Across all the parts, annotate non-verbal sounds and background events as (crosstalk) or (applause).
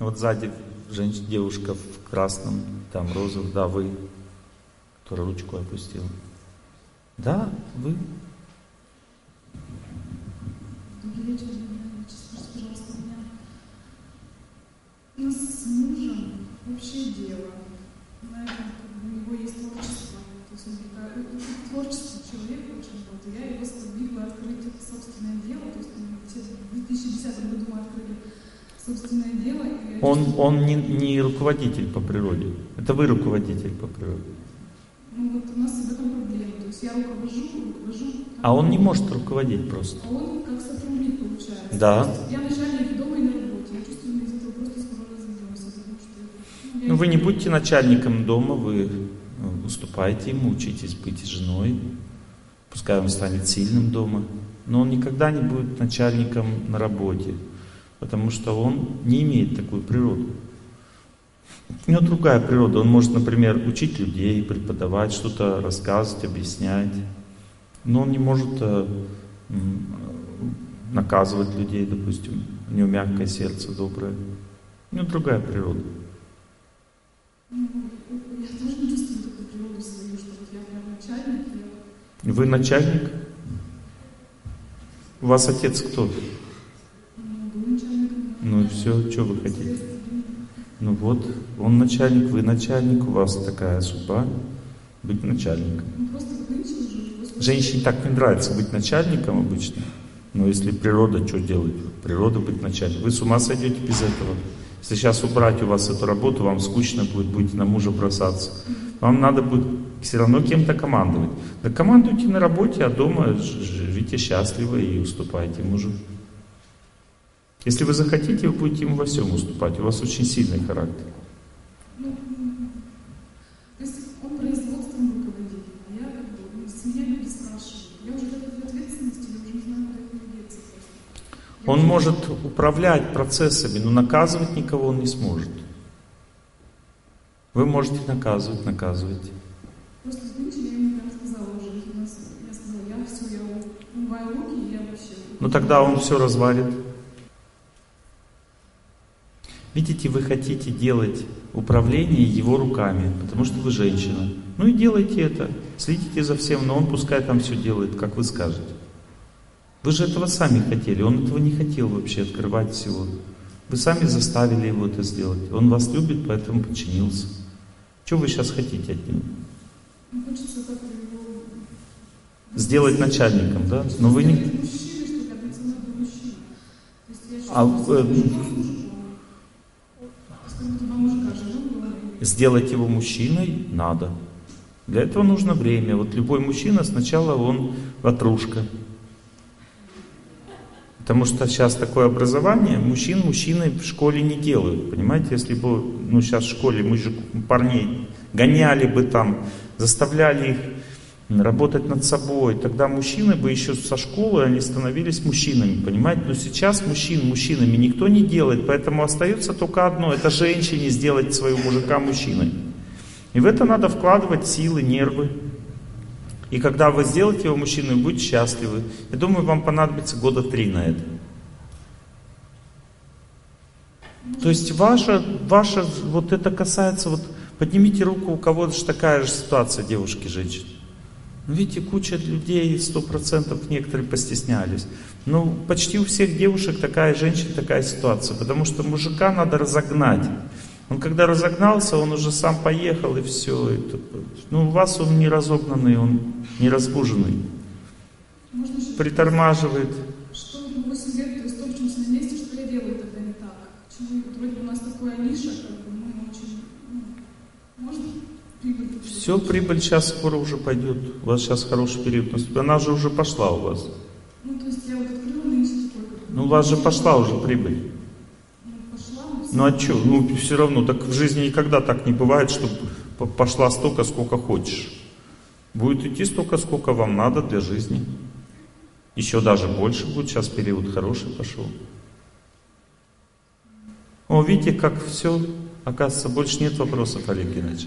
Вот сзади женщина, девушка в красном, там розовом, да, вы, которая ручку опустила. Да, вы. Добрый вечер, пожалуйста, у меня с мужем общее дело. Знаете, у него есть творчество. То есть он творческий человек очень вот. Я его сподвигла открыть собственное дело. То есть в 2010 году мы открыли. Он, он не, не руководитель по природе. Это вы руководитель по природе. Ну вот у нас в этом проблема. То есть я руковожу, руковожу. А он не может руководить просто. А он как сотрудник получается. Да. Я начальник дома и на работе. Я чувствую, мы из этого просто скоро разойдемся. Потому что, ну, ну вы не будьте начальником дома, вы ну, уступайте ему, учитесь быть женой. Пускай он станет сильным дома. Но он никогда не будет начальником на работе потому что он не имеет такую природу. У него другая природа. Он может, например, учить людей, преподавать, что-то рассказывать, объяснять. Но он не может э, наказывать людей, допустим. У него мягкое сердце, доброе. У него другая природа. Вы начальник? У вас отец кто? Ну и все, что вы хотите? Ну вот, он начальник, вы начальник, у вас такая судьба быть начальником. Женщине так не нравится быть начальником обычно. Но если природа что делает? Природа быть начальником. Вы с ума сойдете без этого. Если сейчас убрать у вас эту работу, вам скучно будет, будете на мужа бросаться. Вам надо будет все равно кем-то командовать. Да командуйте на работе, а дома живите счастливо и уступайте мужу. Если вы захотите, вы будете ему во всем уступать. У вас очень сильный характер. Ну, то есть он производством руководит, а я как бы, ну, с меня люди спрашивают. Я уже в ответственности, я уже не знаю, куда деться Он уже... может управлять процессами, но наказывать никого он не сможет. Вы можете наказывать, наказывать. Просто знаете, я ему там сказала уже, я сказала, я все, я умываю руки, и я вообще... Ну тогда он все развалит. Видите, вы хотите делать управление его руками, потому что вы женщина. Ну и делайте это. Следите за всем, но он пускай там все делает, как вы скажете. Вы же этого сами хотели, он этого не хотел вообще открывать всего. Вы сами заставили его это сделать. Он вас любит, поэтому подчинился. Что вы сейчас хотите от него? Сделать начальником, да? Но вы не... А, э, сделать его мужчиной надо. Для этого нужно время. Вот любой мужчина сначала он ватрушка. Потому что сейчас такое образование, мужчин мужчины в школе не делают. Понимаете, если бы ну, сейчас в школе мы же парней гоняли бы там, заставляли их работать над собой. Тогда мужчины бы еще со школы, они становились мужчинами, понимаете? Но сейчас мужчин мужчинами никто не делает, поэтому остается только одно, это женщине сделать своего мужика мужчиной. И в это надо вкладывать силы, нервы. И когда вы сделаете его мужчиной, будете счастливы. Я думаю, вам понадобится года три на это. То есть ваша, ваша, вот это касается, вот поднимите руку, у кого же такая же ситуация, девушки, женщины. Видите, куча людей, сто процентов некоторые постеснялись. Ну, почти у всех девушек такая женщина, такая ситуация, потому что мужика надо разогнать. Он когда разогнался, он уже сам поехал и все. Это, ну, у вас он не разогнанный, он не разбуженный. Притормаживает. Что 8 лет, то есть то, в чем на месте, что я делаю тогда не так? Почему вроде у нас такая ниша, как бы мы очень, ну, можно все, прибыль сейчас скоро уже пойдет. У вас сейчас хороший период наступит. Она же уже пошла у вас. Ну, то есть я вот открыла нынче сколько? Ну, у вас же пошла уже прибыль. Ну, пошла. Ну, а что? Ну, все равно, так в жизни никогда так не бывает, чтобы пошла столько, сколько хочешь. Будет идти столько, сколько вам надо для жизни. Еще даже больше будет. Сейчас период хороший пошел. О, видите, как все, оказывается, больше нет вопросов, Олег Геннадьевич.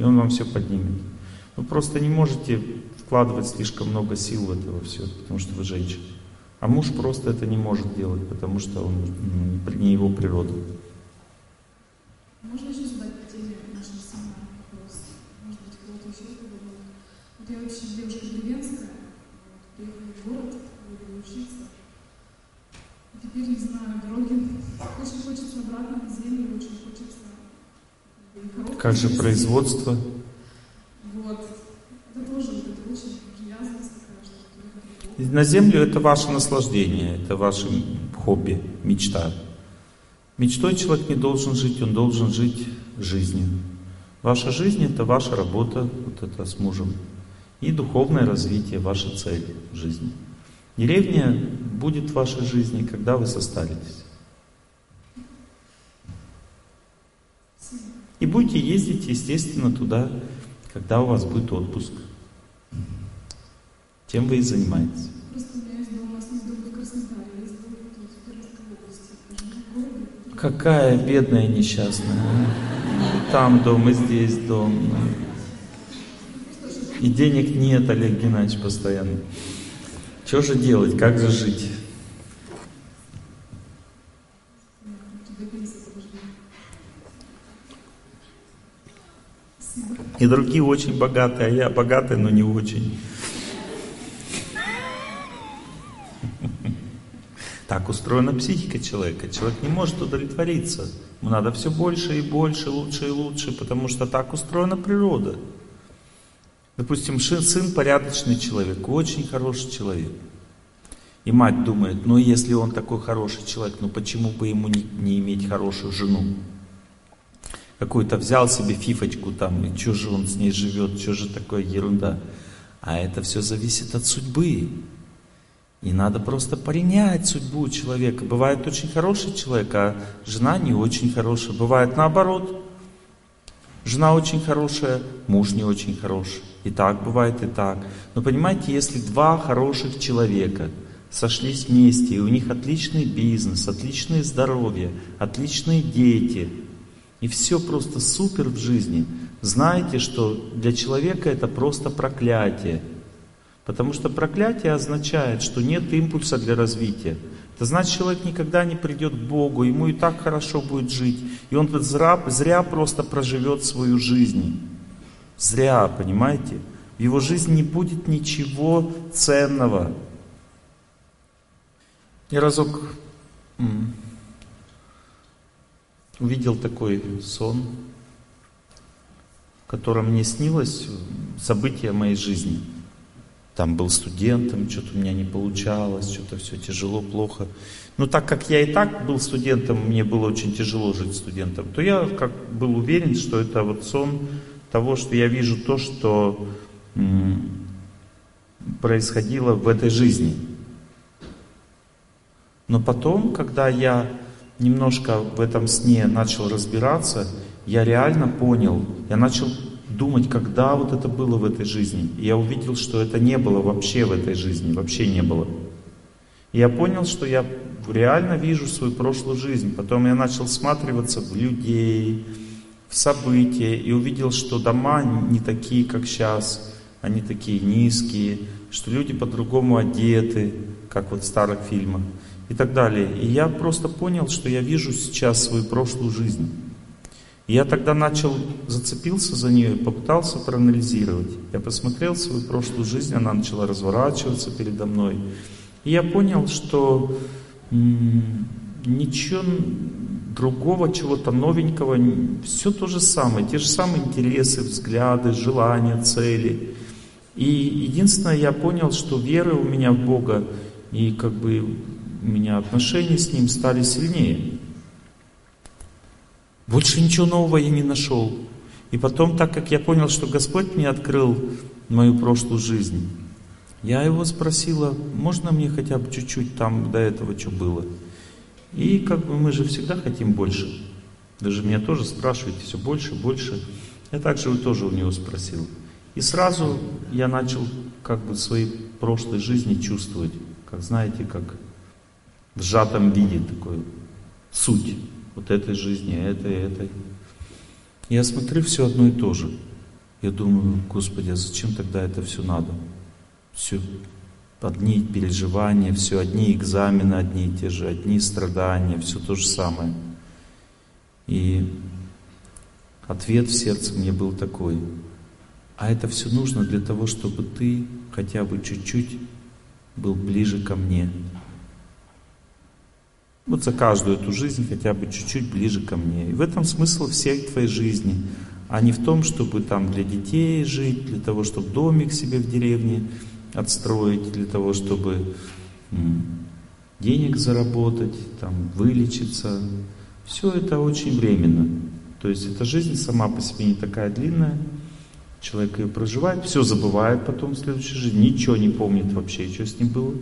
и он вам все поднимет. Вы просто не можете вкладывать слишком много сил в это все, потому что вы женщина. А муж просто это не может делать, потому что он не его природа. Можно задать по теме нашего семинара вопрос? Может быть, кто-то еще задумал? Вот я вообще девушка деревенская, вот, приехала в город, буду учиться. И теперь не знаю, дороги. Очень хочется обратно на землю, очень хочется... Как же производство? Вот. Это тоже вот это очень такая, что На землю это ваше наслаждение, это ваше хобби, мечта. Мечтой человек не должен жить, он должен жить жизнью. Ваша жизнь это ваша работа, вот это с мужем. И духовное развитие, ваша цель в жизни. Деревня будет в вашей жизни, когда вы состаритесь. И будете ездить, естественно, туда, когда у вас будет отпуск. Тем вы и занимаетесь. Какая бедная несчастная. Там дом и здесь дом. И денег нет, Олег Геннадьевич, постоянно. Что же делать, как же жить? И другие очень богатые, а я богатый, но не очень. Так устроена психика человека. Человек не может удовлетвориться. Ему надо все больше и больше, лучше и лучше, потому что так устроена природа. Допустим, сын порядочный человек, очень хороший человек. И мать думает, ну если он такой хороший человек, ну почему бы ему не, не иметь хорошую жену? Какую-то взял себе фифочку там, и что же он с ней живет, что же такое ерунда. А это все зависит от судьбы. И надо просто принять судьбу человека. Бывает очень хороший человек, а жена не очень хорошая. Бывает наоборот. Жена очень хорошая, муж не очень хороший. И так бывает, и так. Но понимаете, если два хороших человека сошлись вместе, и у них отличный бизнес, отличное здоровье, отличные дети, и все просто супер в жизни. Знаете, что для человека это просто проклятие. Потому что проклятие означает, что нет импульса для развития. Это значит, человек никогда не придет к Богу, ему и так хорошо будет жить. И он зря, зря просто проживет свою жизнь. Зря, понимаете? В его жизни не будет ничего ценного. Я разок увидел такой сон, в котором мне снилось событие моей жизни. Там был студентом, что-то у меня не получалось, что-то все тяжело, плохо. Но так как я и так был студентом, мне было очень тяжело жить студентом, то я как был уверен, что это вот сон того, что я вижу то, что происходило в этой жизни. Но потом, когда я немножко в этом сне начал разбираться, я реально понял, я начал думать, когда вот это было в этой жизни. И я увидел, что это не было вообще в этой жизни, вообще не было. И я понял, что я реально вижу свою прошлую жизнь. Потом я начал всматриваться в людей, в события, и увидел, что дома не такие, как сейчас, они такие низкие, что люди по-другому одеты, как вот в старых фильмах и так далее. И я просто понял, что я вижу сейчас свою прошлую жизнь. Я тогда начал, зацепился за нее, попытался проанализировать. Я посмотрел свою прошлую жизнь, она начала разворачиваться передо мной. И я понял, что ничего другого, чего-то новенького, все то же самое, те же самые интересы, взгляды, желания, цели. И единственное, я понял, что веры у меня в Бога и как бы у меня отношения с ним стали сильнее. Больше ничего нового я не нашел. И потом, так как я понял, что Господь мне открыл мою прошлую жизнь, я его спросила, можно мне хотя бы чуть-чуть там до этого, что было? И как бы мы же всегда хотим больше. Даже меня тоже спрашиваете все больше, больше. Я также тоже у него спросил. И сразу я начал как бы своей прошлой жизни чувствовать, как знаете, как в сжатом виде такой суть вот этой жизни, этой, этой. Я смотрю все одно и то же. Я думаю, Господи, а зачем тогда это все надо? Все одни переживания, все одни экзамены, одни и те же, одни страдания, все то же самое. И ответ в сердце мне был такой. А это все нужно для того, чтобы ты хотя бы чуть-чуть был ближе ко мне. Вот за каждую эту жизнь хотя бы чуть-чуть ближе ко мне. И в этом смысл всей твоей жизни, а не в том, чтобы там для детей жить, для того, чтобы домик себе в деревне отстроить, для того, чтобы денег заработать, там, вылечиться. Все это очень временно. То есть эта жизнь сама по себе не такая длинная. Человек ее проживает, все забывает потом в следующей жизни, ничего не помнит вообще, что с ним было.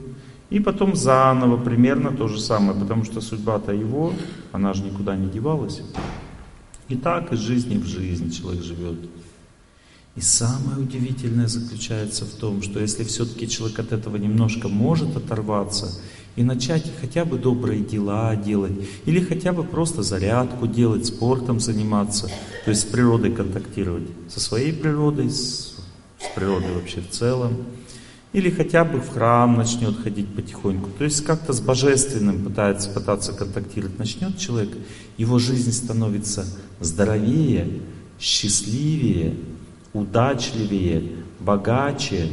И потом заново примерно то же самое, потому что судьба-то его, она же никуда не девалась. И так из жизни в жизнь человек живет. И самое удивительное заключается в том, что если все-таки человек от этого немножко может оторваться и начать хотя бы добрые дела делать, или хотя бы просто зарядку делать, спортом заниматься, то есть с природой контактировать, со своей природой, с, с природой вообще в целом, или хотя бы в храм начнет ходить потихоньку, то есть как-то с божественным пытается пытаться контактировать, начнет человек, его жизнь становится здоровее, счастливее, удачливее, богаче.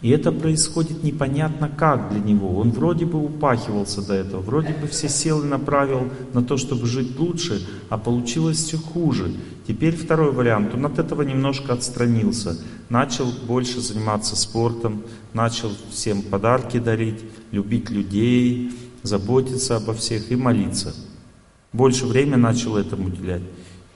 И это происходит непонятно как для него. Он вроде бы упахивался до этого, вроде бы все силы направил на то, чтобы жить лучше, а получилось все хуже. Теперь второй вариант. Он от этого немножко отстранился. Начал больше заниматься спортом, начал всем подарки дарить, любить людей, заботиться обо всех и молиться. Больше времени начал этому уделять.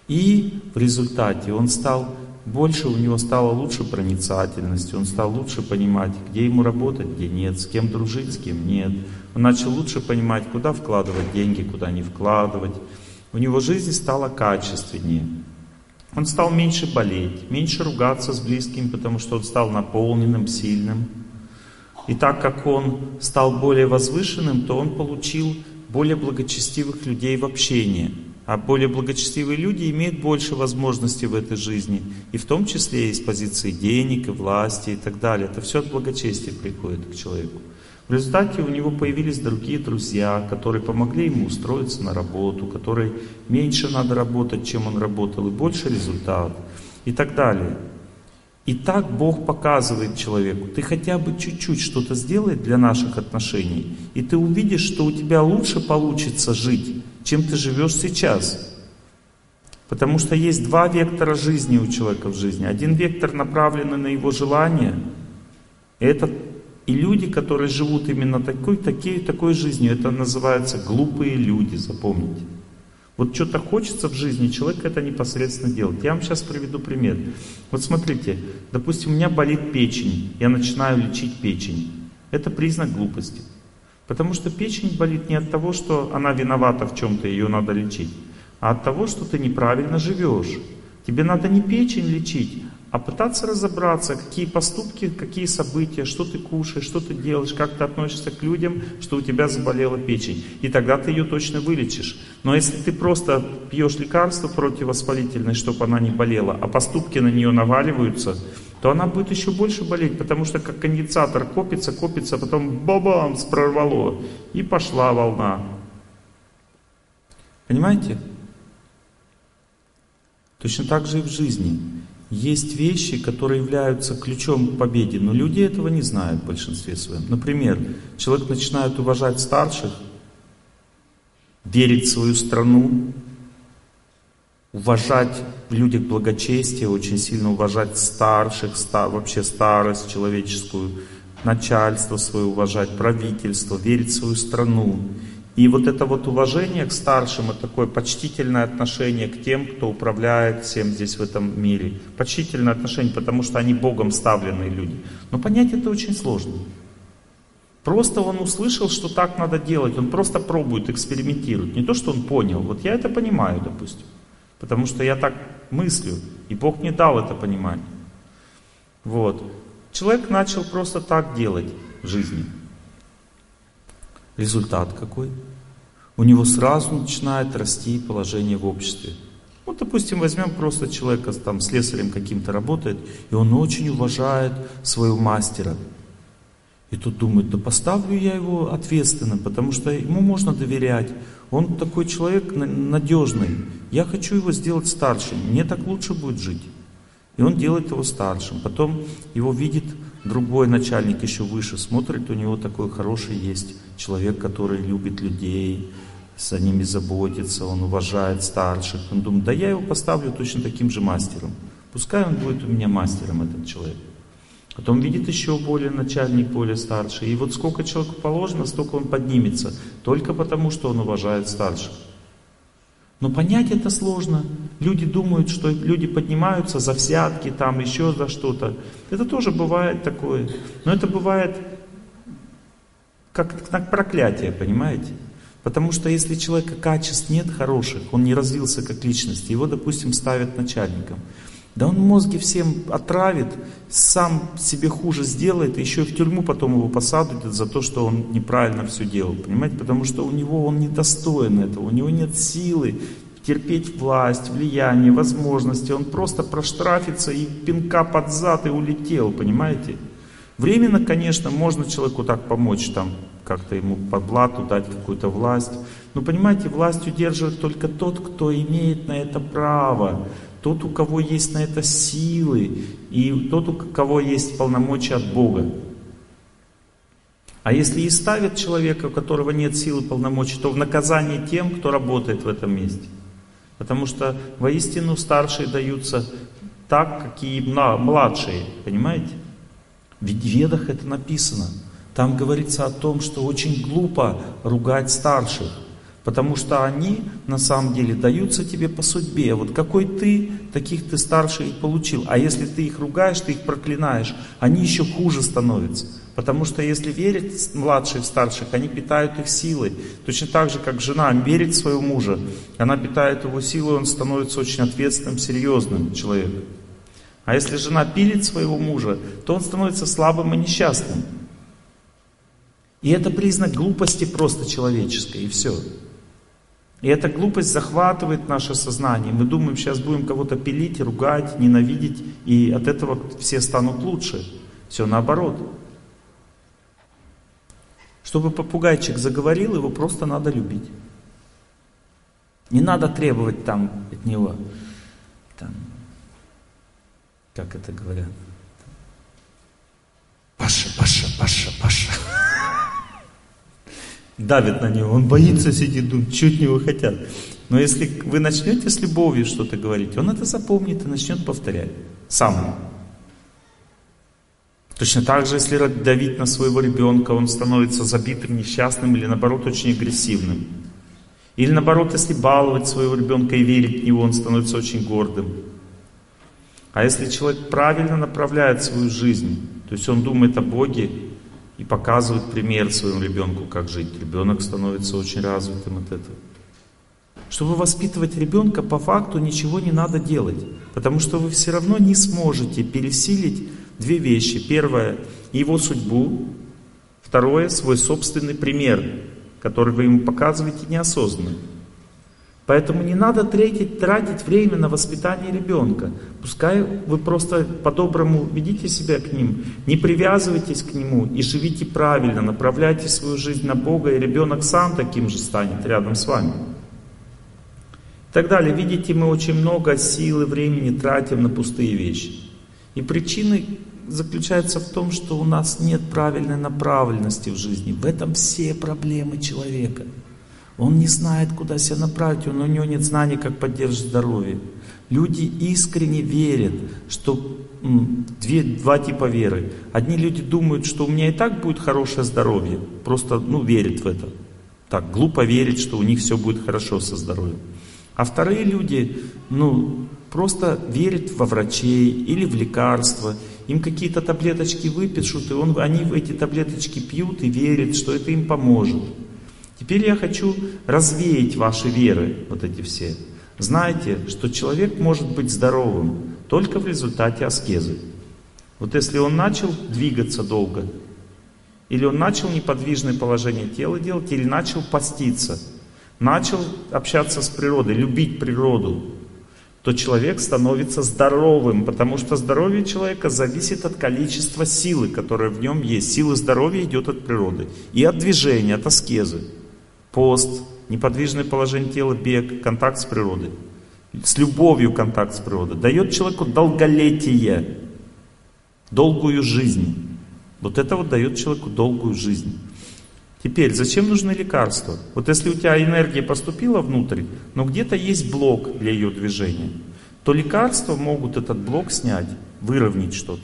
И в результате он стал больше у него стало лучше проницательности, он стал лучше понимать, где ему работать, где нет, с кем дружить, с кем нет. Он начал лучше понимать, куда вкладывать деньги, куда не вкладывать. У него жизнь стала качественнее. Он стал меньше болеть, меньше ругаться с близкими, потому что он стал наполненным, сильным. И так как он стал более возвышенным, то он получил более благочестивых людей в общении – а более благочестивые люди имеют больше возможностей в этой жизни. И в том числе из позиции денег и власти и так далее. Это все от благочестия приходит к человеку. В результате у него появились другие друзья, которые помогли ему устроиться на работу, которые меньше надо работать, чем он работал, и больше результат, и так далее. И так Бог показывает человеку, ты хотя бы чуть-чуть что-то сделай для наших отношений, и ты увидишь, что у тебя лучше получится жить, чем ты живешь сейчас. Потому что есть два вектора жизни у человека в жизни. Один вектор направленный на его желание. И, это, и люди, которые живут именно такой, такой, такой жизнью, это называется глупые люди, запомните. Вот что-то хочется в жизни, человек это непосредственно делает. Я вам сейчас приведу пример. Вот смотрите, допустим, у меня болит печень, я начинаю лечить печень. Это признак глупости. Потому что печень болит не от того, что она виновата в чем-то, ее надо лечить, а от того, что ты неправильно живешь. Тебе надо не печень лечить, а пытаться разобраться, какие поступки, какие события, что ты кушаешь, что ты делаешь, как ты относишься к людям, что у тебя заболела печень. И тогда ты ее точно вылечишь. Но если ты просто пьешь лекарство противовоспалительное, чтобы она не болела, а поступки на нее наваливаются, то она будет еще больше болеть, потому что как конденсатор копится, копится, а потом бабам прорвало, и пошла волна. Понимаете? Точно так же и в жизни. Есть вещи, которые являются ключом к победе, но люди этого не знают в большинстве своем. Например, человек начинает уважать старших, верить в свою страну, уважать в людях благочестие, очень сильно уважать старших, стар, вообще старость человеческую, начальство свое уважать, правительство, верить в свою страну. И вот это вот уважение к старшим, это такое почтительное отношение к тем, кто управляет всем здесь в этом мире. Почтительное отношение, потому что они Богом ставленные люди. Но понять это очень сложно. Просто он услышал, что так надо делать, он просто пробует, экспериментирует. Не то, что он понял. Вот я это понимаю, допустим. Потому что я так мыслю, и Бог мне дал это понимание. Вот. Человек начал просто так делать в жизни. Результат какой? У него сразу начинает расти положение в обществе. Вот, допустим, возьмем просто человека, там, слесарем каким-то работает, и он очень уважает своего мастера. И тут думает, да поставлю я его ответственным, потому что ему можно доверять. Он такой человек надежный. Я хочу его сделать старшим. Мне так лучше будет жить. И он делает его старшим. Потом его видит другой начальник еще выше, смотрит, у него такой хороший есть человек, который любит людей, за ними заботится, он уважает старших. Он думает, да я его поставлю точно таким же мастером. Пускай он будет у меня мастером, этот человек. Потом видит еще более начальник, более старший. И вот сколько человеку положено, столько он поднимется. Только потому, что он уважает старших. Но понять это сложно. Люди думают, что люди поднимаются за взятки, там еще за что-то. Это тоже бывает такое. Но это бывает как, как проклятие, понимаете? Потому что если у человека качеств нет хороших, он не развился как личность, его, допустим, ставят начальником. Да он мозги всем отравит, сам себе хуже сделает, еще и в тюрьму потом его посадят за то, что он неправильно все делал. Понимаете? Потому что у него он недостоин этого, у него нет силы терпеть власть, влияние, возможности. Он просто проштрафится и пинка под зад и улетел, понимаете? Временно, конечно, можно человеку так помочь, там, как-то ему под блату дать какую-то власть. Но понимаете, власть удерживает только тот, кто имеет на это право тот, у кого есть на это силы, и тот, у кого есть полномочия от Бога. А если и ставят человека, у которого нет силы полномочий, то в наказание тем, кто работает в этом месте. Потому что воистину старшие даются так, какие младшие, понимаете? Ведь в ведах это написано. Там говорится о том, что очень глупо ругать старших. Потому что они на самом деле даются тебе по судьбе. Вот какой ты, таких ты старших получил. А если ты их ругаешь, ты их проклинаешь, они еще хуже становятся. Потому что если верить младшие в старших, они питают их силой. Точно так же, как жена верит в своего мужа, она питает его силой, он становится очень ответственным, серьезным человеком. А если жена пилит своего мужа, то он становится слабым и несчастным. И это признак глупости просто человеческой, и все. И эта глупость захватывает наше сознание. Мы думаем, сейчас будем кого-то пилить, ругать, ненавидеть, и от этого все станут лучше. Все наоборот. Чтобы попугайчик заговорил, его просто надо любить. Не надо требовать там от него, как это говорят, Паша, Паша, Паша, Паша давит на него, он боится, сидит, думает, что от него хотят. Но если вы начнете с любовью что-то говорить, он это запомнит и начнет повторять сам. Точно так же, если давить на своего ребенка, он становится забитым, несчастным или наоборот очень агрессивным. Или наоборот, если баловать своего ребенка и верить в него, он становится очень гордым. А если человек правильно направляет свою жизнь, то есть он думает о Боге и показывают пример своему ребенку, как жить. Ребенок становится очень развитым от этого. Чтобы воспитывать ребенка, по факту ничего не надо делать, потому что вы все равно не сможете пересилить две вещи. Первое – его судьбу, второе – свой собственный пример, который вы ему показываете неосознанно. Поэтому не надо тратить, тратить время на воспитание ребенка. Пускай вы просто по-доброму ведите себя к ним, не привязывайтесь к нему и живите правильно, направляйте свою жизнь на Бога, и ребенок сам таким же станет рядом с вами. И так далее. Видите, мы очень много сил и времени тратим на пустые вещи. И причины заключается в том, что у нас нет правильной направленности в жизни. В этом все проблемы человека. Он не знает, куда себя направить, он, у него нет знаний, как поддерживать здоровье. Люди искренне верят, что две, два типа веры. Одни люди думают, что у меня и так будет хорошее здоровье, просто ну, верят в это. Так, глупо верить, что у них все будет хорошо со здоровьем. А вторые люди, ну, просто верят во врачей или в лекарства. Им какие-то таблеточки выпишут, и он, они эти таблеточки пьют и верят, что это им поможет. Теперь я хочу развеять ваши веры, вот эти все. Знайте, что человек может быть здоровым только в результате аскезы. Вот если он начал двигаться долго, или он начал неподвижное положение тела делать, или начал поститься, начал общаться с природой, любить природу, то человек становится здоровым, потому что здоровье человека зависит от количества силы, которая в нем есть. Сила здоровья идет от природы и от движения, от аскезы. Пост, неподвижное положение тела, бег, контакт с природой. С любовью контакт с природой. Дает человеку долголетие, долгую жизнь. Вот это вот дает человеку долгую жизнь. Теперь, зачем нужны лекарства? Вот если у тебя энергия поступила внутрь, но где-то есть блок для ее движения, то лекарства могут этот блок снять, выровнять что-то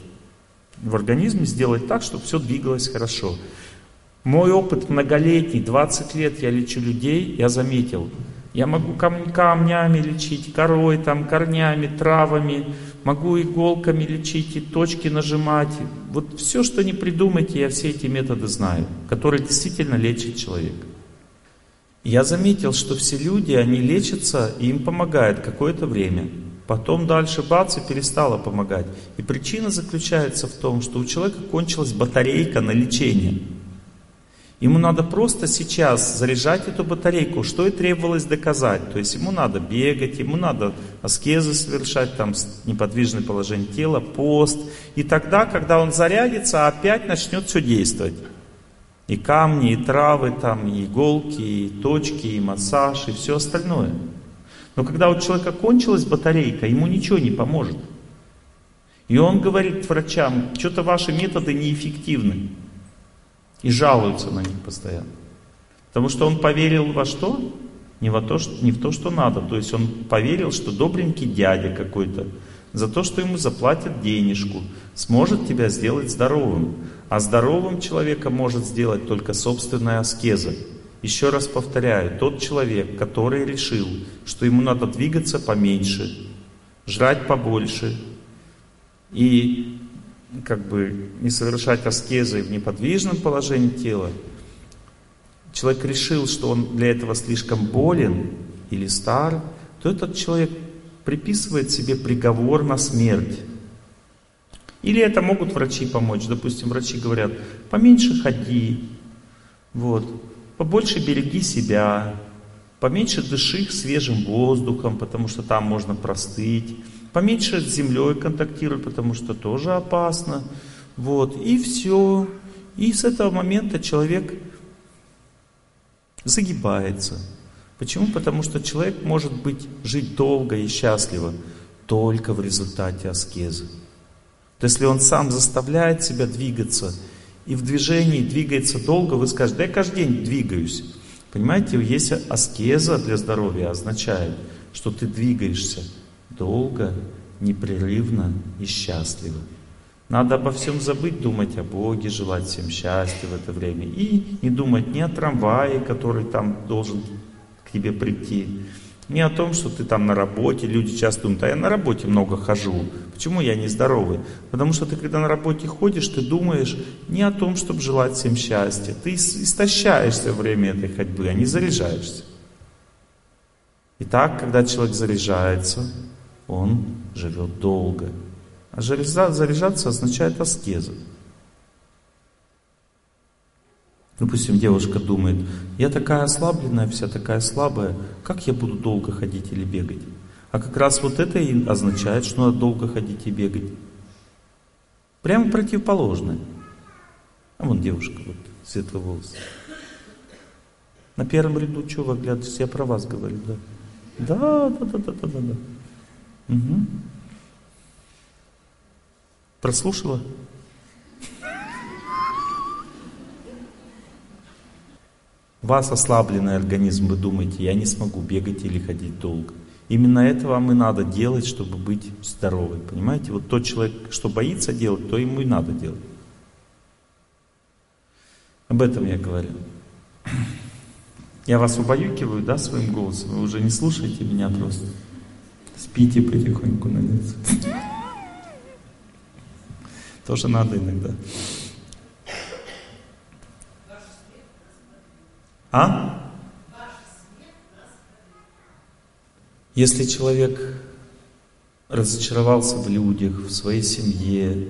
в организме, сделать так, чтобы все двигалось хорошо. Мой опыт многолетний, 20 лет я лечу людей, я заметил, я могу кам камнями лечить, корой, там, корнями, травами, могу иголками лечить и точки нажимать. Вот все, что не придумайте, я все эти методы знаю, которые действительно лечат человека. Я заметил, что все люди, они лечатся, и им помогает какое-то время. Потом дальше бац, и перестало помогать. И причина заключается в том, что у человека кончилась батарейка на лечение. Ему надо просто сейчас заряжать эту батарейку, что и требовалось доказать. То есть ему надо бегать, ему надо аскезы совершать, там неподвижное положение тела, пост. И тогда, когда он зарядится, опять начнет все действовать. И камни, и травы, там, и иголки, и точки, и массаж, и все остальное. Но когда у человека кончилась батарейка, ему ничего не поможет. И он говорит врачам, что-то ваши методы неэффективны. И жалуются на них постоянно. Потому что он поверил во что? Не, во то, что, не в то, что надо. То есть он поверил, что добренький дядя какой-то, за то, что ему заплатят денежку, сможет тебя сделать здоровым. А здоровым человека может сделать только собственная аскеза. Еще раз повторяю, тот человек, который решил, что ему надо двигаться поменьше, жрать побольше и как бы не совершать аскезы в неподвижном положении тела, человек решил, что он для этого слишком болен или стар, то этот человек приписывает себе приговор на смерть. Или это могут врачи помочь. Допустим, врачи говорят, поменьше ходи, вот, побольше береги себя, поменьше дыши свежим воздухом, потому что там можно простыть, Поменьше с землей контактируй, потому что тоже опасно. Вот, и все. И с этого момента человек загибается. Почему? Потому что человек может быть, жить долго и счастливо только в результате аскезы. То есть, если он сам заставляет себя двигаться, и в движении двигается долго, вы скажете, да я каждый день двигаюсь. Понимаете, есть аскеза для здоровья, означает, что ты двигаешься долго, непрерывно и счастливо. Надо обо всем забыть, думать о Боге, желать всем счастья в это время. И не думать ни о трамвае, который там должен к тебе прийти, ни о том, что ты там на работе. Люди часто думают, а я на работе много хожу. Почему я не здоровый? Потому что ты, когда на работе ходишь, ты думаешь не о том, чтобы желать всем счастья. Ты истощаешься во время этой ходьбы, а не заряжаешься. Итак, когда человек заряжается, он живет долго. А заряжаться означает аскеза. Допустим, девушка думает, я такая ослабленная, вся такая слабая, как я буду долго ходить или бегать? А как раз вот это и означает, что надо долго ходить и бегать. Прямо противоположное. А вон девушка, вот, светлый волос. На первом ряду вы оглядываетесь? Я про вас говорю, да? Да, да, да, да, да, да. да. Угу. Прослушала? Вас ослабленный организм, вы думаете, я не смогу бегать или ходить долго. Именно это вам и надо делать, чтобы быть здоровым. Понимаете? Вот тот человек, что боится делать, то ему и надо делать. Об этом я говорю. Я вас убаюкиваю, да, своим голосом? Вы уже не слушаете меня просто. Спите потихоньку на лицо. Тоже надо иногда. А? Если человек разочаровался в людях, в своей семье,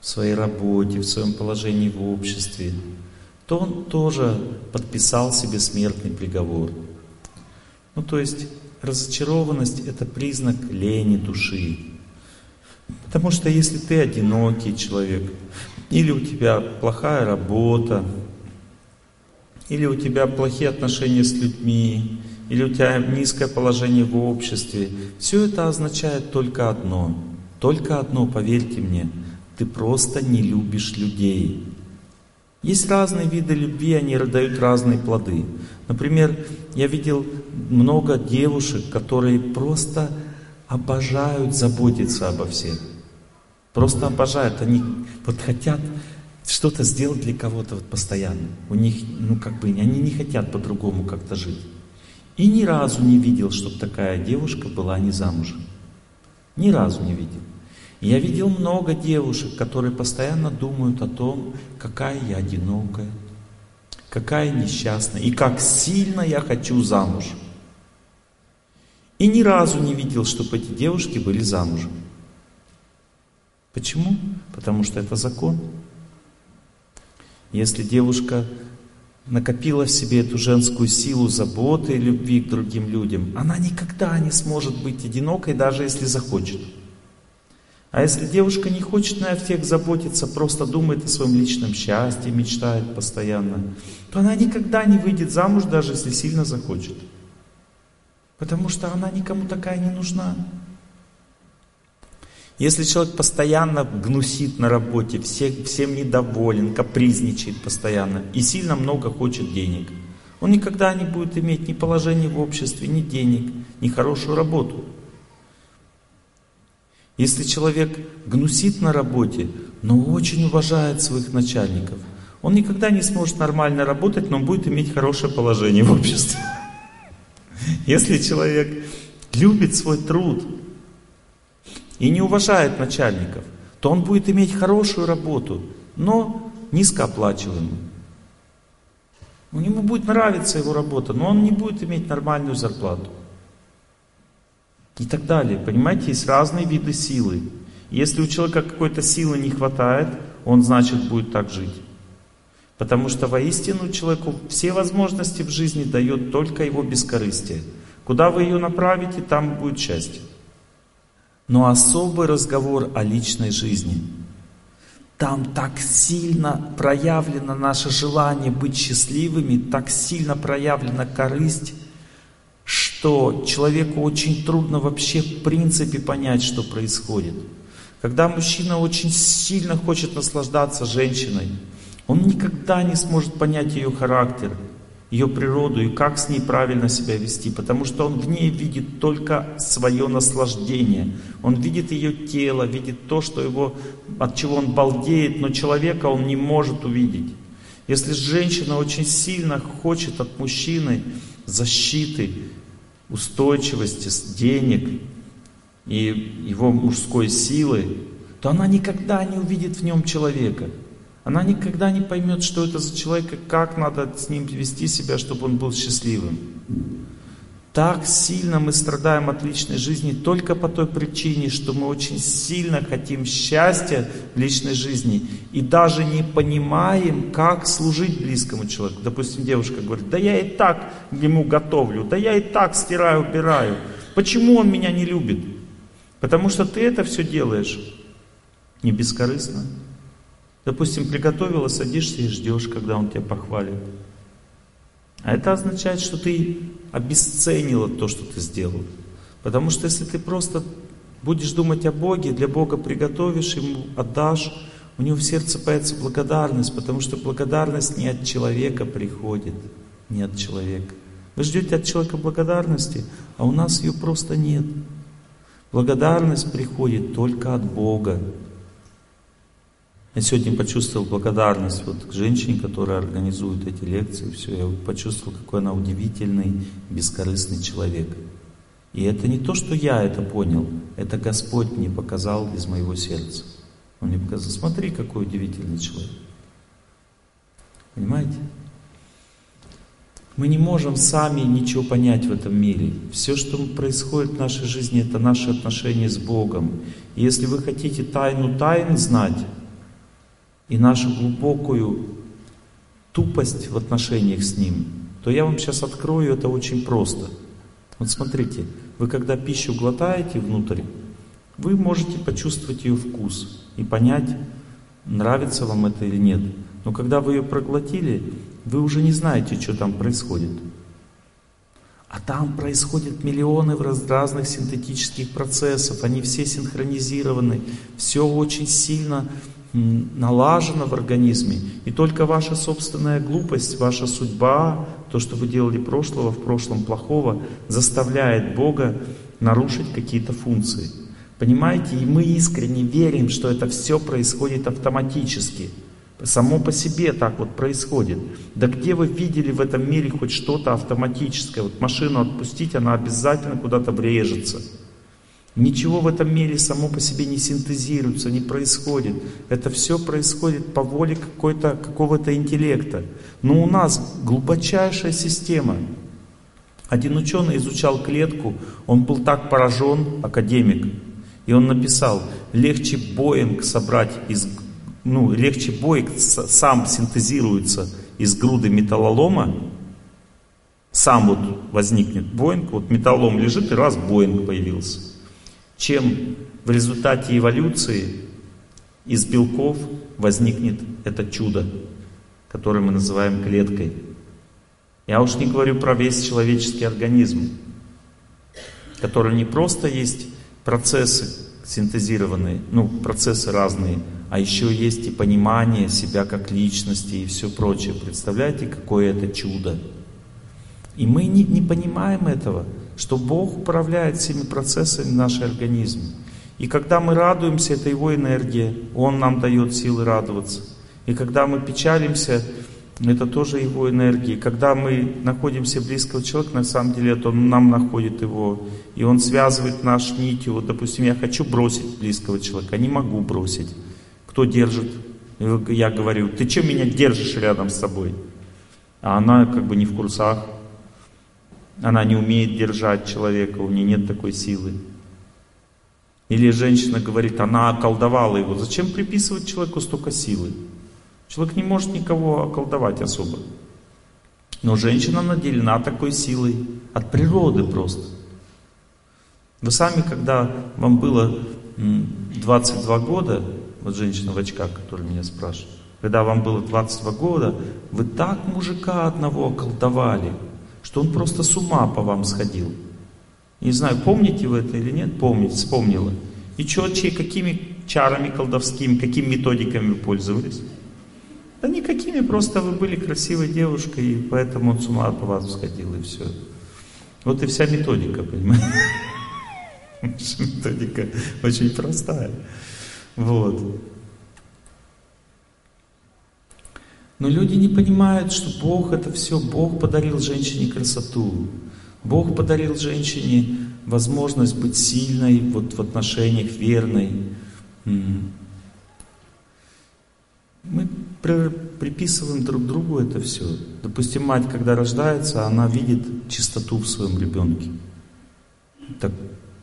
в своей работе, в своем положении в обществе, то он тоже подписал себе смертный приговор. Ну то есть разочарованность это признак лени души. Потому что если ты одинокий человек, или у тебя плохая работа, или у тебя плохие отношения с людьми, или у тебя низкое положение в обществе, все это означает только одно. Только одно, поверьте мне, ты просто не любишь людей. Есть разные виды любви, они дают разные плоды. Например, я видел много девушек, которые просто обожают заботиться обо всех. Просто обожают. Они вот хотят что-то сделать для кого-то вот постоянно. У них, ну как бы, они не хотят по-другому как-то жить. И ни разу не видел, чтобы такая девушка была не замужем. Ни разу не видел. я видел много девушек, которые постоянно думают о том, какая я одинокая, какая несчастная, и как сильно я хочу замуж. И ни разу не видел, чтобы эти девушки были замужем. Почему? Потому что это закон. Если девушка накопила в себе эту женскую силу заботы и любви к другим людям, она никогда не сможет быть одинокой, даже если захочет. А если девушка не хочет на всех заботиться, просто думает о своем личном счастье, мечтает постоянно, то она никогда не выйдет замуж, даже если сильно захочет. Потому что она никому такая не нужна. Если человек постоянно гнусит на работе, всех, всем недоволен, капризничает постоянно и сильно много хочет денег, он никогда не будет иметь ни положения в обществе, ни денег, ни хорошую работу. Если человек гнусит на работе, но очень уважает своих начальников, он никогда не сможет нормально работать, но будет иметь хорошее положение в обществе. (laughs) Если человек любит свой труд, и не уважает начальников, то он будет иметь хорошую работу, но низкооплачиваемую. У него будет нравиться его работа, но он не будет иметь нормальную зарплату. И так далее. Понимаете, есть разные виды силы. Если у человека какой-то силы не хватает, он, значит, будет так жить. Потому что воистину человеку все возможности в жизни дает только его бескорыстие. Куда вы ее направите, там будет счастье но особый разговор о личной жизни. Там так сильно проявлено наше желание быть счастливыми, так сильно проявлена корысть, что человеку очень трудно вообще в принципе понять, что происходит. Когда мужчина очень сильно хочет наслаждаться женщиной, он никогда не сможет понять ее характер, ее природу и как с ней правильно себя вести, потому что он в ней видит только свое наслаждение. Он видит ее тело, видит то, что его, от чего он балдеет, но человека он не может увидеть. Если женщина очень сильно хочет от мужчины защиты, устойчивости, денег и его мужской силы, то она никогда не увидит в нем человека. Она никогда не поймет, что это за человек и как надо с ним вести себя, чтобы он был счастливым. Так сильно мы страдаем от личной жизни только по той причине, что мы очень сильно хотим счастья в личной жизни и даже не понимаем, как служить близкому человеку. Допустим, девушка говорит, да я и так ему готовлю, да я и так стираю, убираю. Почему он меня не любит? Потому что ты это все делаешь не бескорыстно. Допустим, приготовила, садишься и ждешь, когда он тебя похвалит. А это означает, что ты обесценила то, что ты сделал. Потому что если ты просто будешь думать о Боге, для Бога приготовишь, Ему отдашь, у него в сердце появится благодарность, потому что благодарность не от человека приходит, не от человека. Вы ждете от человека благодарности, а у нас ее просто нет. Благодарность приходит только от Бога. Я сегодня почувствовал благодарность вот к женщине, которая организует эти лекции. Все, я почувствовал, какой она удивительный, бескорыстный человек. И это не то, что я это понял, это Господь мне показал из моего сердца. Он мне показал, смотри, какой удивительный человек. Понимаете? Мы не можем сами ничего понять в этом мире. Все, что происходит в нашей жизни, это наши отношения с Богом. И если вы хотите тайну тайн знать, и нашу глубокую тупость в отношениях с Ним, то я вам сейчас открою это очень просто. Вот смотрите, вы когда пищу глотаете внутрь, вы можете почувствовать ее вкус и понять, нравится вам это или нет. Но когда вы ее проглотили, вы уже не знаете, что там происходит. А там происходят миллионы разных синтетических процессов, они все синхронизированы, все очень сильно налажено в организме. И только ваша собственная глупость, ваша судьба, то, что вы делали прошлого в прошлом плохого, заставляет Бога нарушить какие-то функции. Понимаете? И мы искренне верим, что это все происходит автоматически. Само по себе так вот происходит. Да где вы видели в этом мире хоть что-то автоматическое? Вот машину отпустить, она обязательно куда-то врежется. Ничего в этом мире само по себе не синтезируется, не происходит. Это все происходит по воле какого-то интеллекта. Но у нас глубочайшая система. Один ученый изучал клетку, он был так поражен, академик, и он написал, легче Боинг собрать из, ну, легче Боинг сам синтезируется из груды металлолома, сам вот возникнет Боинг, вот металлолом лежит и раз Боинг появился чем в результате эволюции из белков возникнет это чудо, которое мы называем клеткой. Я уж не говорю про весь человеческий организм, который не просто есть процессы синтезированные, ну, процессы разные, а еще есть и понимание себя как личности и все прочее. Представляете, какое это чудо? И мы не, не понимаем этого что Бог управляет всеми процессами в нашем организме. И когда мы радуемся, это Его энергия, Он нам дает силы радоваться. И когда мы печалимся, это тоже Его энергия. Когда мы находимся близкого человека, на самом деле это Он нам находит его. И Он связывает наш нитью. Вот, допустим, я хочу бросить близкого человека, не могу бросить. Кто держит? Я говорю, ты что меня держишь рядом с собой? А она как бы не в курсах. Она не умеет держать человека, у нее нет такой силы. Или женщина говорит, она околдовала его. Зачем приписывать человеку столько силы? Человек не может никого околдовать особо. Но женщина наделена такой силой от природы просто. Вы сами, когда вам было 22 года, вот женщина в очках, которая меня спрашивает, когда вам было 22 года, вы так мужика одного околдовали, что он просто с ума по вам сходил. Не знаю, помните вы это или нет? Помните, вспомнила. И что, чьи, какими чарами колдовскими, какими методиками вы пользовались? Да никакими, просто вы были красивой девушкой, и поэтому он с ума по вас сходил, и все. Вот и вся методика, понимаете? (laughs) Методика очень простая. Вот. Но люди не понимают, что Бог это все, Бог подарил женщине красоту. Бог подарил женщине возможность быть сильной вот в отношениях, верной. Мы приписываем друг другу это все. Допустим, мать, когда рождается, она видит чистоту в своем ребенке. Так,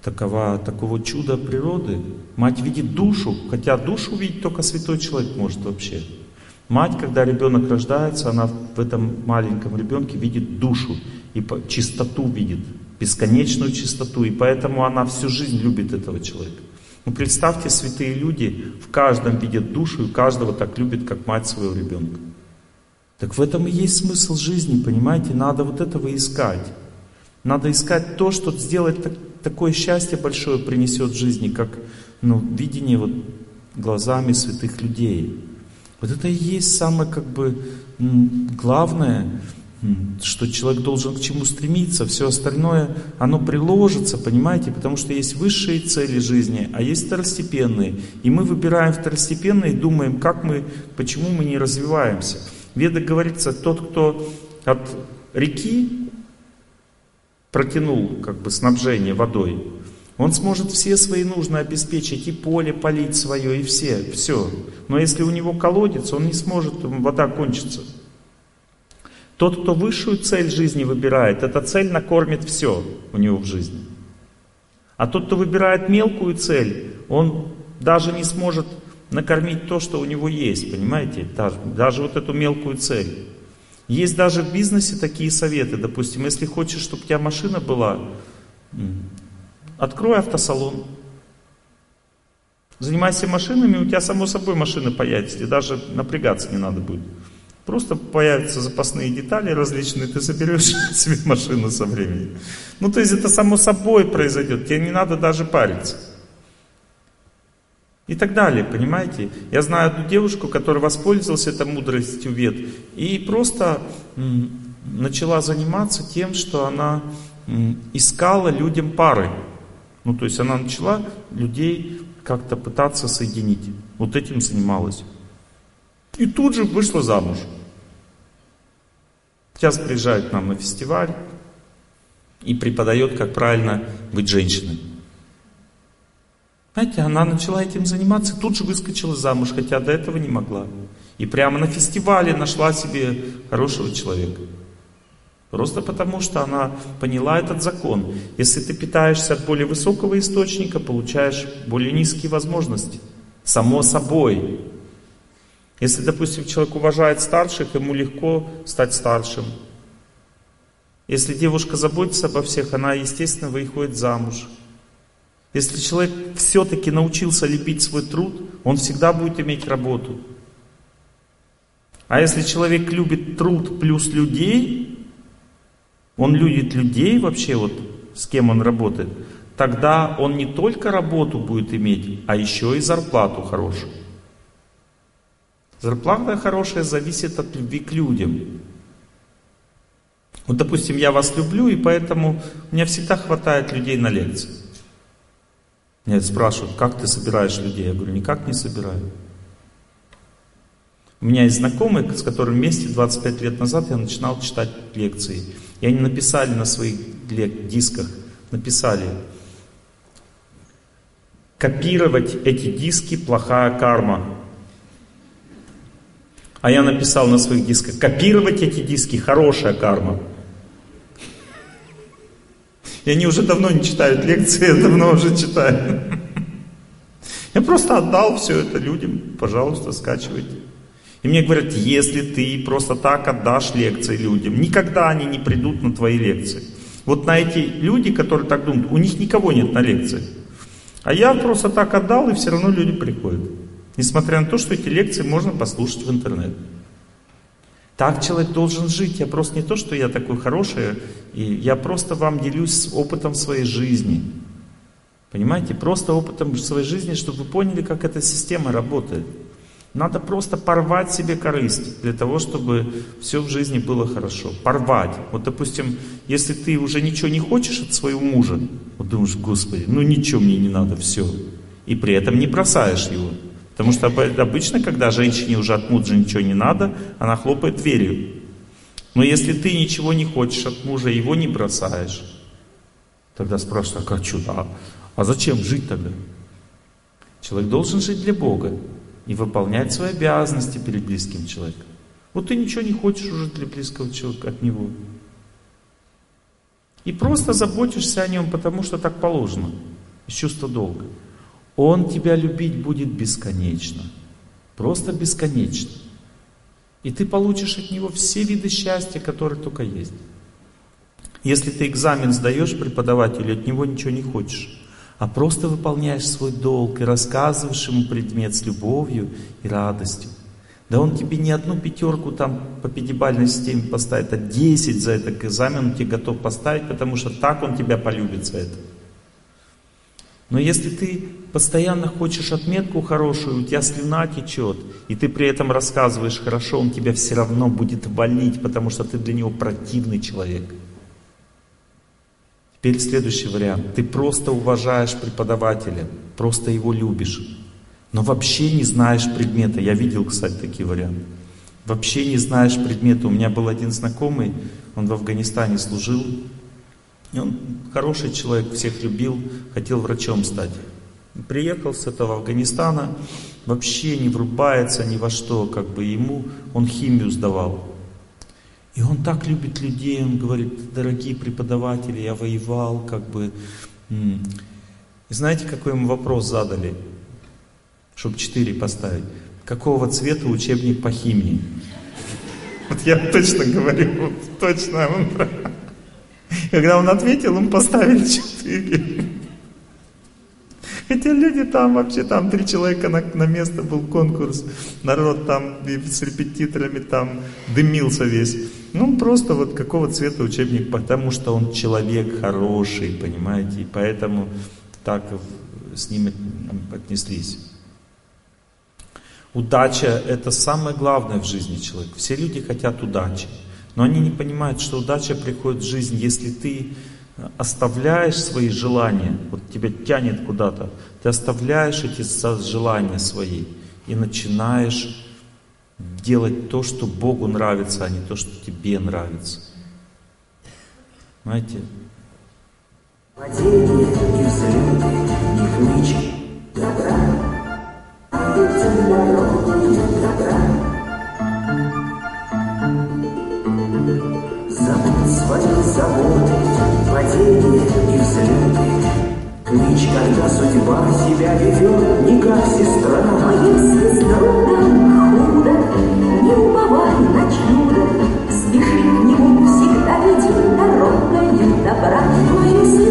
такова, такого чуда природы. Мать видит душу, хотя душу видеть только святой человек может вообще. Мать, когда ребенок рождается, она в этом маленьком ребенке видит душу и чистоту видит, бесконечную чистоту, и поэтому она всю жизнь любит этого человека. Ну представьте, святые люди в каждом видят душу, и каждого так любят, как мать своего ребенка. Так в этом и есть смысл жизни, понимаете? Надо вот этого искать. Надо искать то, что сделать так, такое счастье большое принесет в жизни, как ну, видение вот глазами святых людей. Вот это и есть самое как бы главное, что человек должен к чему стремиться. Все остальное, оно приложится, понимаете, потому что есть высшие цели жизни, а есть второстепенные. И мы выбираем второстепенные и думаем, как мы, почему мы не развиваемся. В Ведах говорится, тот, кто от реки протянул как бы снабжение водой, он сможет все свои нужды обеспечить, и поле полить свое, и все, все. Но если у него колодец, он не сможет, вода кончится. Тот, кто высшую цель жизни выбирает, эта цель накормит все у него в жизни. А тот, кто выбирает мелкую цель, он даже не сможет накормить то, что у него есть, понимаете? Даже, даже вот эту мелкую цель. Есть даже в бизнесе такие советы. Допустим, если хочешь, чтобы у тебя машина была, открой автосалон. Занимайся машинами, у тебя само собой машина появится, и даже напрягаться не надо будет. Просто появятся запасные детали различные, ты соберешь (laughs) себе машину со временем. Ну, то есть это само собой произойдет, тебе не надо даже париться. И так далее, понимаете? Я знаю одну девушку, которая воспользовалась этой мудростью вет и просто начала заниматься тем, что она искала людям пары. Ну, то есть она начала людей как-то пытаться соединить. Вот этим занималась. И тут же вышла замуж. Сейчас приезжает к нам на фестиваль и преподает, как правильно быть женщиной. Знаете, она начала этим заниматься, тут же выскочила замуж, хотя до этого не могла. И прямо на фестивале нашла себе хорошего человека. Просто потому, что она поняла этот закон. Если ты питаешься от более высокого источника, получаешь более низкие возможности. Само собой. Если, допустим, человек уважает старших, ему легко стать старшим. Если девушка заботится обо всех, она, естественно, выходит замуж. Если человек все-таки научился лепить свой труд, он всегда будет иметь работу. А если человек любит труд плюс людей, он любит людей вообще, вот с кем он работает, тогда он не только работу будет иметь, а еще и зарплату хорошую. Зарплата хорошая зависит от любви к людям. Вот, допустим, я вас люблю, и поэтому у меня всегда хватает людей на лекции. Меня спрашивают, как ты собираешь людей? Я говорю, никак не собираю. У меня есть знакомый, с которым вместе 25 лет назад я начинал читать лекции. И они написали на своих дисках, написали, копировать эти диски плохая карма. А я написал на своих дисках, копировать эти диски хорошая карма. И они уже давно не читают лекции, я давно уже читаю. Я просто отдал все это людям, пожалуйста, скачивайте. И мне говорят, если ты просто так отдашь лекции людям, никогда они не придут на твои лекции. Вот на эти люди, которые так думают, у них никого нет на лекции. А я просто так отдал, и все равно люди приходят. Несмотря на то, что эти лекции можно послушать в интернете. Так человек должен жить. Я просто не то, что я такой хороший, и я просто вам делюсь опытом своей жизни. Понимаете? Просто опытом своей жизни, чтобы вы поняли, как эта система работает. Надо просто порвать себе корысть для того, чтобы все в жизни было хорошо. Порвать. Вот, допустим, если ты уже ничего не хочешь от своего мужа, вот думаешь, Господи, ну ничего мне не надо, все. И при этом не бросаешь его. Потому что обычно, когда женщине уже от мужа ничего не надо, она хлопает дверью. Но если ты ничего не хочешь от мужа, его не бросаешь, тогда спрашивают, а как что? А, а зачем жить тогда? Человек должен жить для Бога и выполнять свои обязанности перед близким человеком. Вот ты ничего не хочешь уже для близкого человека от него. И просто заботишься о нем, потому что так положено. Из чувства долга. Он тебя любить будет бесконечно. Просто бесконечно. И ты получишь от него все виды счастья, которые только есть. Если ты экзамен сдаешь преподавателю, от него ничего не хочешь, а просто выполняешь свой долг и рассказываешь ему предмет с любовью и радостью, да он тебе не одну пятерку там по пятибалльной системе поставит, а десять за этот экзамен он тебе готов поставить, потому что так он тебя полюбит за это. Но если ты постоянно хочешь отметку хорошую, у тебя слюна течет, и ты при этом рассказываешь хорошо, он тебя все равно будет валить, потому что ты для него противный человек. Теперь следующий вариант. Ты просто уважаешь преподавателя, просто его любишь, но вообще не знаешь предмета. Я видел, кстати, такие варианты. Вообще не знаешь предмета. У меня был один знакомый, он в Афганистане служил, и он хороший человек, всех любил, хотел врачом стать. Приехал с этого Афганистана, вообще не врубается ни во что, как бы ему, он химию сдавал. И он так любит людей, он говорит, дорогие преподаватели, я воевал, как бы. И знаете, какой ему вопрос задали? чтобы четыре поставить. Какого цвета учебник по химии? Вот я точно говорю, точно. Он... Когда он ответил, он поставил четыре. Хотя люди там вообще, там три человека на, на место был конкурс, народ там с репетиторами там дымился весь. Ну, просто вот какого цвета учебник, потому что он человек хороший, понимаете, и поэтому так с ним отнеслись. Удача – это самое главное в жизни человека. Все люди хотят удачи, но они не понимают, что удача приходит в жизнь, если ты оставляешь свои желания, вот тебя тянет куда-то, ты оставляешь эти желания свои и начинаешь делать то, что Богу нравится, а не то, что тебе нравится. Знаете? Свои заботы, падения и взлеты. Клич, когда судьба себя ведет, не как сестра. А если с добра. Но если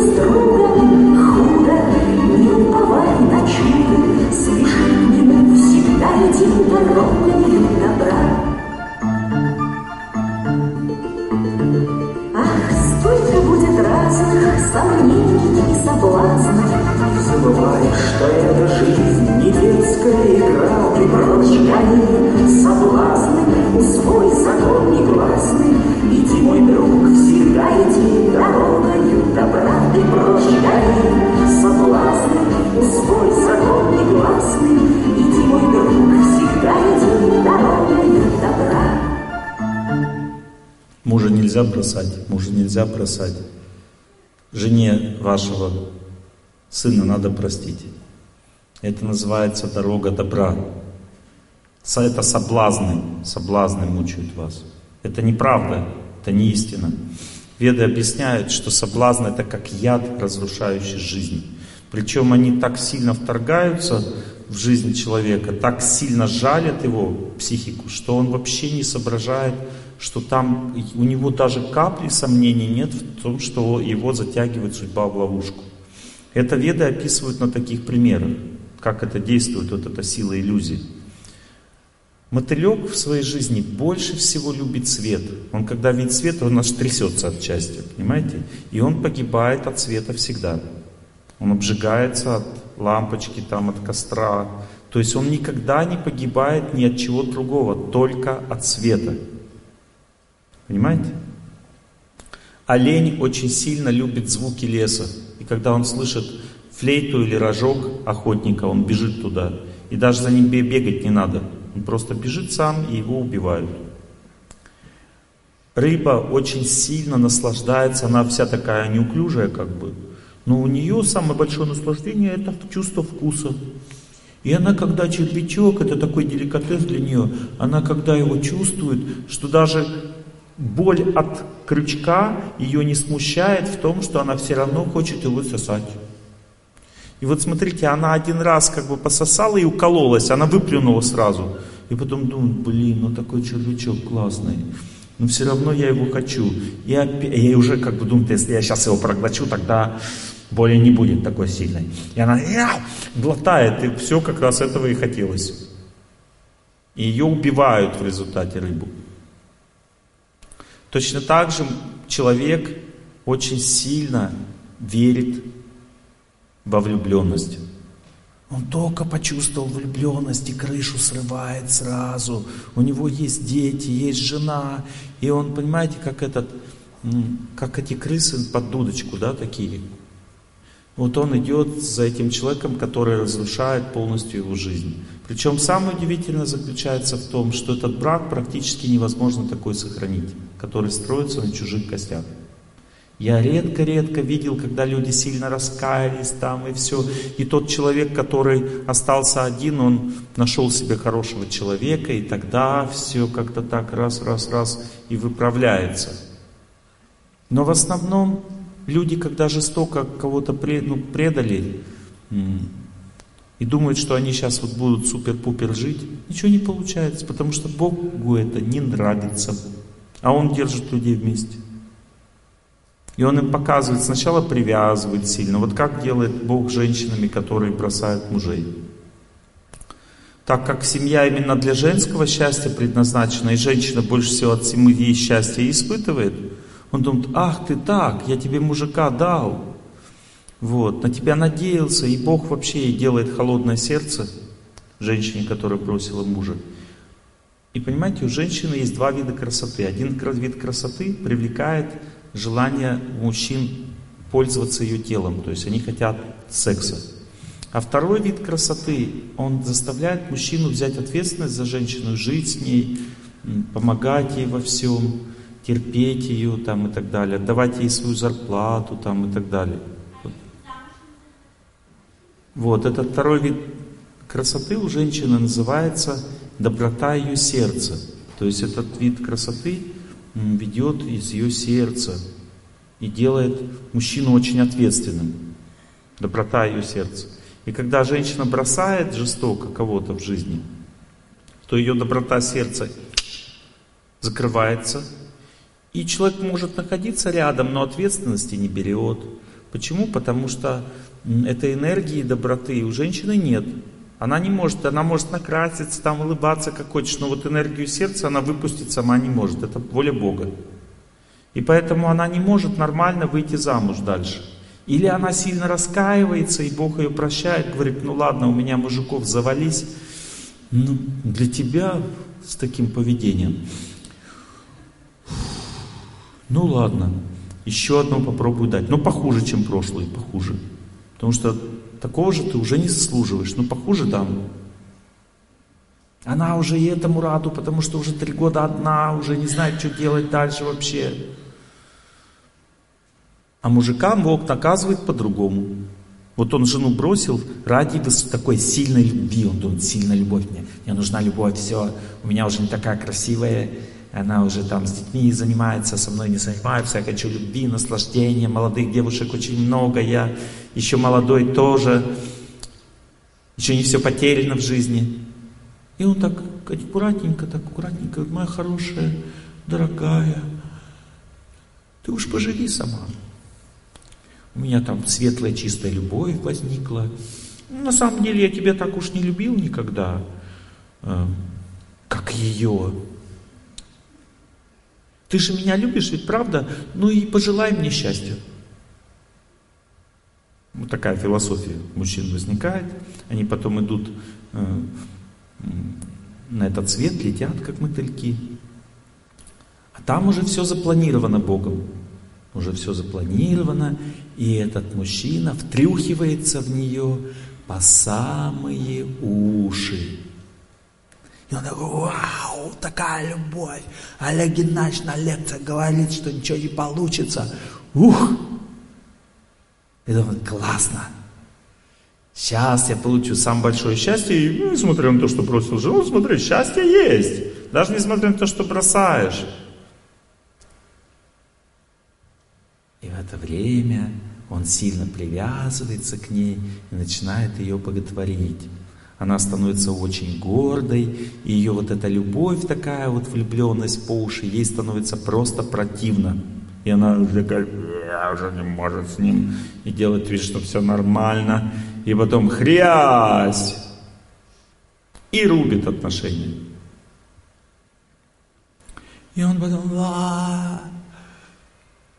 сомнений и соблазнов. Не забывай, что эта жизнь не детская игра, Ты прочь гони соблазны, усвой закон негласный. Иди, мой друг, всегда иди дорогою добра, Ты прочь гони соблазны, усвой закон негласный. Иди, мой друг, всегда иди дорогою добра. Мужа нельзя бросать, мужа нельзя бросать жене вашего сына надо простить. Это называется дорога добра. Это соблазны, соблазны мучают вас. Это неправда, это не истина. Веды объясняют, что соблазн это как яд, разрушающий жизнь. Причем они так сильно вторгаются в жизнь человека, так сильно жалят его психику, что он вообще не соображает, что там у него даже капли сомнений нет в том, что его затягивает судьба в ловушку. Это веды описывают на таких примерах, как это действует, вот эта сила иллюзии. Мотылек в своей жизни больше всего любит свет. Он когда видит свет, он аж трясется от счастья, понимаете? И он погибает от света всегда. Он обжигается от лампочки, там, от костра. То есть он никогда не погибает ни от чего другого, только от света. Понимаете? Олень очень сильно любит звуки леса. И когда он слышит флейту или рожок охотника, он бежит туда. И даже за ним бегать не надо. Он просто бежит сам, и его убивают. Рыба очень сильно наслаждается, она вся такая неуклюжая как бы. Но у нее самое большое наслаждение это чувство вкуса. И она, когда червячок, это такой деликатес для нее, она когда его чувствует, что даже боль от крючка ее не смущает в том, что она все равно хочет его сосать. И вот смотрите, она один раз как бы пососала и укололась, она выплюнула сразу. И потом думает, блин, ну такой червячок классный. Но все равно я его хочу. И опять, я уже как бы думаю, если я сейчас его проглочу, тогда боли не будет такой сильной. И она я, глотает, и все как раз этого и хотелось. И ее убивают в результате рыбу. Точно так же человек очень сильно верит во влюбленность. Он только почувствовал влюбленность и крышу срывает сразу. У него есть дети, есть жена. И он, понимаете, как этот, как эти крысы под дудочку, да, такие. Вот он идет за этим человеком, который разрушает полностью его жизнь. Причем самое удивительное заключается в том, что этот брак практически невозможно такой сохранить, который строится на чужих костях. Я редко-редко видел, когда люди сильно раскаялись там и все. И тот человек, который остался один, он нашел себе хорошего человека, и тогда все как-то так раз, раз, раз и выправляется. Но в основном люди, когда жестоко кого-то ну, предали, и думают, что они сейчас вот будут супер-пупер жить, ничего не получается, потому что Богу это не нравится. А Он держит людей вместе. И Он им показывает, сначала привязывает сильно. Вот как делает Бог женщинами, которые бросают мужей. Так как семья именно для женского счастья предназначена, и женщина больше всего от семьи счастья испытывает, он думает, ах ты так, я тебе мужика дал, вот, на тебя надеялся, и Бог вообще делает холодное сердце, женщине, которая бросила мужа. И понимаете, у женщины есть два вида красоты. Один вид красоты привлекает желание мужчин пользоваться ее телом, то есть они хотят секса. А второй вид красоты, он заставляет мужчину взять ответственность за женщину, жить с ней, помогать ей во всем, терпеть ее там и так далее, отдавать ей свою зарплату там и так далее. Вот, этот второй вид красоты у женщины называется доброта ее сердца. То есть этот вид красоты ведет из ее сердца и делает мужчину очень ответственным. Доброта ее сердца. И когда женщина бросает жестоко кого-то в жизни, то ее доброта сердца закрывается, и человек может находиться рядом, но ответственности не берет. Почему? Потому что этой энергии доброты у женщины нет. Она не может, она может накраситься, там улыбаться как хочешь, но вот энергию сердца она выпустить сама не может. Это воля Бога. И поэтому она не может нормально выйти замуж дальше. Или она сильно раскаивается, и Бог ее прощает, говорит, ну ладно, у меня мужиков завались. Ну, для тебя с таким поведением. Ну ладно, еще одно попробую дать. Но похуже, чем прошлый, похуже. Потому что такого же ты уже не заслуживаешь. Но похуже дам. Она уже и этому раду, потому что уже три года одна, уже не знает, что делать дальше вообще. А мужикам Бог наказывает по-другому. Вот он жену бросил ради такой сильной любви. Он думает, сильная любовь мне. Мне нужна любовь, все. У меня уже не такая красивая она уже там с детьми занимается, со мной не занимается, я хочу любви, наслаждения, молодых девушек очень много, я еще молодой тоже, еще не все потеряно в жизни. И он так аккуратненько, так аккуратненько, моя хорошая, дорогая, ты уж поживи сама. У меня там светлая, чистая любовь возникла. На самом деле я тебя так уж не любил никогда, э, как ее. Ты же меня любишь, ведь правда? Ну и пожелай мне счастья. Вот такая философия мужчин возникает. Они потом идут э, на этот свет, летят как мотыльки. А там уже все запланировано Богом. Уже все запланировано, и этот мужчина втрюхивается в нее по самые уши. И он такой, вау, такая любовь. Олег Геннадьевич на лекции говорит, что ничего не получится. Ух! И думаю, классно. Сейчас я получу самое большое счастье, и ну, несмотря на то, что бросил жену, смотри, счастье есть. Даже несмотря на то, что бросаешь. И в это время он сильно привязывается к ней и начинает ее боготворить она становится очень гордой, и ее вот эта любовь такая, вот влюбленность по уши, ей становится просто противно. И она такая, я уже не может с ним, и делает вид, что все нормально, и потом хрясь, и рубит отношения. И он потом,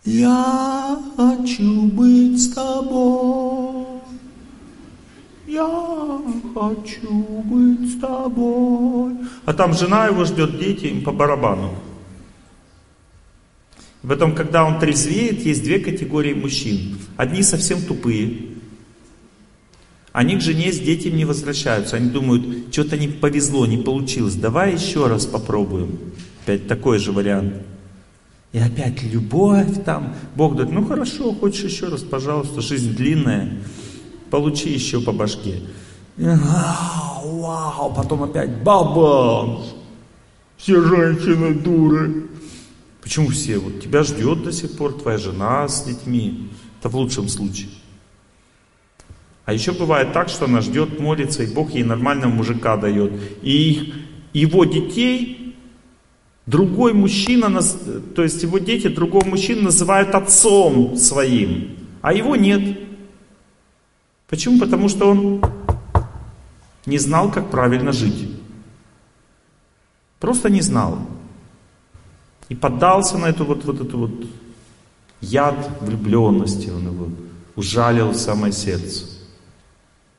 я хочу быть с тобой. Я хочу быть с тобой. А там жена его ждет, дети им по барабану. И потом, когда он трезвеет, есть две категории мужчин. Одни совсем тупые. Они к жене с детьми не возвращаются. Они думают, что-то не повезло, не получилось. Давай еще раз попробуем. Опять такой же вариант. И опять любовь там. Бог говорит, ну хорошо, хочешь еще раз, пожалуйста, жизнь длинная получи еще по башке. Вау, потом опять бабам. Все женщины дуры. Почему все? Вот тебя ждет до сих пор твоя жена с детьми. Это в лучшем случае. А еще бывает так, что она ждет, молится, и Бог ей нормального мужика дает. И его детей другой мужчина, то есть его дети другого мужчины называют отцом своим, а его нет. Почему? Потому что он не знал, как правильно жить. Просто не знал. И поддался на эту вот, вот эту вот яд влюбленности, он его ужалил в самое сердце.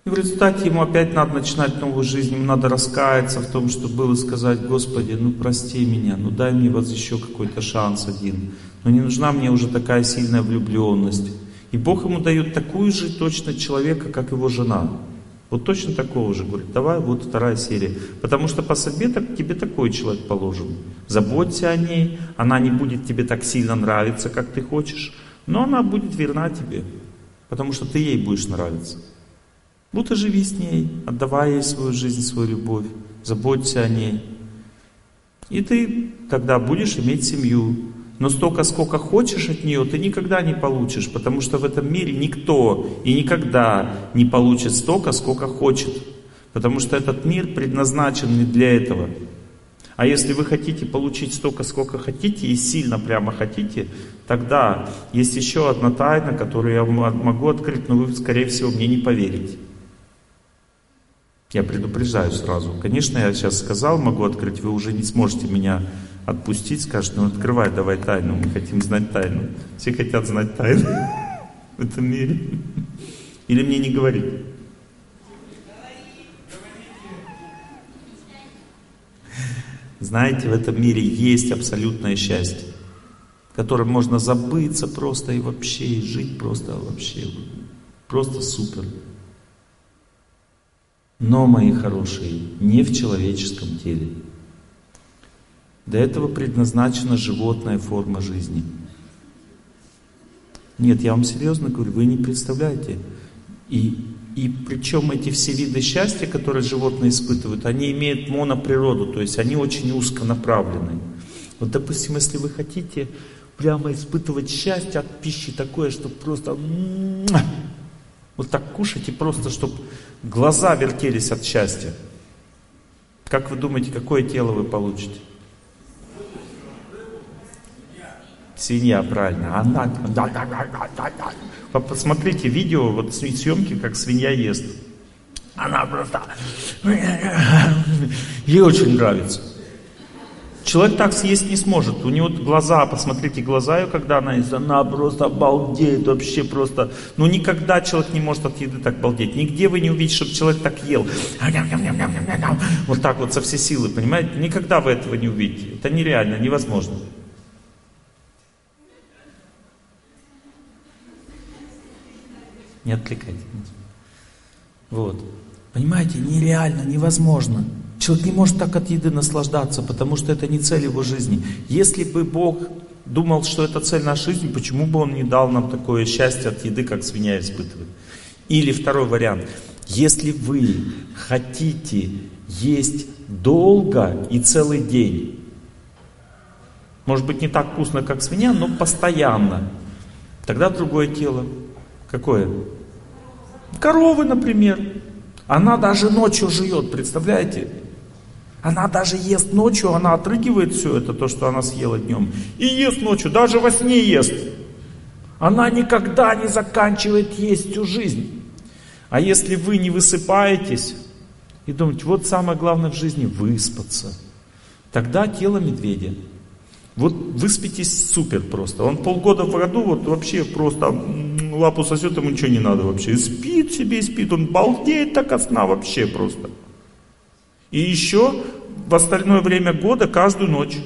И в результате ему опять надо начинать новую жизнь, ему надо раскаяться в том, что было, сказать, Господи, ну прости меня, ну дай мне вот еще какой-то шанс один. Но не нужна мне уже такая сильная влюбленность. И Бог ему дает такую же точно человека, как его жена. Вот точно такого же. Говорит, давай, вот вторая серия. Потому что по судьбе так, тебе такой человек положен. Заботься о ней, она не будет тебе так сильно нравиться, как ты хочешь, но она будет верна тебе, потому что ты ей будешь нравиться. Вот и живи с ней, отдавай ей свою жизнь, свою любовь, заботься о ней. И ты тогда будешь иметь семью. Но столько, сколько хочешь от нее, ты никогда не получишь, потому что в этом мире никто и никогда не получит столько, сколько хочет. Потому что этот мир предназначен не для этого. А если вы хотите получить столько, сколько хотите, и сильно прямо хотите, тогда есть еще одна тайна, которую я могу открыть, но вы, скорее всего, мне не поверите. Я предупреждаю сразу. Конечно, я сейчас сказал, могу открыть, вы уже не сможете меня отпустить, скажете, ну открывай, давай тайну, мы хотим знать тайну. Все хотят знать тайну (laughs) в этом мире. Или мне не говорить? Знаете, в этом мире есть абсолютное счастье, в котором можно забыться просто и вообще, и жить просто вообще, просто супер. Но, мои хорошие, не в человеческом теле. Для этого предназначена животная форма жизни. Нет, я вам серьезно говорю, вы не представляете. И, и причем эти все виды счастья, которые животные испытывают, они имеют моноприроду, то есть они очень узконаправлены. Вот, допустим, если вы хотите прямо испытывать счастье от пищи такое, что просто вот так кушайте просто, чтобы глаза вертелись от счастья. Как вы думаете, какое тело вы получите? Свинья, правильно. Она, да. Посмотрите видео, вот съемки, как свинья ест. Она просто... (sniffs) Ей очень нравится. Человек так съесть не сможет. У него глаза, посмотрите глаза ее, когда она ест, она просто балдеет вообще просто. Ну никогда человек не может от еды так балдеть. Нигде вы не увидите, чтобы человек так ел. Вот так вот со всей силы, понимаете? Никогда вы этого не увидите. Это нереально, невозможно. Не отвлекайтесь. Вот. Понимаете, нереально, невозможно. Человек не может так от еды наслаждаться, потому что это не цель его жизни. Если бы Бог думал, что это цель нашей жизни, почему бы Он не дал нам такое счастье от еды, как свинья испытывает? Или второй вариант. Если вы хотите есть долго и целый день, может быть не так вкусно, как свинья, но постоянно, тогда другое тело. Какое? Коровы, например. Она даже ночью живет, представляете? Она даже ест ночью, она отрыгивает все это, то, что она съела днем. И ест ночью, даже во сне ест. Она никогда не заканчивает есть всю жизнь. А если вы не высыпаетесь и думаете, вот самое главное в жизни выспаться, тогда тело медведя. Вот выспитесь супер просто. Он полгода в году вот вообще просто лапу сосет, ему ничего не надо вообще. спит себе, спит. Он балдеет так от сна вообще просто. И еще в остальное время года каждую ночь.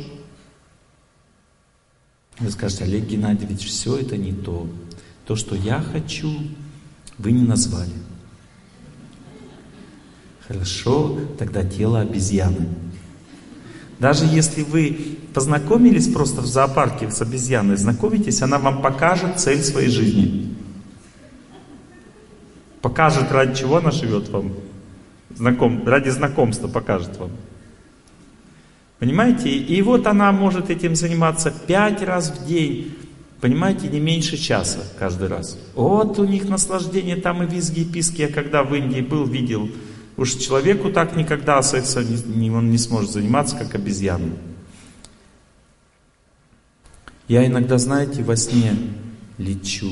Вы скажете, Олег Геннадьевич, все это не то. То, что я хочу, вы не назвали. Хорошо, тогда тело обезьяны. Даже если вы познакомились просто в зоопарке с обезьяной, знакомитесь, она вам покажет цель своей жизни. Покажет, ради чего она живет вам. Знаком, ради знакомства покажет вам. Понимаете? И вот она может этим заниматься пять раз в день. Понимаете, не меньше часа каждый раз. Вот у них наслаждение, там и визги, и писки. Я когда в Индии был, видел. Уж человеку так никогда сексом он не сможет заниматься, как обезьяна. Я иногда, знаете, во сне лечу.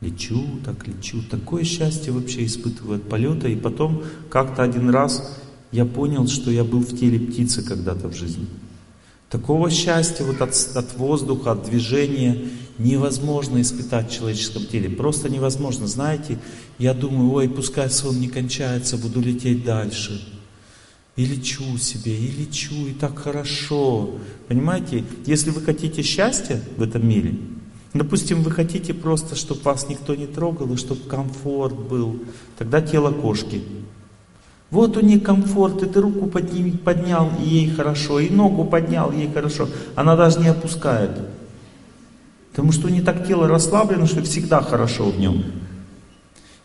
Лечу, так лечу. Такое счастье вообще испытываю от полета. И потом как-то один раз я понял, что я был в теле птицы когда-то в жизни. Такого счастья вот от, от воздуха, от движения невозможно испытать в человеческом теле. Просто невозможно. Знаете, я думаю, ой, пускай сон не кончается, буду лететь дальше. И лечу себе, и лечу, и так хорошо. Понимаете, если вы хотите счастья в этом мире, допустим, вы хотите просто, чтобы вас никто не трогал, и чтобы комфорт был, тогда тело кошки. Вот у нее комфорт, и ты руку подним, поднял, и ей хорошо, и ногу поднял, ей хорошо. Она даже не опускает. Потому что у нее так тело расслаблено, что всегда хорошо в нем.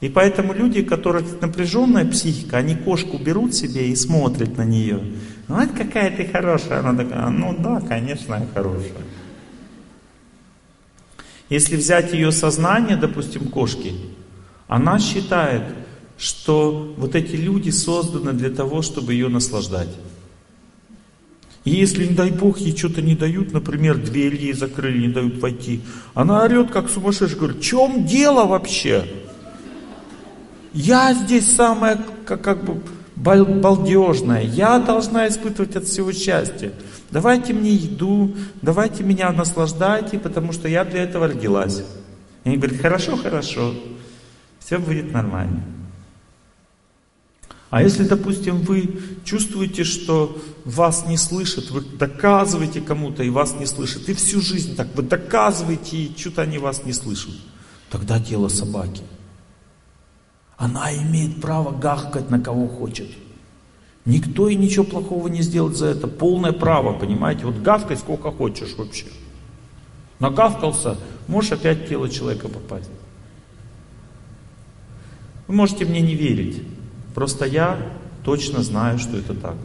И поэтому люди, у которых напряженная психика, они кошку берут себе и смотрят на нее. Вот какая ты хорошая. Она такая, ну да, конечно, я хорошая. Если взять ее сознание, допустим, кошки, она считает, что вот эти люди созданы для того, чтобы ее наслаждать. И если, не дай Бог, ей что-то не дают, например, дверь ей закрыли, не дают войти, она орет как сумасшедшая, говорит, в чем дело вообще? Я здесь самая, как, как бы, балдежная, я должна испытывать от всего счастье. Давайте мне еду, давайте меня наслаждайте, потому что я для этого родилась. И они говорят, хорошо, хорошо, все будет нормально. А если, допустим, вы чувствуете, что вас не слышат, вы доказываете кому-то и вас не слышат, и всю жизнь так вы доказываете, и что-то они вас не слышат, тогда дело собаки. Она имеет право гахкать на кого хочет. Никто и ничего плохого не сделает за это. Полное право, понимаете? Вот гавкать сколько хочешь вообще. Нагавкался, можешь опять в тело человека попасть. Вы можете мне не верить. Просто я точно знаю, что это так.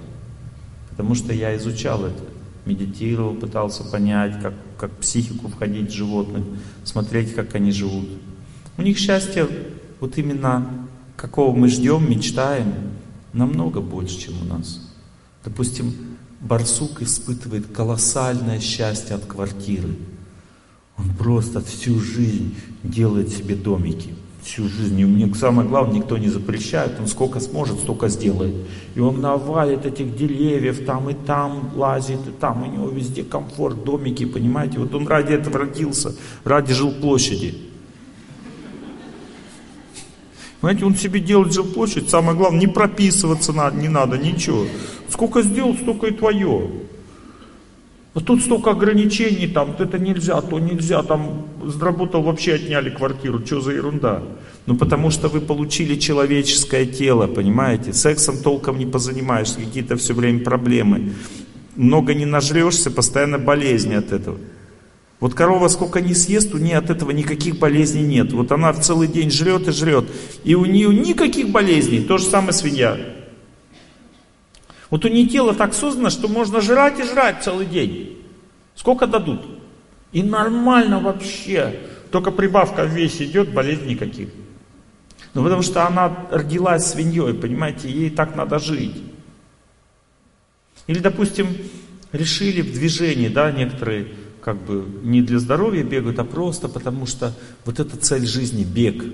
Потому что я изучал это, медитировал, пытался понять, как, как психику входить в животных, смотреть, как они живут. У них счастье, вот именно какого мы ждем, мечтаем, намного больше, чем у нас. Допустим, барсук испытывает колоссальное счастье от квартиры. Он просто всю жизнь делает себе домики всю жизнь. И мне самое главное, никто не запрещает, он сколько сможет, столько сделает. И он навалит этих деревьев, там и там лазит, и там у него везде комфорт, домики, понимаете. Вот он ради этого родился, ради жилплощади. Понимаете, он себе делает жилплощадь, самое главное, не прописываться надо, не надо, ничего. Сколько сделал, столько и твое. А тут столько ограничений, там, это нельзя, то нельзя, там, заработал, вообще отняли квартиру, что за ерунда? Ну, потому что вы получили человеческое тело, понимаете? Сексом толком не позанимаешься, какие-то все время проблемы. Много не нажрешься, постоянно болезни от этого. Вот корова сколько не съест, у нее от этого никаких болезней нет. Вот она целый день жрет и жрет. И у нее никаких болезней. То же самое свинья. Вот у нее тело так создано, что можно жрать и жрать целый день. Сколько дадут? И нормально вообще. Только прибавка в весе идет, болезней никаких. Ну потому что она родилась свиньей, понимаете, ей так надо жить. Или, допустим, решили в движении, да, некоторые как бы не для здоровья бегают, а просто потому что вот эта цель жизни, бег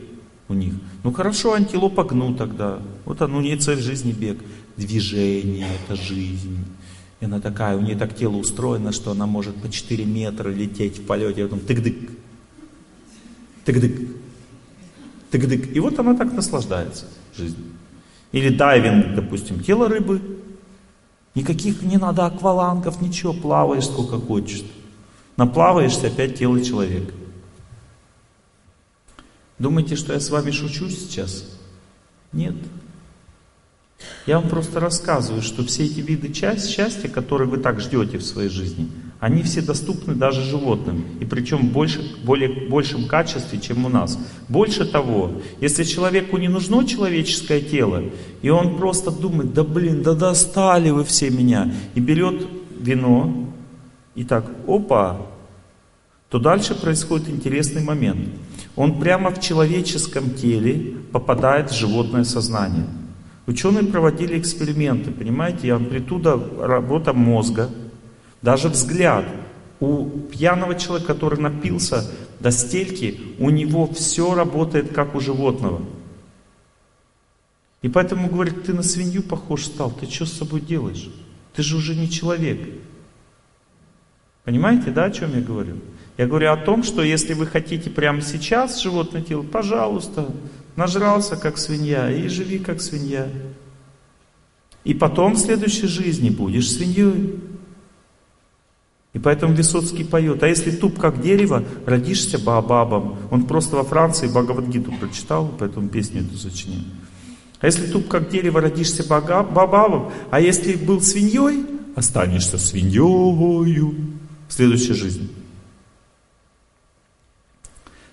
у них. Ну хорошо, антилопа гну тогда. Вот оно, у нее цель жизни бег движение, это жизнь. И она такая, у нее так тело устроено, что она может по 4 метра лететь в полете, а потом тык-дык, тык-дык, тык-дык. И вот она так наслаждается жизнью. Или дайвинг, допустим, тело рыбы. Никаких не надо аквалангов, ничего, плаваешь сколько хочешь. Наплаваешься, опять тело человека. Думаете, что я с вами шучу сейчас? Нет. Я вам просто рассказываю, что все эти виды счастья, которые вы так ждете в своей жизни, они все доступны даже животным. И причем в больше, более, большем качестве, чем у нас. Больше того, если человеку не нужно человеческое тело, и он просто думает, да блин, да достали вы все меня, и берет вино, и так, опа, то дальше происходит интересный момент. Он прямо в человеческом теле попадает в животное сознание. Ученые проводили эксперименты, понимаете, и амплитуда работа мозга, даже взгляд. У пьяного человека, который напился до стельки, у него все работает как у животного. И поэтому говорит, ты на свинью похож стал, ты что с собой делаешь? Ты же уже не человек. Понимаете, да, о чем я говорю? Я говорю о том, что если вы хотите прямо сейчас животное тело, пожалуйста, нажрался как свинья и живи как свинья. И потом в следующей жизни будешь свиньей. И поэтому Высоцкий поет, а если туп как дерево, родишься баобабом. Он просто во Франции Бхагавадгиту прочитал, поэтому песню эту сочинил. А если туп как дерево, родишься баобабом, а если был свиньей, останешься свиньей в следующей жизни.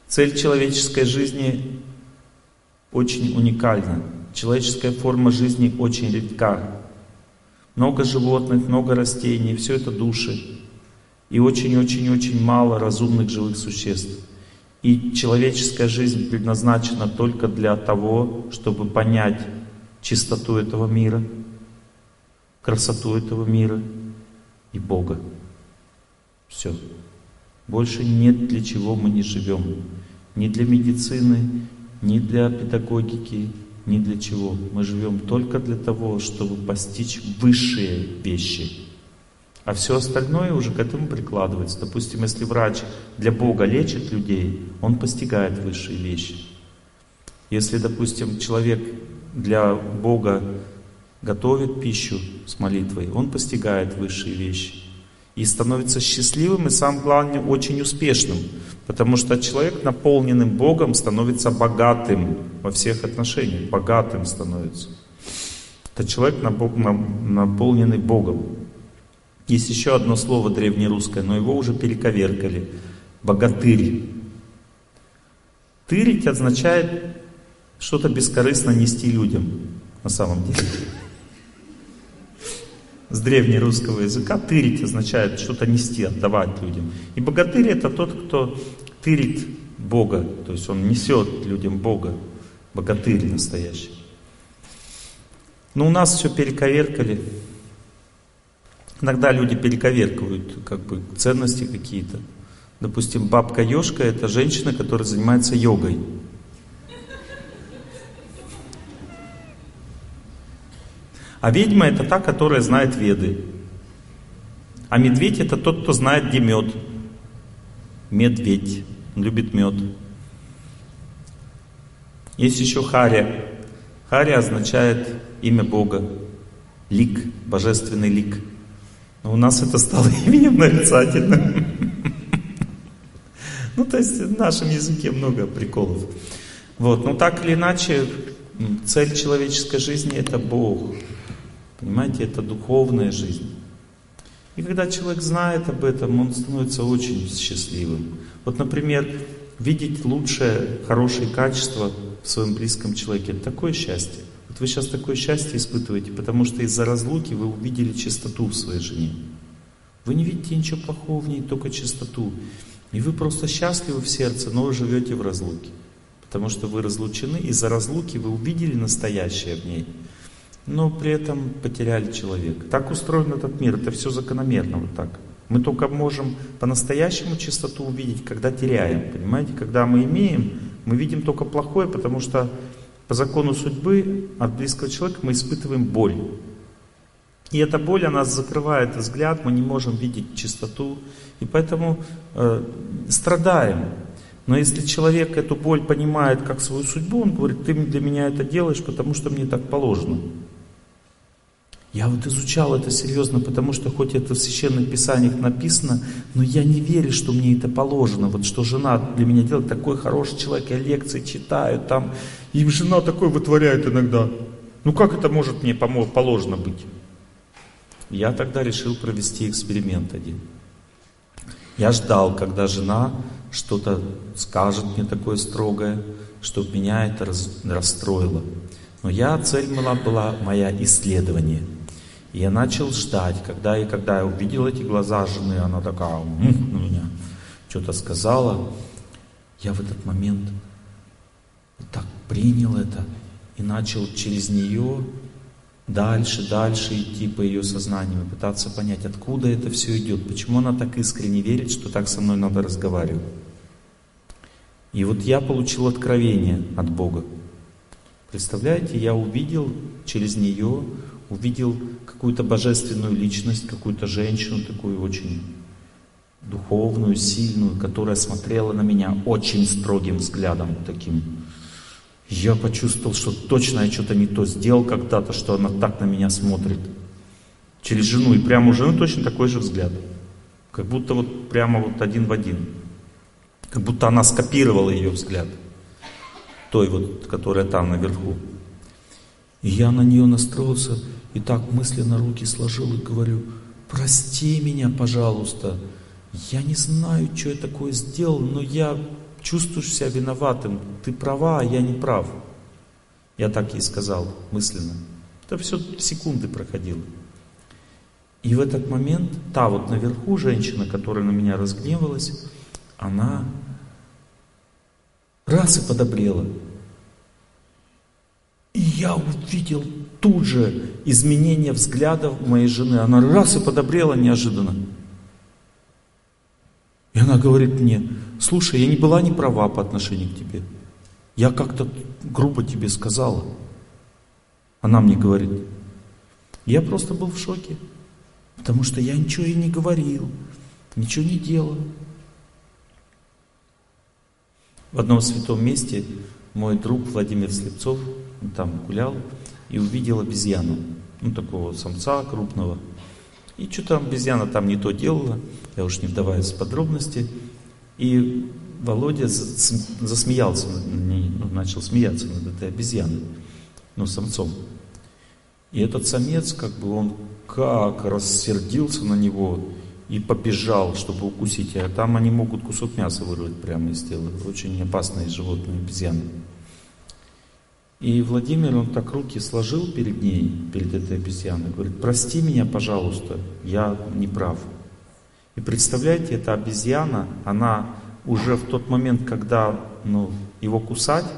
Цель человеческой жизни очень уникальна. Человеческая форма жизни очень редка. Много животных, много растений, все это души. И очень-очень-очень мало разумных живых существ. И человеческая жизнь предназначена только для того, чтобы понять чистоту этого мира, красоту этого мира и Бога. Все. Больше нет для чего мы не живем. Ни для медицины, ни для педагогики, ни для чего. Мы живем только для того, чтобы постичь высшие вещи. А все остальное уже к этому прикладывается. Допустим, если врач для Бога лечит людей, он постигает высшие вещи. Если, допустим, человек для Бога готовит пищу с молитвой, он постигает высшие вещи. И становится счастливым и, самое главное, очень успешным. Потому что человек, наполненным Богом, становится богатым во всех отношениях. Богатым становится. Это человек, наполненный Богом. Есть еще одно слово древнерусское, но его уже перековеркали. Богатырь. Тырить означает что-то бескорыстно нести людям, на самом деле. С древнерусского языка тырить означает что-то нести, отдавать людям. И богатырь это тот, кто тырит Бога, то есть он несет людям Бога. Богатырь настоящий. Но у нас все перековеркали. Иногда люди перековеркивают как бы ценности какие-то. Допустим, бабка Ёшка это женщина, которая занимается йогой. А ведьма это та, которая знает веды. А медведь это тот, кто знает, где мед. Медведь. Он любит мед. Есть еще Харя. Харя означает имя Бога. Лик, божественный лик. Но у нас это стало (laughs) именем нарицательным. (laughs) Ну, то есть в нашем языке много приколов. Вот, но так или иначе, цель человеческой жизни это Бог. Понимаете, это духовная жизнь. И когда человек знает об этом, он становится очень счастливым. Вот, например, видеть лучшее, хорошее качество в своем близком человеке, это такое счастье. Вот вы сейчас такое счастье испытываете, потому что из-за разлуки вы увидели чистоту в своей жене. Вы не видите ничего плохого в ней, только чистоту. И вы просто счастливы в сердце, но вы живете в разлуке. Потому что вы разлучены, из-за разлуки вы увидели настоящее в ней, но при этом потеряли человека. Так устроен этот мир, это все закономерно вот так. Мы только можем по-настоящему чистоту увидеть, когда теряем. Понимаете, когда мы имеем, мы видим только плохое, потому что по закону судьбы от близкого человека мы испытываем боль. И эта боль, она закрывает взгляд, мы не можем видеть чистоту, и поэтому э, страдаем. Но если человек эту боль понимает как свою судьбу, он говорит, ты для меня это делаешь, потому что мне так положено. Я вот изучал это серьезно, потому что хоть это в священных писаниях написано, но я не верю, что мне это положено. Вот что жена для меня делает, такой хороший человек, я лекции читаю там, и жена такой вытворяет иногда. Ну как это может мне положено быть? Я тогда решил провести эксперимент один. Я ждал, когда жена что-то скажет мне такое строгое, чтобы меня это расстроило. Но я, цель была, была моя исследование – я начал ждать, когда и когда я увидел эти глаза жены, она такая, на меня. что-то сказала, я в этот момент так принял это и начал через нее дальше, дальше идти по ее сознанию, пытаться понять, откуда это все идет, почему она так искренне верит, что так со мной надо разговаривать. И вот я получил откровение от Бога. Представляете, я увидел через нее, увидел какую-то божественную личность, какую-то женщину такую очень духовную, сильную, которая смотрела на меня очень строгим взглядом таким. Я почувствовал, что точно я что-то не то сделал когда-то, что она так на меня смотрит. Через жену. И прямо у жены точно такой же взгляд. Как будто вот прямо вот один в один. Как будто она скопировала ее взгляд. Той вот, которая там наверху. И я на нее настроился и так мысленно руки сложил и говорю, прости меня, пожалуйста. Я не знаю, что я такое сделал, но я чувствую себя виноватым. Ты права, а я не прав. Я так ей сказал мысленно. Это все секунды проходило. И в этот момент та вот наверху женщина, которая на меня разгневалась, она раз и подобрела. И я увидел тут же изменение взглядов моей жены. Она раз и подобрела неожиданно. И она говорит мне, слушай, я не была не права по отношению к тебе. Я как-то грубо тебе сказала. Она мне говорит. Я просто был в шоке. Потому что я ничего и не говорил, ничего не делал. В одном святом месте мой друг Владимир Слепцов там гулял и увидел обезьяну. Ну, такого самца крупного. И что-то обезьяна там не то делала, я уж не вдаваюсь в подробности. И Володя засмеялся, ну, начал смеяться над этой обезьяной, ну, самцом. И этот самец, как бы он как рассердился на него и побежал, чтобы укусить. А там они могут кусок мяса вырвать прямо из тела. Очень опасные животные, обезьяны. И Владимир, он так руки сложил перед ней, перед этой обезьяной, говорит, прости меня, пожалуйста, я не прав. И представляете, эта обезьяна, она уже в тот момент, когда ну, его кусать,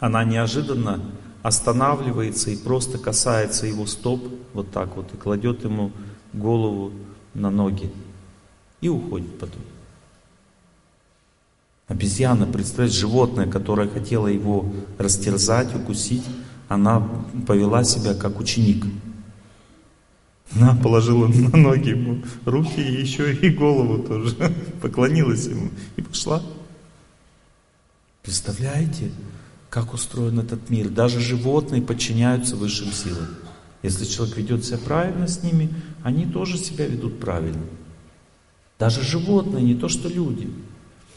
она неожиданно останавливается и просто касается его стоп, вот так вот, и кладет ему голову на ноги. И уходит потом. Обезьяна, представляете, животное, которое хотело его растерзать, укусить, она повела себя как ученик. Она положила на ноги ему руки и еще и голову тоже. (laughs) Поклонилась ему и пошла. Представляете, как устроен этот мир? Даже животные подчиняются высшим силам. Если человек ведет себя правильно с ними, они тоже себя ведут правильно. Даже животные, не то что люди.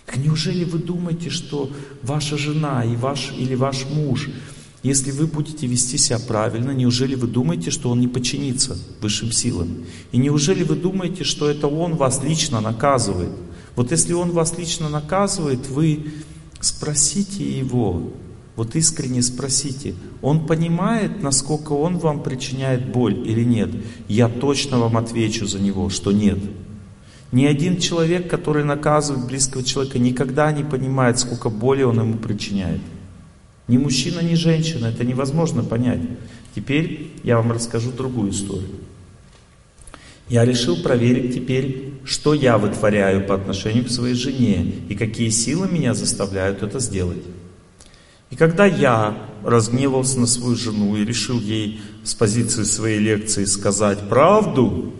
Так неужели вы думаете, что ваша жена и ваш, или ваш муж, если вы будете вести себя правильно, неужели вы думаете, что он не подчинится высшим силам? И неужели вы думаете, что это он вас лично наказывает? Вот если он вас лично наказывает, вы спросите его, вот искренне спросите, он понимает, насколько он вам причиняет боль или нет? Я точно вам отвечу за него, что нет. Ни один человек, который наказывает близкого человека, никогда не понимает, сколько боли он ему причиняет. Ни мужчина, ни женщина, это невозможно понять. Теперь я вам расскажу другую историю. Я решил проверить теперь, что я вытворяю по отношению к своей жене и какие силы меня заставляют это сделать. И когда я разгневался на свою жену и решил ей с позиции своей лекции сказать правду,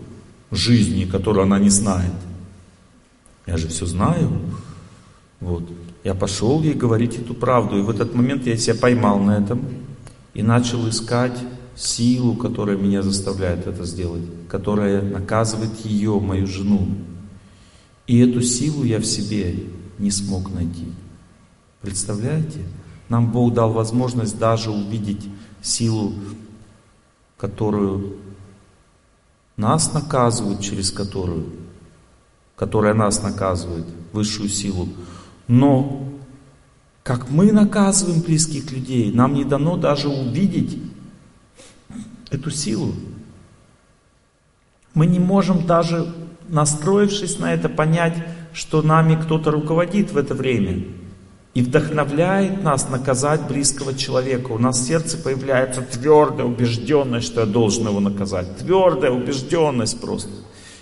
жизни, которую она не знает. Я же все знаю. Вот. Я пошел ей говорить эту правду. И в этот момент я себя поймал на этом и начал искать силу, которая меня заставляет это сделать, которая наказывает ее, мою жену. И эту силу я в себе не смог найти. Представляете? Нам Бог дал возможность даже увидеть силу, которую нас наказывают, через которую, которая нас наказывает, высшую силу. Но как мы наказываем близких людей, нам не дано даже увидеть эту силу. Мы не можем даже, настроившись на это, понять, что нами кто-то руководит в это время и вдохновляет нас наказать близкого человека. У нас в сердце появляется твердая убежденность, что я должен его наказать. Твердая убежденность просто.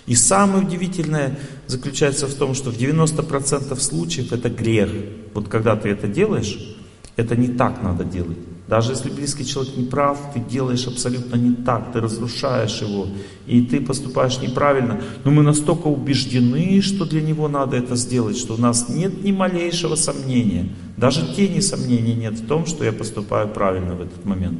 И самое удивительное заключается в том, что в 90% случаев это грех. Вот когда ты это делаешь, это не так надо делать. Даже если близкий человек не прав, ты делаешь абсолютно не так, ты разрушаешь его, и ты поступаешь неправильно. Но мы настолько убеждены, что для него надо это сделать, что у нас нет ни малейшего сомнения, даже тени сомнений нет в том, что я поступаю правильно в этот момент.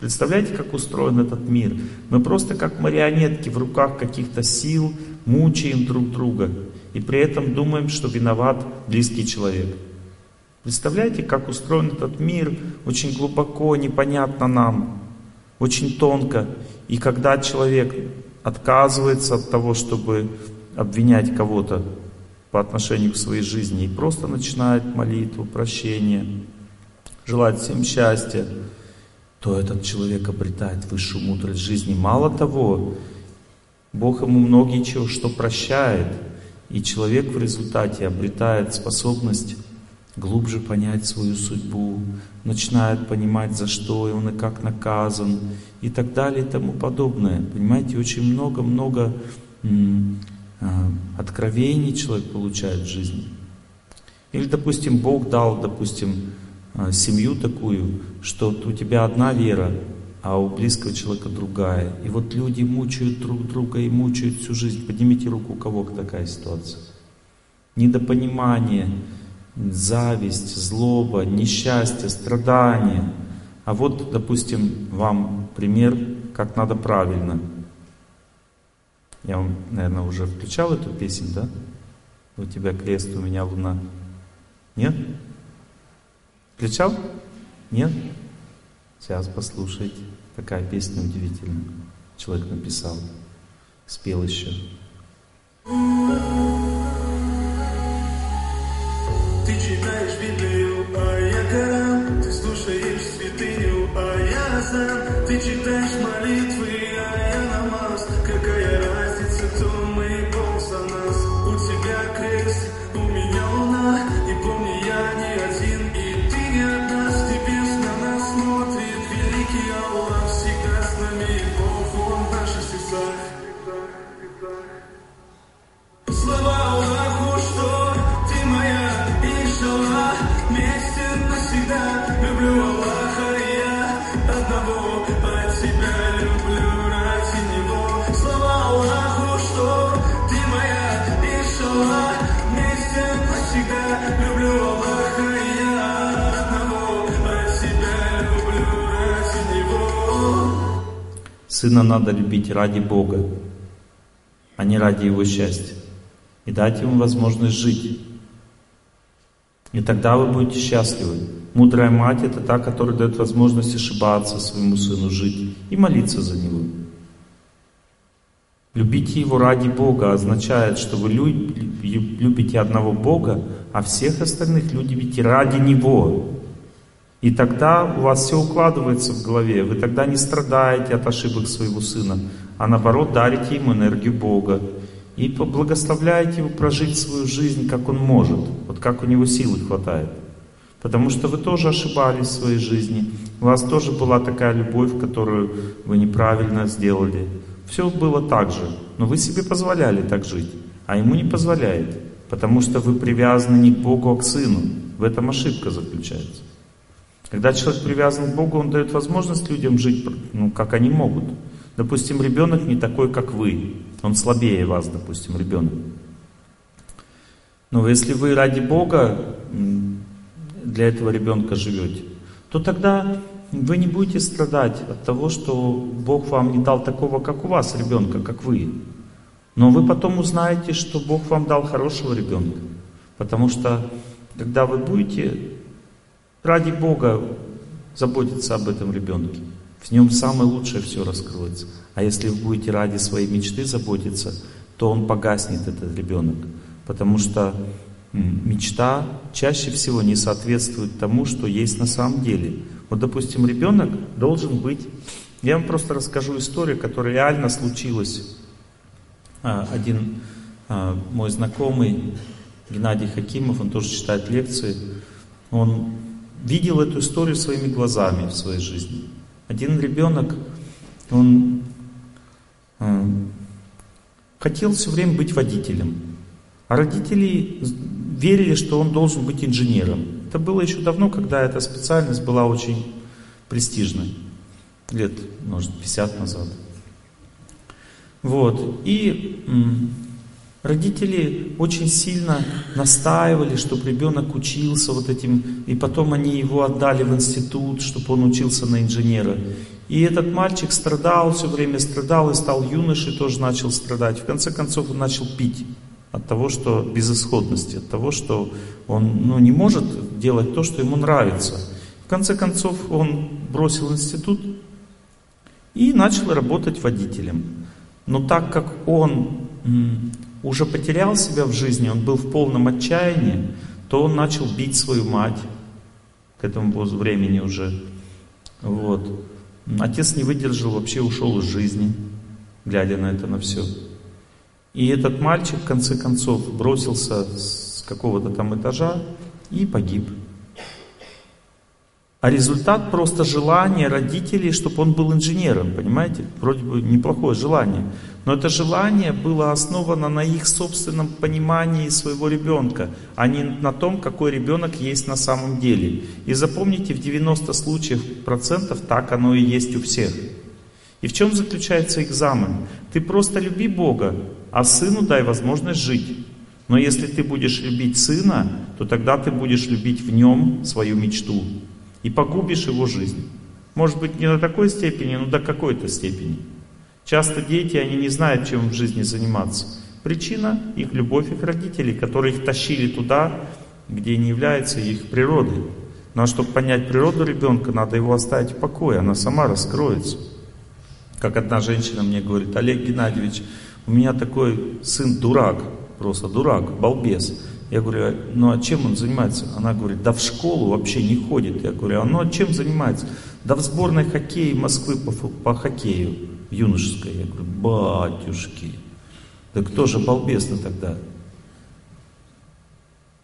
Представляете, как устроен этот мир? Мы просто как марионетки в руках каких-то сил мучаем друг друга, и при этом думаем, что виноват близкий человек. Представляете, как устроен этот мир очень глубоко, непонятно нам, очень тонко. И когда человек отказывается от того, чтобы обвинять кого-то по отношению к своей жизни, и просто начинает молитву, прощение, желать всем счастья, то этот человек обретает высшую мудрость жизни. Мало того, Бог ему многие чего что прощает, и человек в результате обретает способность глубже понять свою судьбу, начинает понимать, за что он и как наказан, и так далее и тому подобное. Понимаете, очень много-много а, откровений человек получает в жизни. Или, допустим, Бог дал, допустим, а, семью такую, что у тебя одна вера, а у близкого человека другая. И вот люди мучают друг друга и мучают всю жизнь. Поднимите руку, у кого такая ситуация. Недопонимание, зависть, злоба, несчастье, страдания. А вот, допустим, вам пример, как надо правильно. Я вам, наверное, уже включал эту песню, да? У тебя крест, у меня луна. Нет? Включал? Нет? Сейчас послушайте. Такая песня удивительная. Человек написал, спел еще. te tiveres viver. Сына надо любить ради Бога, а не ради его счастья. И дать ему возможность жить. И тогда вы будете счастливы. Мудрая мать это та, которая дает возможность ошибаться своему сыну жить и молиться за него. Любите его ради Бога означает, что вы любите одного Бога, а всех остальных любите ради Него. И тогда у вас все укладывается в голове. Вы тогда не страдаете от ошибок своего сына, а наоборот дарите ему энергию Бога. И благословляете его прожить свою жизнь, как он может, вот как у него силы хватает. Потому что вы тоже ошибались в своей жизни. У вас тоже была такая любовь, которую вы неправильно сделали. Все было так же. Но вы себе позволяли так жить, а ему не позволяете. Потому что вы привязаны не к Богу, а к Сыну. В этом ошибка заключается. Когда человек привязан к Богу, он дает возможность людям жить, ну, как они могут. Допустим, ребенок не такой, как вы. Он слабее вас, допустим, ребенок. Но если вы ради Бога для этого ребенка живете, то тогда вы не будете страдать от того, что Бог вам не дал такого, как у вас, ребенка, как вы. Но вы потом узнаете, что Бог вам дал хорошего ребенка. Потому что, когда вы будете ради Бога заботиться об этом ребенке, в нем самое лучшее все раскроется. А если вы будете ради своей мечты заботиться, то он погаснет, этот ребенок. Потому что мечта чаще всего не соответствует тому, что есть на самом деле. Вот, допустим, ребенок должен быть... Я вам просто расскажу историю, которая реально случилась. А, один а, мой знакомый, Геннадий Хакимов, он тоже читает лекции. Он видел эту историю своими глазами в своей жизни. Один ребенок, он э, хотел все время быть водителем. А родители верили, что он должен быть инженером. Это было еще давно, когда эта специальность была очень престижной. Лет, может, 50 назад. Вот. И родители очень сильно настаивали, чтобы ребенок учился вот этим, и потом они его отдали в институт, чтобы он учился на инженера. И этот мальчик страдал, все время страдал, и стал юношей, тоже начал страдать. В конце концов он начал пить от того, что безысходности, от того, что он ну, не может делать то, что ему нравится. В конце концов он бросил институт и начал работать водителем. Но так как он уже потерял себя в жизни, он был в полном отчаянии, то он начал бить свою мать к этому времени уже. Вот. Отец не выдержал, вообще ушел из жизни, глядя на это на все. И этот мальчик, в конце концов, бросился с какого-то там этажа и погиб. А результат просто желание родителей, чтобы он был инженером, понимаете? Вроде бы неплохое желание. Но это желание было основано на их собственном понимании своего ребенка, а не на том, какой ребенок есть на самом деле. И запомните, в 90 случаев процентов так оно и есть у всех. И в чем заключается экзамен? Ты просто люби Бога, а сыну дай возможность жить. Но если ты будешь любить сына, то тогда ты будешь любить в нем свою мечту и погубишь его жизнь. Может быть, не на такой степени, но до какой-то степени. Часто дети, они не знают, чем в жизни заниматься. Причина — их любовь их родителей, которые их тащили туда, где не является их природой. Но ну, а чтобы понять природу ребенка, надо его оставить в покое, она сама раскроется. Как одна женщина мне говорит, Олег Геннадьевич, у меня такой сын дурак, просто дурак, балбес. Я говорю, ну а чем он занимается? Она говорит, да в школу вообще не ходит. Я говорю, а ну а чем занимается? Да в сборной хоккея Москвы по, по хоккею юношеской. Я говорю, батюшки, да кто же балбес-то тогда?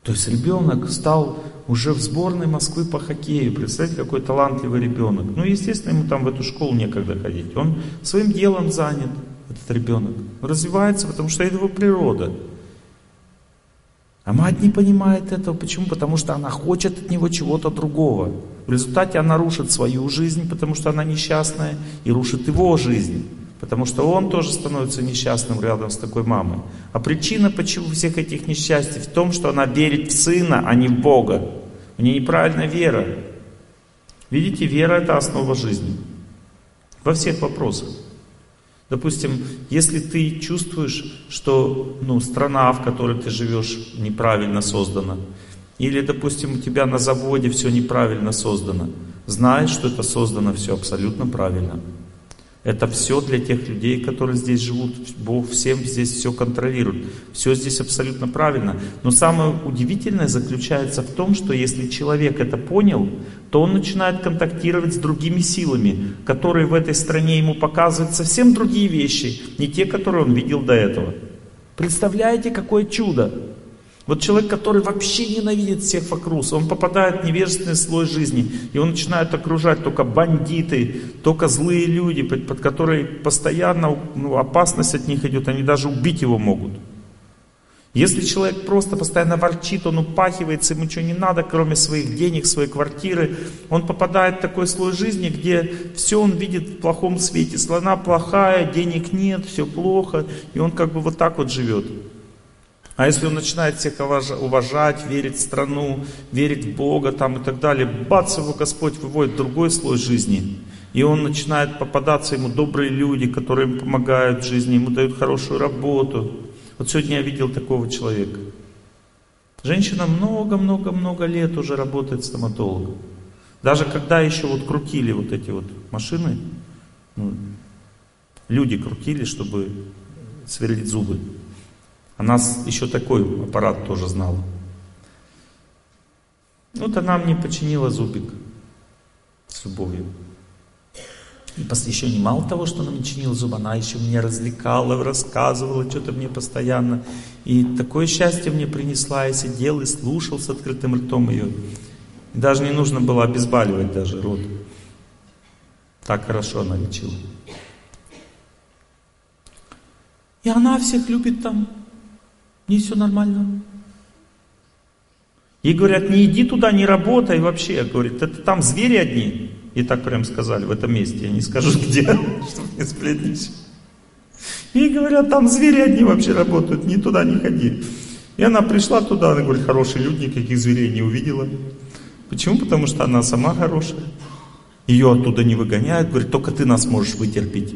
То есть ребенок стал уже в сборной Москвы по хоккею. Представьте, какой талантливый ребенок. Ну, естественно, ему там в эту школу некогда ходить. Он своим делом занят, этот ребенок. Развивается, потому что это его природа. А мать не понимает этого. Почему? Потому что она хочет от него чего-то другого. В результате она рушит свою жизнь, потому что она несчастная, и рушит его жизнь. Потому что он тоже становится несчастным рядом с такой мамой. А причина почему всех этих несчастий в том, что она верит в сына, а не в Бога. У нее неправильная вера. Видите, вера это основа жизни. Во всех вопросах. Допустим, если ты чувствуешь, что ну, страна, в которой ты живешь, неправильно создана, или, допустим, у тебя на заводе все неправильно создано, знай, что это создано все абсолютно правильно. Это все для тех людей, которые здесь живут. Бог всем здесь все контролирует. Все здесь абсолютно правильно. Но самое удивительное заключается в том, что если человек это понял, то он начинает контактировать с другими силами, которые в этой стране ему показывают совсем другие вещи, не те, которые он видел до этого. Представляете, какое чудо! Вот человек, который вообще ненавидит всех вокруг, он попадает в невежественный слой жизни, и он начинает окружать только бандиты, только злые люди, под, под которые постоянно ну, опасность от них идет, они даже убить его могут. Если человек просто постоянно ворчит, он упахивается, ему ничего не надо, кроме своих денег, своей квартиры, он попадает в такой слой жизни, где все он видит в плохом свете. Слона плохая, денег нет, все плохо, и он как бы вот так вот живет. А если он начинает всех уважать, верить в страну, верить в Бога там и так далее, бац, его Господь выводит в другой слой жизни. И он начинает попадаться ему добрые люди, которые ему помогают в жизни, ему дают хорошую работу. Вот сегодня я видел такого человека. Женщина много-много-много лет уже работает стоматологом. Даже когда еще вот крутили вот эти вот машины, ну, люди крутили, чтобы сверлить зубы. Она еще такой аппарат тоже знала. Вот она мне починила зубик с любовью. И еще не мало того, что она мне чинила зубы, она еще меня развлекала, рассказывала что-то мне постоянно. И такое счастье мне принесла, я сидел и слушал с открытым ртом ее. И даже не нужно было обезболивать даже рот. Так хорошо она лечила. И она всех любит там. Не все нормально. Ей говорят, не иди туда, не работай вообще. Говорит, это там звери одни. И так прям сказали в этом месте. Я не скажу (laughs) где, чтобы не сплетничать. И говорят, там звери одни вообще работают, ни туда не ходи. И она пришла туда, она говорит, хорошие люди, никаких зверей не увидела. Почему? Потому что она сама хорошая. Ее оттуда не выгоняют, говорит, только ты нас можешь вытерпеть.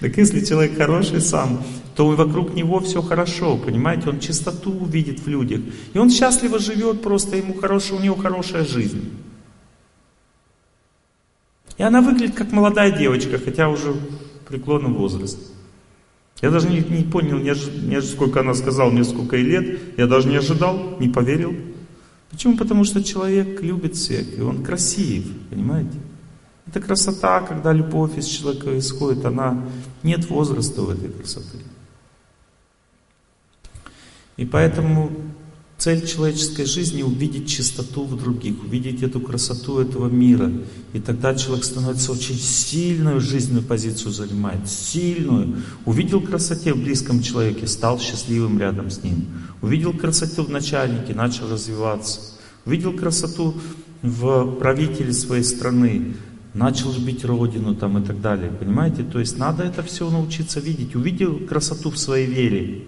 Так если человек хороший сам, то вокруг него все хорошо, понимаете, он чистоту увидит в людях. И он счастливо живет, просто ему хорошая, у него хорошая жизнь. И она выглядит как молодая девочка, хотя уже в преклонном возрасте. Я даже не, не понял, не, не, сколько она сказала, мне сколько ей лет. Я даже не ожидал, не поверил. Почему? Потому что человек любит всех, и он красив, понимаете? Это красота, когда любовь из человека исходит, она нет возраста в этой красоты. И поэтому цель человеческой жизни увидеть чистоту в других, увидеть эту красоту этого мира. И тогда человек становится очень сильную жизненную позицию занимает, сильную. Увидел красоте в близком человеке, стал счастливым рядом с ним. Увидел красоту в начальнике, начал развиваться. Увидел красоту в правителе своей страны, начал любить родину там и так далее. Понимаете? То есть надо это все научиться видеть. Увидел красоту в своей вере,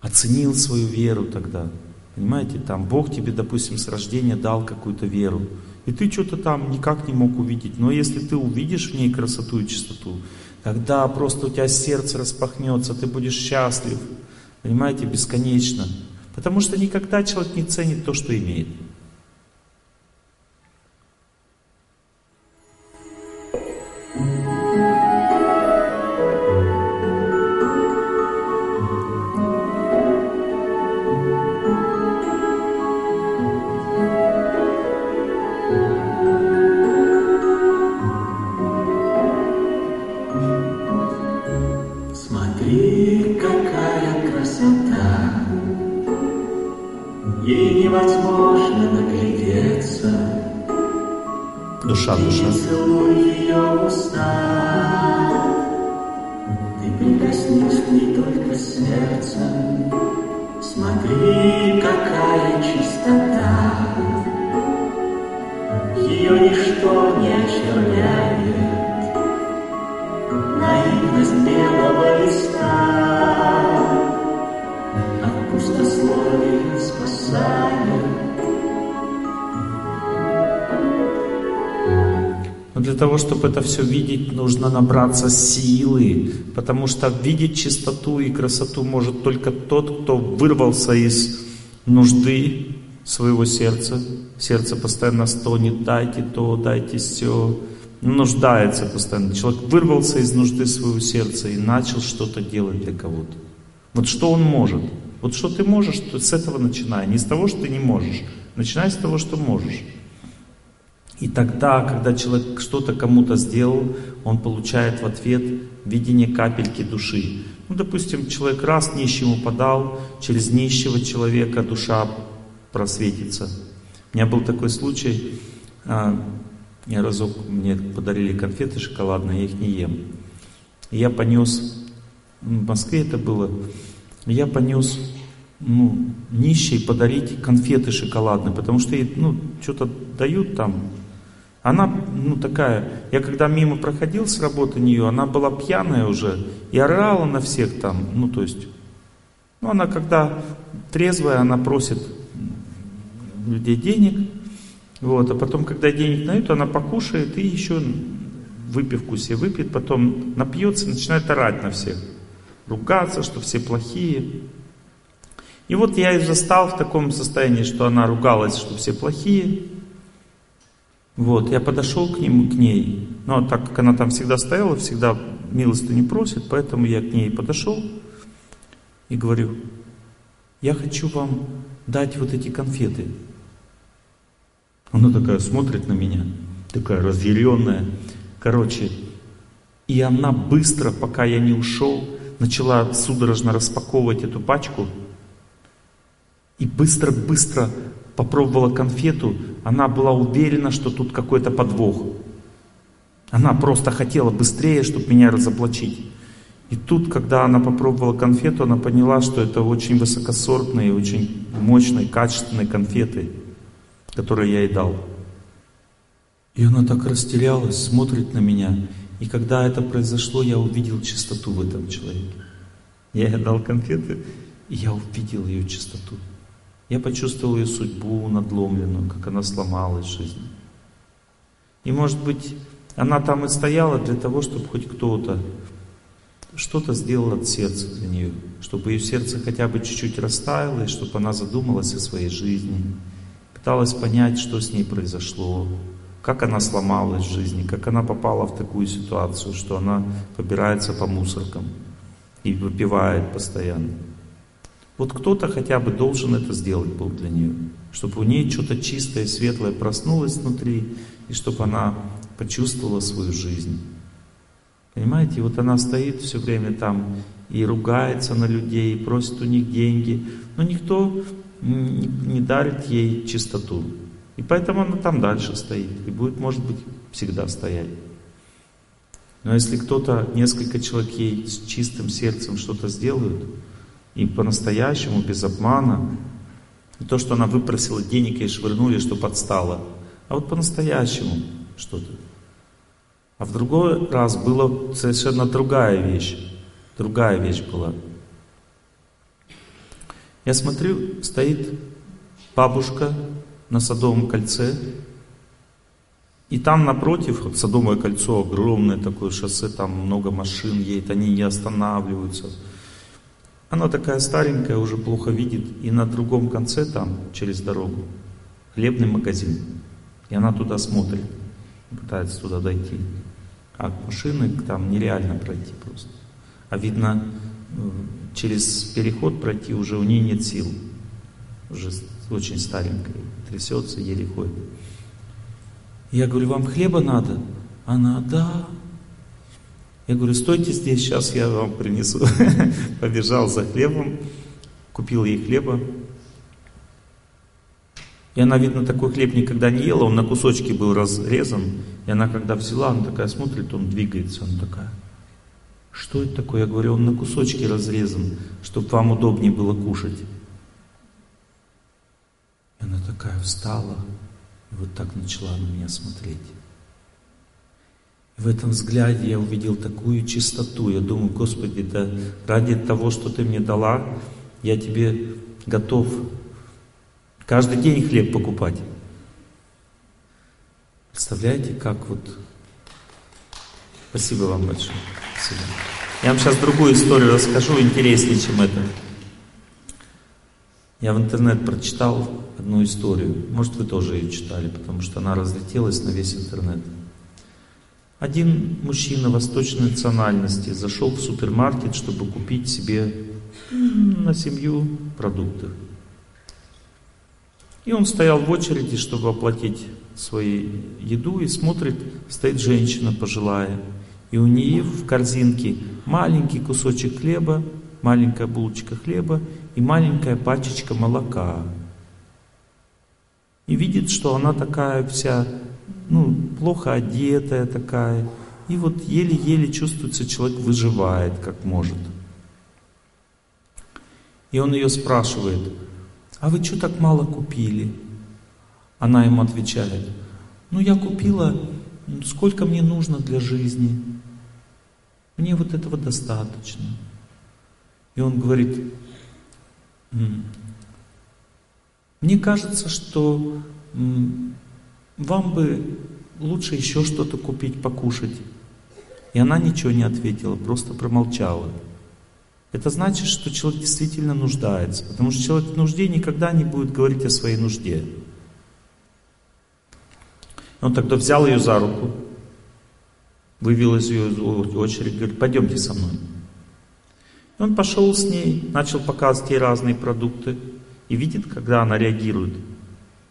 оценил свою веру тогда. Понимаете, там Бог тебе, допустим, с рождения дал какую-то веру. И ты что-то там никак не мог увидеть. Но если ты увидишь в ней красоту и чистоту, когда просто у тебя сердце распахнется, ты будешь счастлив. Понимаете, бесконечно. Потому что никогда человек не ценит то, что имеет. невозможно наглядеться. Душа, душа. Целуй ее уста. Ты прикоснись к только сердцем. Смотри, какая чистота. Ее ничто не очерняет. Наивность белого листа. От пустословия спасает. Все видеть, нужно набраться силы, потому что видеть чистоту и красоту может только тот, кто вырвался из нужды своего сердца. Сердце постоянно стонет, дайте то, дайте все. Нуждается постоянно. Человек вырвался из нужды своего сердца и начал что-то делать для кого-то. Вот что он может? Вот что ты можешь, то с этого начинай. Не с того, что ты не можешь. Начинай с того, что можешь. И тогда, когда человек что-то кому-то сделал, он получает в ответ видение капельки души. Ну, допустим, человек раз нищему подал, через нищего человека душа просветится. У меня был такой случай, а, я разок, мне подарили конфеты шоколадные, я их не ем. Я понес, в Москве это было, я понес ну, нищей подарить конфеты шоколадные, потому что ну, что-то дают там, она, ну, такая, я когда мимо проходил с работы нее, она была пьяная уже и орала на всех там, ну, то есть, ну, она когда трезвая, она просит людей денег, вот, а потом, когда денег дают, она покушает и еще выпивку себе выпьет, потом напьется, начинает орать на всех, ругаться, что все плохие. И вот я ее застал в таком состоянии, что она ругалась, что все плохие, вот, я подошел к нему, к ней, но так как она там всегда стояла, всегда милостью не просит, поэтому я к ней подошел и говорю, я хочу вам дать вот эти конфеты. Она такая смотрит на меня, такая разъяренная. Короче, и она быстро, пока я не ушел, начала судорожно распаковывать эту пачку. И быстро-быстро попробовала конфету. Она была уверена, что тут какой-то подвох. Она просто хотела быстрее, чтобы меня разоблачить. И тут, когда она попробовала конфету, она поняла, что это очень высокосортные, очень мощные, качественные конфеты, которые я ей дал. И она так растерялась, смотрит на меня. И когда это произошло, я увидел чистоту в этом человеке. Я ей дал конфеты, и я увидел ее чистоту. Я почувствовал ее судьбу надломленную, как она сломалась в жизни. И может быть, она там и стояла для того, чтобы хоть кто-то что-то сделал от сердца для нее, чтобы ее сердце хотя бы чуть-чуть растаяло, и чтобы она задумалась о своей жизни, пыталась понять, что с ней произошло, как она сломалась в жизни, как она попала в такую ситуацию, что она побирается по мусоркам и выпивает постоянно. Вот кто-то хотя бы должен это сделать был для нее, чтобы у нее что-то чистое, светлое проснулось внутри, и чтобы она почувствовала свою жизнь. Понимаете, вот она стоит все время там и ругается на людей, и просит у них деньги, но никто не, дарит ей чистоту. И поэтому она там дальше стоит и будет, может быть, всегда стоять. Но если кто-то, несколько человек ей с чистым сердцем что-то сделают, и по-настоящему, без обмана, не то, что она выпросила денег и швырнули, что подстала, а вот по-настоящему что-то. А в другой раз была совершенно другая вещь. Другая вещь была. Я смотрю, стоит бабушка на Садовом кольце, и там напротив, Садовое кольцо, огромное такое шоссе, там много машин едет, они не останавливаются. Она такая старенькая, уже плохо видит, и на другом конце там, через дорогу, хлебный магазин. И она туда смотрит, пытается туда дойти. А машины там нереально пройти просто. А видно, э, через переход пройти уже у нее нет сил. Уже очень старенькая, трясется, еле ходит. Я говорю, вам хлеба надо? Она, да. Я говорю, стойте здесь, сейчас я вам принесу. (laughs) Побежал за хлебом, купил ей хлеба, и она, видно, такой хлеб никогда не ела, он на кусочки был разрезан. И она, когда взяла, она такая смотрит, он двигается, она такая, что это такое? Я говорю, он на кусочки разрезан, чтобы вам удобнее было кушать. И она такая встала, и вот так начала на меня смотреть. В этом взгляде я увидел такую чистоту. Я думаю, Господи, да ради того, что Ты мне дала, я Тебе готов Каждый день хлеб покупать. Представляете, как вот... Спасибо вам большое. Спасибо. Я вам сейчас другую историю расскажу, интереснее, чем это. Я в интернет прочитал одну историю. Может, вы тоже ее читали, потому что она разлетелась на весь интернет. Один мужчина восточной национальности зашел в супермаркет, чтобы купить себе на семью продукты. И он стоял в очереди, чтобы оплатить свою еду, и смотрит, стоит женщина пожилая. И у нее в корзинке маленький кусочек хлеба, маленькая булочка хлеба и маленькая пачечка молока. И видит, что она такая вся, ну, плохо одетая такая. И вот еле-еле чувствуется, человек выживает, как может. И он ее спрашивает, а вы что так мало купили? Она ему отвечает, ну я купила, сколько мне нужно для жизни. Мне вот этого достаточно. И он говорит, мне кажется, что вам бы лучше еще что-то купить, покушать. И она ничего не ответила, просто промолчала это значит, что человек действительно нуждается. Потому что человек в нужде никогда не будет говорить о своей нужде. Он тогда взял ее за руку, вывел из ее очередь, говорит, пойдемте со мной. И он пошел с ней, начал показывать ей разные продукты. и видит, когда она реагирует.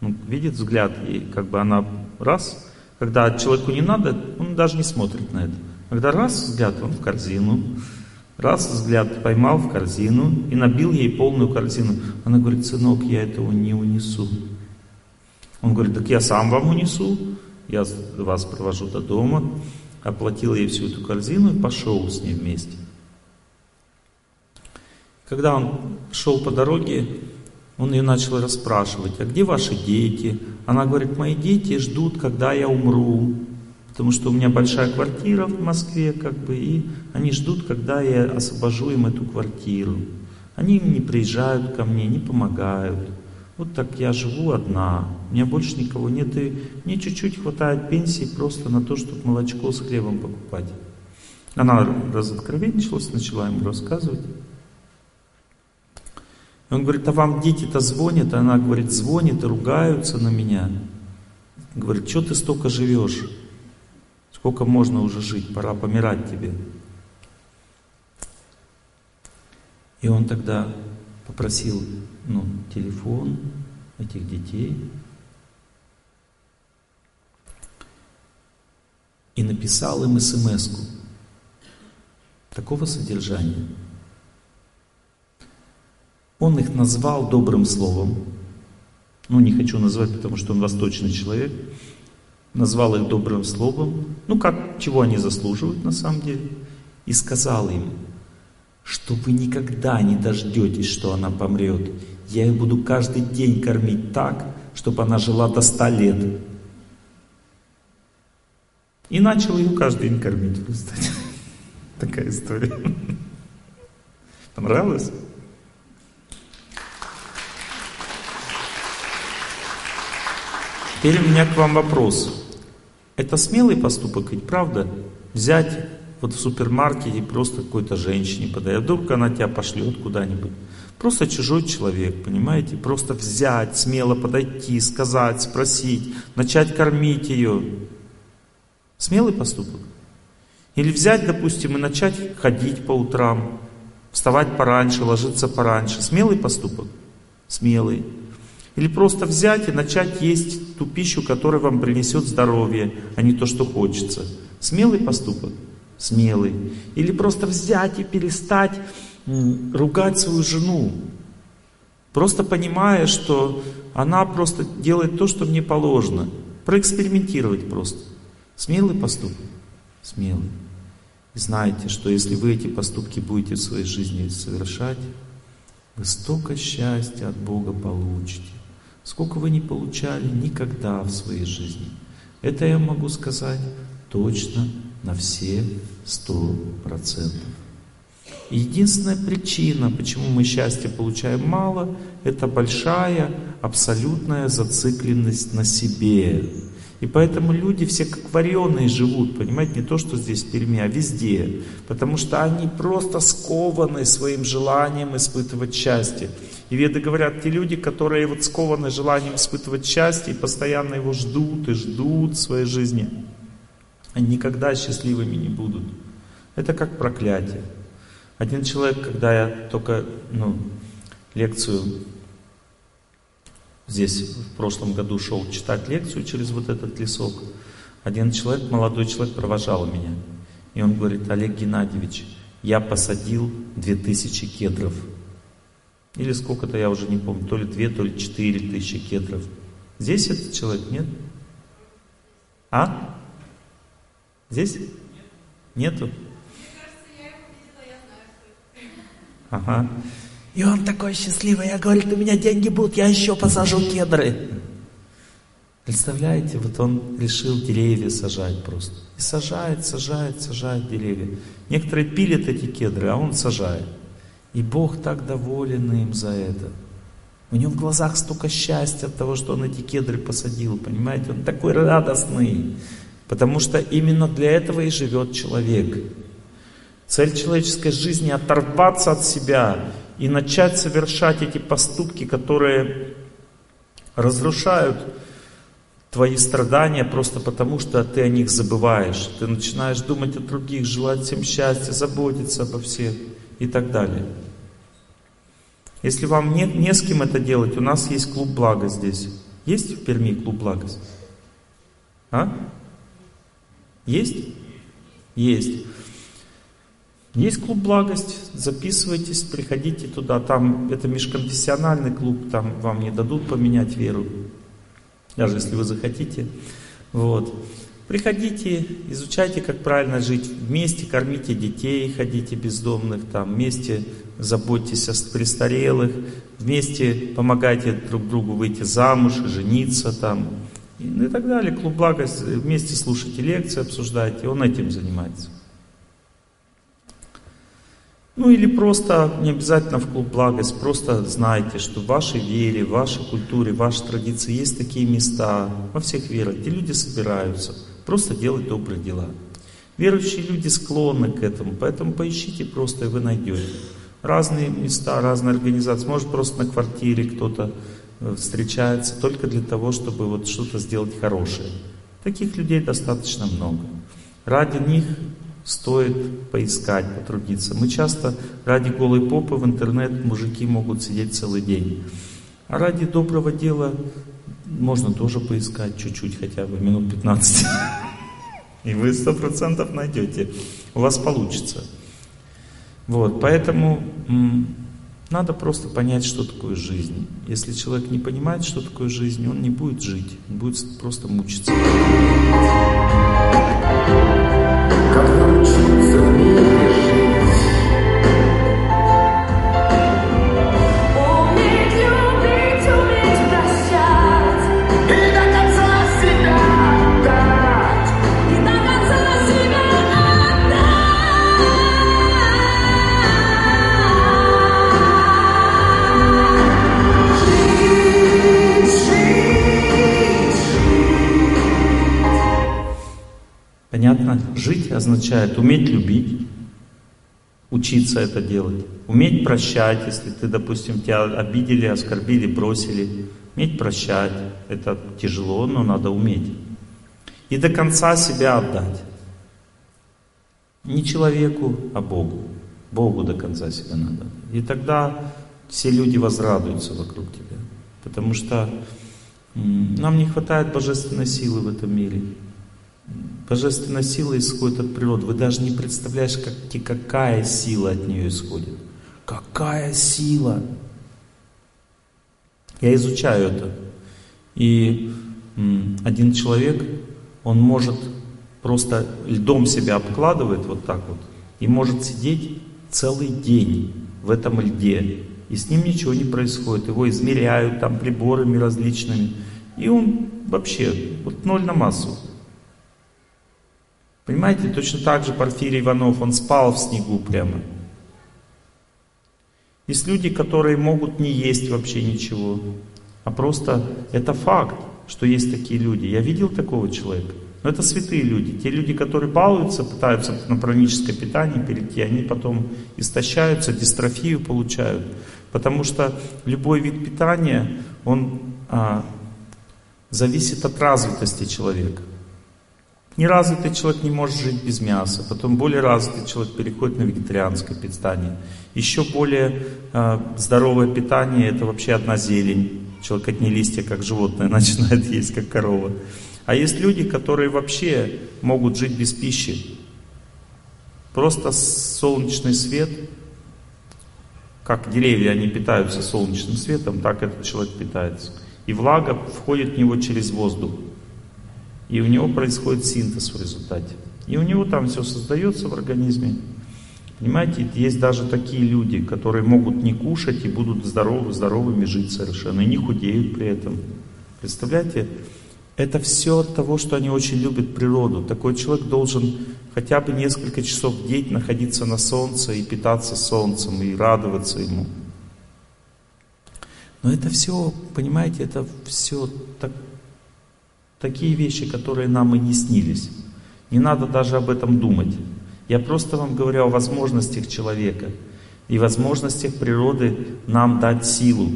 Ну, видит взгляд, и как бы она раз, когда человеку не надо, он даже не смотрит на это. Когда раз взгляд, он в корзину, раз взгляд поймал в корзину и набил ей полную корзину. Она говорит, сынок, я этого не унесу. Он говорит, так я сам вам унесу, я вас провожу до дома, оплатил ей всю эту корзину и пошел с ней вместе. Когда он шел по дороге, он ее начал расспрашивать, а где ваши дети? Она говорит, мои дети ждут, когда я умру, потому что у меня большая квартира в Москве, как бы, и они ждут, когда я освобожу им эту квартиру. Они не приезжают ко мне, не помогают. Вот так я живу одна, у меня больше никого нет, и мне чуть-чуть хватает пенсии просто на то, чтобы молочко с хлебом покупать. Она разоткровенничалась, начала ему рассказывать. Он говорит, а вам дети-то звонят? Она говорит, звонят и ругаются на меня. Говорит, что ты столько живешь? Сколько можно уже жить? Пора помирать тебе. И он тогда попросил ну, телефон этих детей и написал им смс -ку такого содержания – он их назвал добрым словом. Ну, не хочу назвать, потому что он восточный человек. Назвал их добрым словом. Ну, как, чего они заслуживают на самом деле. И сказал им, что вы никогда не дождетесь, что она помрет. Я ее буду каждый день кормить так, чтобы она жила до ста лет. И начал ее каждый день кормить, (laughs) кстати. Такая история. Понравилось? Теперь у меня к вам вопрос. Это смелый поступок, ведь правда? Взять вот в супермаркете просто какой-то женщине подать, а вдруг она тебя пошлет куда-нибудь. Просто чужой человек, понимаете? Просто взять, смело подойти, сказать, спросить, начать кормить ее. Смелый поступок. Или взять, допустим, и начать ходить по утрам, вставать пораньше, ложиться пораньше. Смелый поступок? Смелый. Или просто взять и начать есть ту пищу, которая вам принесет здоровье, а не то, что хочется. Смелый поступок? Смелый. Или просто взять и перестать ругать свою жену, просто понимая, что она просто делает то, что мне положено. Проэкспериментировать просто. Смелый поступок? Смелый. И знаете, что если вы эти поступки будете в своей жизни совершать, вы столько счастья от Бога получите. Сколько вы не получали никогда в своей жизни. Это я могу сказать точно на все сто процентов. Единственная причина, почему мы счастья получаем мало, это большая абсолютная зацикленность на себе. И поэтому люди все как вареные живут, понимаете, не то, что здесь в Перми, а везде. Потому что они просто скованы своим желанием испытывать счастье. И веды говорят, те люди, которые вот скованы желанием испытывать счастье и постоянно его ждут и ждут в своей жизни, они никогда счастливыми не будут. Это как проклятие. Один человек, когда я только ну, лекцию здесь в прошлом году шел читать лекцию через вот этот лесок, один человек, молодой человек, провожал меня. И он говорит, Олег Геннадьевич, я посадил 2000 кедров. Или сколько-то, я уже не помню, то ли 2, то ли 4 тысячи кедров. Здесь этот человек, нет? А? Здесь? Нету? Ага. И он такой счастливый, я говорю, у меня деньги будут, я еще посажу кедры. Представляете, вот он решил деревья сажать просто. И сажает, сажает, сажает деревья. Некоторые пилят эти кедры, а он сажает. И Бог так доволен им за это. У него в глазах столько счастья от того, что он эти кедры посадил, понимаете? Он такой радостный. Потому что именно для этого и живет человек. Цель человеческой жизни оторваться от себя и начать совершать эти поступки, которые разрушают твои страдания просто потому, что ты о них забываешь. Ты начинаешь думать о других, желать всем счастья, заботиться обо всех и так далее. Если вам не, не с кем это делать, у нас есть клуб блага здесь. Есть в Перми клуб благость? А? Есть? Есть. Есть клуб благость, записывайтесь, приходите туда. Там это межконфессиональный клуб, там вам не дадут поменять веру, даже если вы захотите. Вот. Приходите, изучайте, как правильно жить вместе, кормите детей, ходите бездомных, там, вместе заботьтесь о престарелых, вместе помогайте друг другу выйти замуж, жениться там, ну и так далее. Клуб благость, вместе слушайте лекции, обсуждайте, он этим занимается. Ну или просто, не обязательно в клуб благость, просто знайте, что в вашей вере, в вашей культуре, в вашей традиции есть такие места, во всех верах, где люди собираются, просто делать добрые дела. Верующие люди склонны к этому, поэтому поищите просто, и вы найдете. Разные места, разные организации, может просто на квартире кто-то э, встречается только для того, чтобы вот что-то сделать хорошее. Таких людей достаточно много. Ради них стоит поискать, потрудиться. Мы часто ради голой попы в интернет мужики могут сидеть целый день. А ради доброго дела можно тоже поискать чуть-чуть, хотя бы минут 15. И вы сто процентов найдете. У вас получится. Вот, поэтому надо просто понять, что такое жизнь. Если человек не понимает, что такое жизнь, он не будет жить, он будет просто мучиться. Как научиться Жить означает уметь любить, учиться это делать. Уметь прощать, если ты, допустим, тебя обидели, оскорбили, бросили. Уметь прощать. Это тяжело, но надо уметь. И до конца себя отдать. Не человеку, а Богу. Богу до конца себя надо. И тогда все люди возрадуются вокруг тебя. Потому что нам не хватает божественной силы в этом мире. Божественная сила исходит от природы. Вы даже не представляешь, как, какая сила от нее исходит. Какая сила! Я изучаю это. И один человек, он может просто льдом себя обкладывает вот так вот, и может сидеть целый день в этом льде. И с ним ничего не происходит. Его измеряют там приборами различными. И он вообще, вот ноль на массу. Понимаете, точно так же Порфирий Иванов, он спал в снегу прямо. Есть люди, которые могут не есть вообще ничего, а просто это факт, что есть такие люди. Я видел такого человека. Но это святые люди. Те люди, которые балуются, пытаются на праническое питание перейти, они потом истощаются, дистрофию получают. Потому что любой вид питания, он а, зависит от развитости человека. Неразвитый человек не может жить без мяса. Потом более развитый человек переходит на вегетарианское питание. Еще более э, здоровое питание это вообще одна зелень. Человек одни листья, как животное, (laughs) начинает есть, как корова. А есть люди, которые вообще могут жить без пищи. Просто солнечный свет, как деревья, они питаются солнечным светом, так этот человек питается. И влага входит в него через воздух. И у него происходит синтез в результате. И у него там все создается в организме. Понимаете, есть даже такие люди, которые могут не кушать и будут здоровы, здоровыми жить совершенно, и не худеют при этом. Представляете? Это все от того, что они очень любят природу. Такой человек должен хотя бы несколько часов в день находиться на солнце и питаться солнцем, и радоваться ему. Но это все, понимаете, это все так Такие вещи, которые нам и не снились. Не надо даже об этом думать. Я просто вам говорю о возможностях человека и возможностях природы нам дать силу.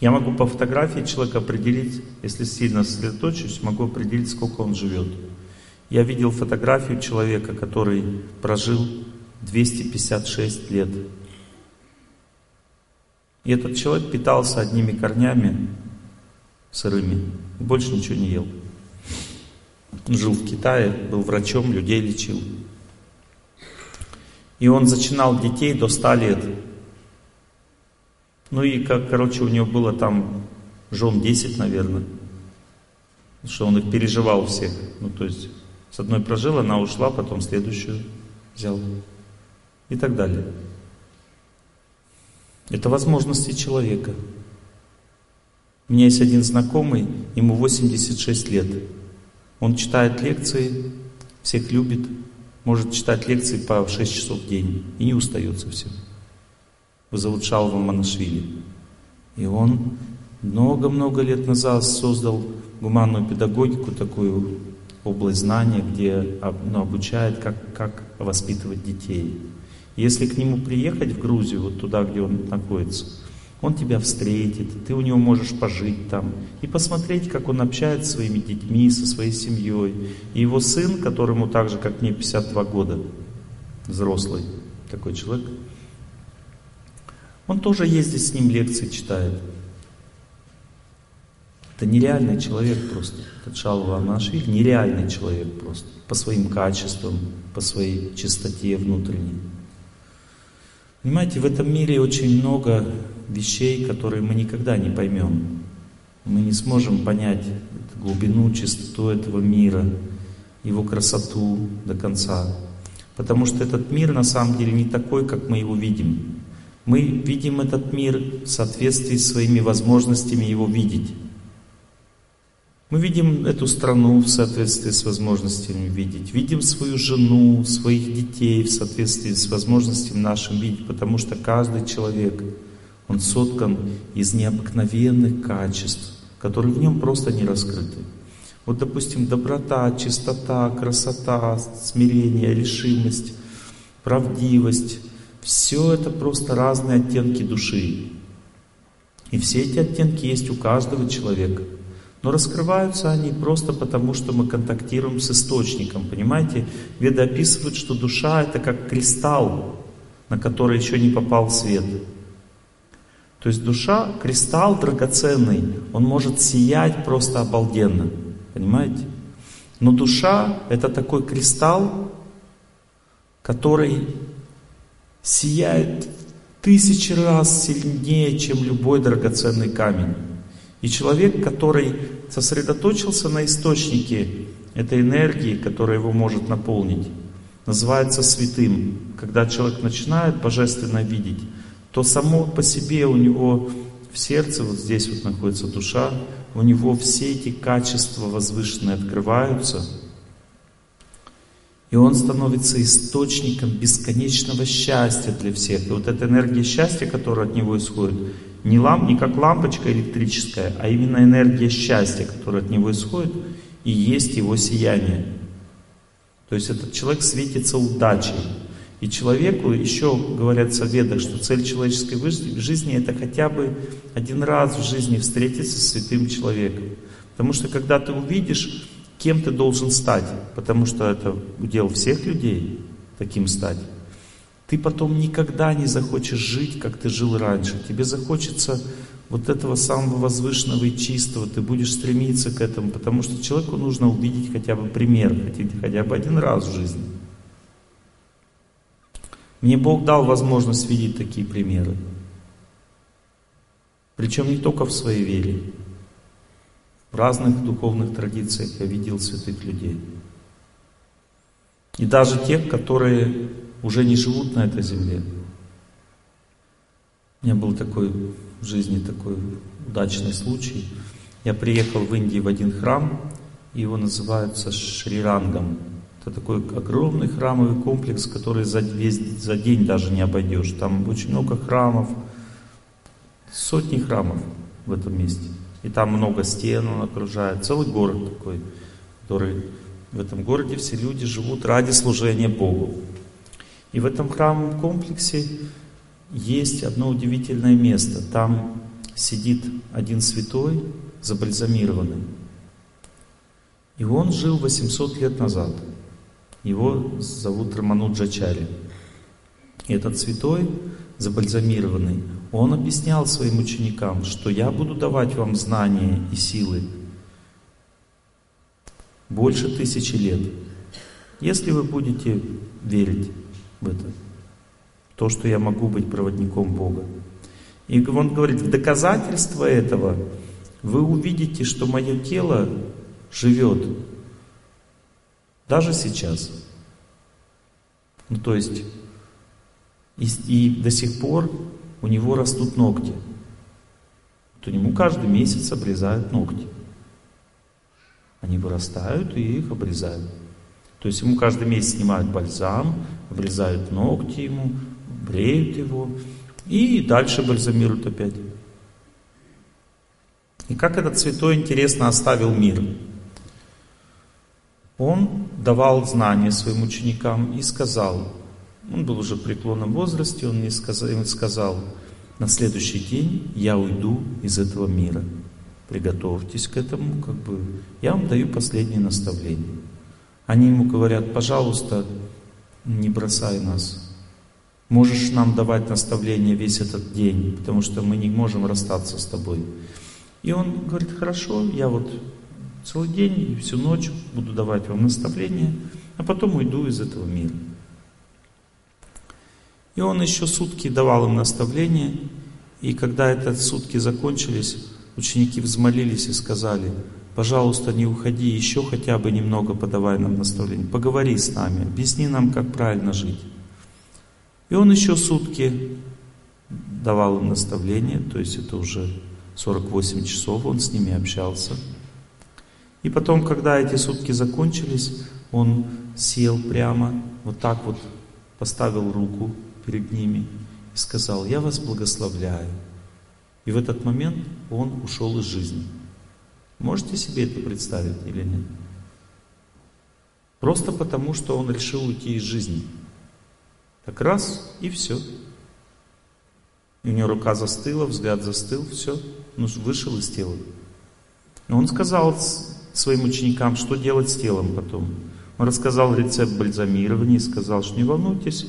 Я могу по фотографии человека определить, если сильно сосредоточусь, могу определить, сколько он живет. Я видел фотографию человека, который прожил 256 лет. И этот человек питался одними корнями сырыми, больше ничего не ел. Жил в Китае, был врачом, людей лечил. И он зачинал детей до 100 лет. Ну и, как, короче, у него было там жен 10, наверное. Что он их переживал всех. Ну, то есть, с одной прожил, она ушла, потом следующую взял. И так далее. Это возможности человека. У меня есть один знакомый, ему 86 лет. Он читает лекции, всех любит, может читать лекции по 6 часов в день и не устает совсем. Его зовут Шалва Манашвили. И он много-много лет назад создал гуманную педагогику, такую область знания, где ну, обучает, как, как воспитывать детей. Если к нему приехать в Грузию, вот туда, где он находится, он тебя встретит, ты у него можешь пожить там и посмотреть, как он общается со своими детьми, со своей семьей. И его сын, которому так же, как мне, 52 года, взрослый такой человек, он тоже ездит с ним лекции читает. Это нереальный человек просто. Этот Шалва Анашвили нереальный человек просто. По своим качествам, по своей чистоте внутренней. Понимаете, в этом мире очень много вещей, которые мы никогда не поймем. Мы не сможем понять глубину, чистоту этого мира, его красоту до конца. Потому что этот мир на самом деле не такой, как мы его видим. Мы видим этот мир в соответствии с своими возможностями его видеть. Мы видим эту страну в соответствии с возможностями видеть, видим свою жену, своих детей в соответствии с возможностями нашим видеть, потому что каждый человек, он соткан из необыкновенных качеств, которые в нем просто не раскрыты. Вот, допустим, доброта, чистота, красота, смирение, решимость, правдивость, все это просто разные оттенки души. И все эти оттенки есть у каждого человека – но раскрываются они просто потому, что мы контактируем с источником. Понимаете, веды описывают, что душа это как кристалл, на который еще не попал свет. То есть душа, кристалл драгоценный, он может сиять просто обалденно. Понимаете? Но душа это такой кристалл, который сияет тысячи раз сильнее, чем любой драгоценный камень. И человек, который сосредоточился на источнике этой энергии, которая его может наполнить, называется святым. Когда человек начинает божественно видеть, то само по себе у него в сердце, вот здесь вот находится душа, у него все эти качества возвышенные открываются, и он становится источником бесконечного счастья для всех. И вот эта энергия счастья, которая от него исходит, не, ламп, не как лампочка электрическая, а именно энергия счастья, которая от него исходит, и есть его сияние. То есть этот человек светится удачей. И человеку еще говорят в ведах, что цель человеческой жизни это хотя бы один раз в жизни встретиться с святым человеком. Потому что когда ты увидишь, кем ты должен стать, потому что это удел всех людей таким стать, ты потом никогда не захочешь жить, как ты жил раньше. Тебе захочется вот этого самого возвышенного и чистого. Ты будешь стремиться к этому, потому что человеку нужно увидеть хотя бы пример, хотя бы один раз в жизни. Мне Бог дал возможность видеть такие примеры. Причем не только в своей вере. В разных духовных традициях я видел святых людей. И даже тех, которые уже не живут на этой земле. У меня был такой в жизни такой удачный случай. Я приехал в Индию в один храм, его называется Шрирангом. Это такой огромный храмовый комплекс, который за, весь, за день даже не обойдешь. Там очень много храмов, сотни храмов в этом месте. И там много стен он окружает, целый город такой, который в этом городе все люди живут ради служения Богу. И в этом храмовом комплексе есть одно удивительное место. Там сидит один святой, забальзамированный. И он жил 800 лет назад. Его зовут Рамануджачари. И этот святой, забальзамированный, Он объяснял своим ученикам, что я буду давать вам знания и силы больше тысячи лет, если вы будете верить в это, то, что я могу быть проводником Бога. И он говорит, в доказательство этого вы увидите, что мое тело живет даже сейчас. Ну, то есть, и, и до сих пор у него растут ногти. То ему каждый месяц обрезают ногти. Они вырастают и их обрезают. То есть ему каждый месяц снимают бальзам, обрезают ногти ему, бреют его и дальше бальзамируют опять. И как этот святой интересно оставил мир. Он давал знания своим ученикам и сказал, он был уже в преклонном возрасте, он не сказал, им сказал, на следующий день я уйду из этого мира. Приготовьтесь к этому, как бы я вам даю последнее наставление. Они ему говорят, пожалуйста, не бросай нас. Можешь нам давать наставление весь этот день, потому что мы не можем расстаться с тобой. И он говорит, хорошо, я вот целый день и всю ночь буду давать вам наставления, а потом уйду из этого мира. И он еще сутки давал им наставления, и когда это сутки закончились, ученики взмолились и сказали, пожалуйста, не уходи, еще хотя бы немного подавай нам наставления, поговори с нами, объясни нам, как правильно жить. И он еще сутки давал им наставления, то есть это уже 48 часов он с ними общался. И потом, когда эти сутки закончились, он сел прямо, вот так вот поставил руку перед ними и сказал, я вас благословляю. И в этот момент он ушел из жизни. Можете себе это представить или нет? Просто потому, что он решил уйти из жизни. Так раз, и все. И у него рука застыла, взгляд застыл, все, ну, вышел из тела. Но он сказал своим ученикам, что делать с телом потом. Он рассказал рецепт бальзамирования и сказал, что не волнуйтесь,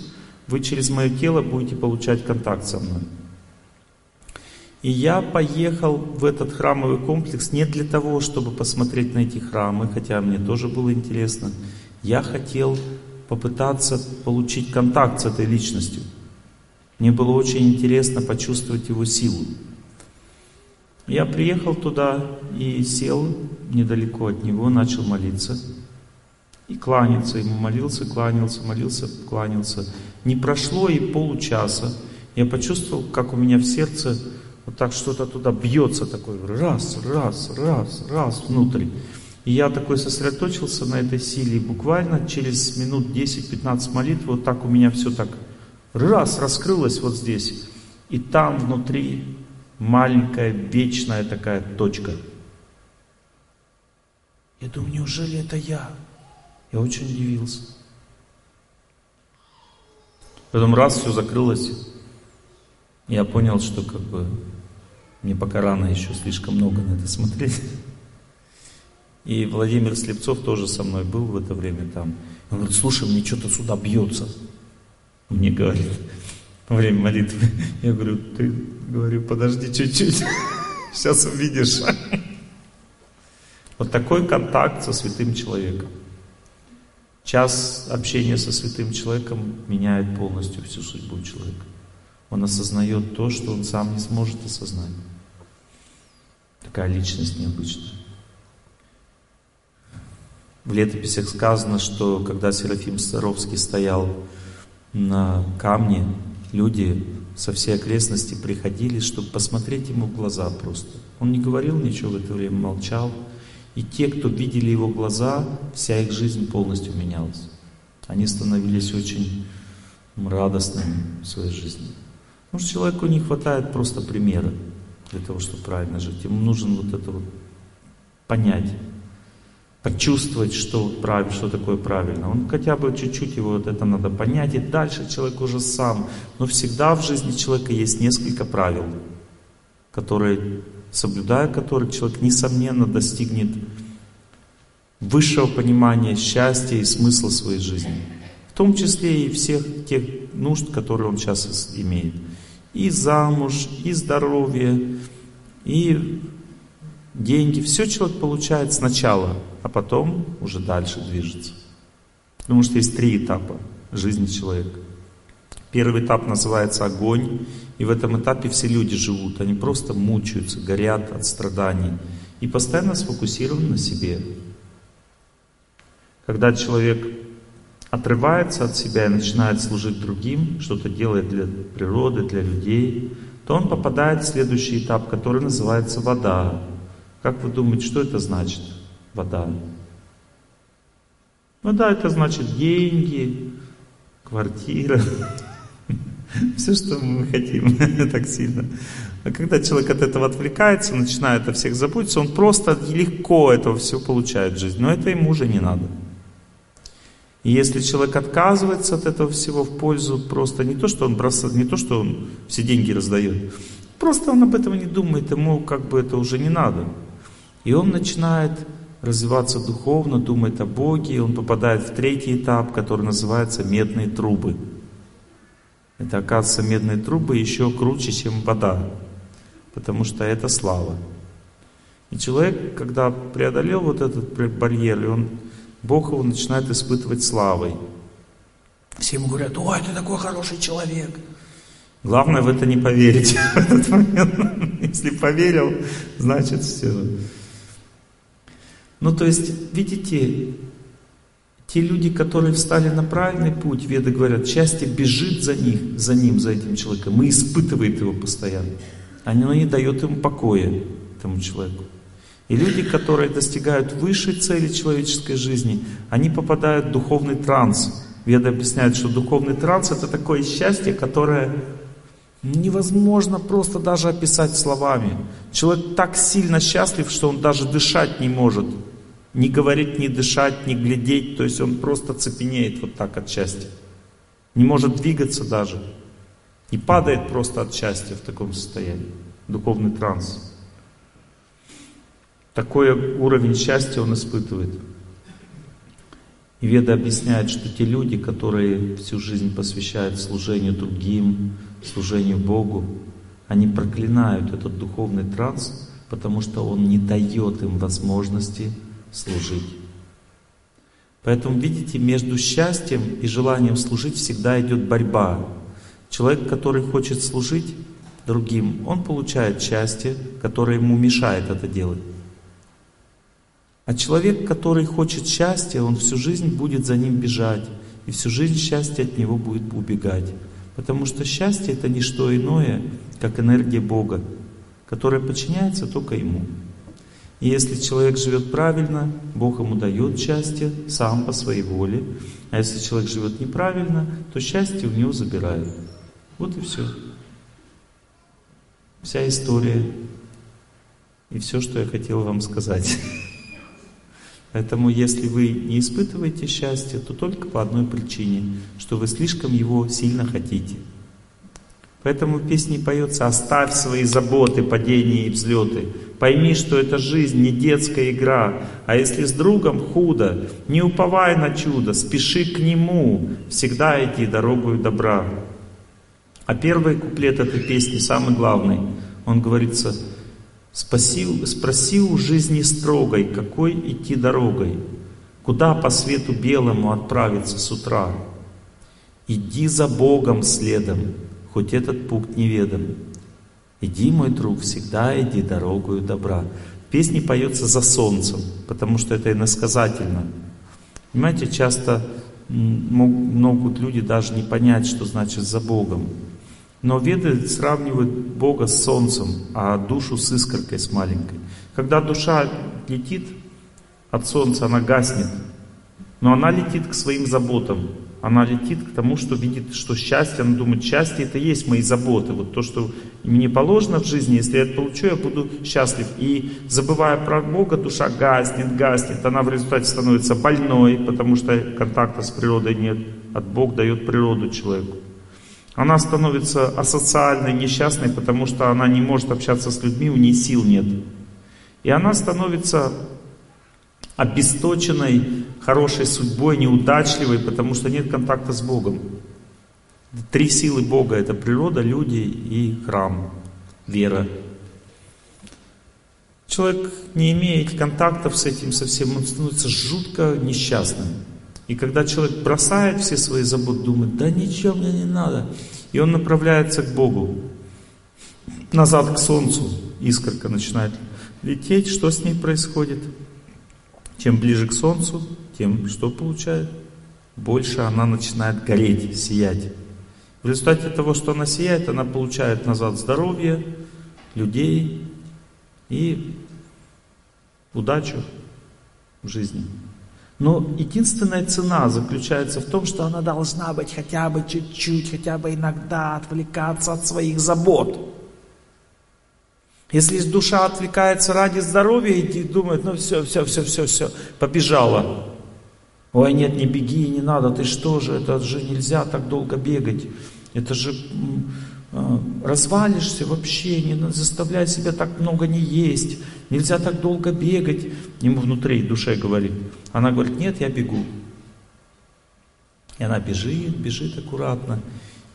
вы через мое тело будете получать контакт со мной. И я поехал в этот храмовый комплекс не для того, чтобы посмотреть на эти храмы, хотя мне тоже было интересно. Я хотел попытаться получить контакт с этой личностью. Мне было очень интересно почувствовать его силу. Я приехал туда и сел недалеко от него, начал молиться. И кланяться ему, молился, кланялся, молился, кланялся. Не прошло и получаса. Я почувствовал, как у меня в сердце вот так что-то туда бьется такой, раз, раз, раз, раз внутрь. И я такой сосредоточился на этой силе, и буквально через минут 10-15 молитв вот так у меня все так раз раскрылось вот здесь. И там внутри маленькая вечная такая точка. Я думаю, неужели это я? Я очень удивился. Потом раз все закрылось, я понял, что как бы мне пока рано еще слишком много на это смотреть. И Владимир Слепцов тоже со мной был в это время там. Он говорит, слушай, мне что-то сюда бьется. Мне говорит, во время молитвы. Я говорю, ты, говорю, подожди чуть-чуть, (laughs) сейчас увидишь. Вот такой контакт со святым человеком. Час общения со святым человеком меняет полностью всю судьбу человека. Он осознает то, что он сам не сможет осознать. Такая личность необычная. В летописях сказано, что когда Серафим Старовский стоял на камне, люди со всей окрестности приходили, чтобы посмотреть ему в глаза просто. Он не говорил ничего в это время, молчал. И те, кто видели его глаза, вся их жизнь полностью менялась. Они становились очень радостными в своей жизни. Потому что человеку не хватает просто примера для того, чтобы правильно жить. Ему нужен вот это вот понять, почувствовать, что, правильно, что такое правильно. Он хотя бы чуть-чуть его вот это надо понять, и дальше человек уже сам. Но всегда в жизни человека есть несколько правил, которые, соблюдая которые человек, несомненно, достигнет высшего понимания счастья и смысла своей жизни. В том числе и всех тех нужд, которые он сейчас имеет. И замуж, и здоровье, и деньги. Все человек получает сначала, а потом уже дальше движется. Потому что есть три этапа жизни человека. Первый этап называется огонь, и в этом этапе все люди живут. Они просто мучаются, горят от страданий и постоянно сфокусированы на себе. Когда человек отрывается от себя и начинает служить другим, что-то делает для природы, для людей, то он попадает в следующий этап, который называется вода. Как вы думаете, что это значит? Вода. Вода это значит деньги, квартира, все, что мы хотим (laughs) так сильно. А когда человек от этого отвлекается, начинает о всех заботиться, он просто легко этого все получает в жизни. Но это ему уже не надо. И если человек отказывается от этого всего в пользу просто не то, что он бросает, не то, что он все деньги раздает, просто он об этом не думает, ему как бы это уже не надо. И он начинает развиваться духовно, думает о Боге, и он попадает в третий этап, который называется медные трубы. Это, оказывается, медные трубы еще круче, чем вода, потому что это слава. И человек, когда преодолел вот этот барьер, и он, Бог его начинает испытывать славой. Все ему говорят, ой, ты такой хороший человек. Главное в это не поверить (laughs) в этот момент. Если поверил, значит все. Ну, то есть, видите, те люди, которые встали на правильный путь, веды говорят, счастье бежит за них, за ним, за этим человеком, и испытывает его постоянно. Оно не дает ему покоя, этому человеку. И люди, которые достигают высшей цели человеческой жизни, они попадают в духовный транс. Веды объясняют, что духовный транс это такое счастье, которое невозможно просто даже описать словами. Человек так сильно счастлив, что он даже дышать не может. Не говорить, не дышать, не глядеть, то есть он просто цепенеет вот так от счастья. Не может двигаться даже. И падает просто от счастья в таком состоянии. Духовный транс. Такой уровень счастья он испытывает. И Веда объясняет, что те люди, которые всю жизнь посвящают служению другим, служению Богу, они проклинают этот духовный транс, потому что он не дает им возможности служить. Поэтому, видите, между счастьем и желанием служить всегда идет борьба. Человек, который хочет служить другим, он получает счастье, которое ему мешает это делать. А человек, который хочет счастья, он всю жизнь будет за ним бежать, и всю жизнь счастье от него будет убегать. Потому что счастье это не что иное, как энергия Бога, которая подчиняется только Ему. И если человек живет правильно, Бог ему дает счастье сам по своей воле. А если человек живет неправильно, то счастье у него забирают. Вот и все. Вся история. И все, что я хотел вам сказать. (laughs) Поэтому, если вы не испытываете счастье, то только по одной причине, что вы слишком его сильно хотите. Поэтому в песне поется «Оставь свои заботы, падения и взлеты, Пойми, что это жизнь, не детская игра. А если с другом худо, не уповай на чудо, спеши к нему, всегда иди дорогою добра. А первый куплет этой песни самый главный. Он говорится, Спаси, спроси у жизни строгой, какой идти дорогой, куда по свету белому отправиться с утра. Иди за Богом следом, хоть этот путь неведом. Иди, мой друг, всегда иди дорогою добра. В песне поется за солнцем, потому что это иносказательно. Понимаете, часто могут люди даже не понять, что значит за Богом. Но веды сравнивают Бога с солнцем, а душу с искоркой, с маленькой. Когда душа летит от солнца, она гаснет, но она летит к своим заботам. Она летит к тому, что видит, что счастье, она думает, счастье это есть мои заботы. Вот то, что мне положено в жизни, если я это получу, я буду счастлив. И забывая про Бога, душа гаснет, гаснет. Она в результате становится больной, потому что контакта с природой нет. От Бог дает природу человеку. Она становится асоциальной, несчастной, потому что она не может общаться с людьми, у нее сил нет. И она становится обесточенной, хорошей судьбой, неудачливой, потому что нет контакта с Богом. Три силы Бога — это природа, люди и храм, вера. Человек, не имеет контактов с этим совсем, он становится жутко несчастным. И когда человек бросает все свои заботы, думает, да ничего мне не надо, и он направляется к Богу, назад к Солнцу, искорка начинает лететь, что с ней происходит? Чем ближе к Солнцу, тем что получает? Больше она начинает гореть, сиять. В результате того, что она сияет, она получает назад здоровье, людей и удачу в жизни. Но единственная цена заключается в том, что она должна быть хотя бы чуть-чуть, хотя бы иногда отвлекаться от своих забот. Если душа отвлекается ради здоровья и думает, ну все, все, все, все, все, побежала. Ой, нет, не беги, не надо, ты что же, это же нельзя так долго бегать. Это же э, развалишься вообще, не заставляй себя так много не есть. Нельзя так долго бегать. Ему внутри, душе говорит. Она говорит, нет, я бегу. И она бежит, бежит аккуратно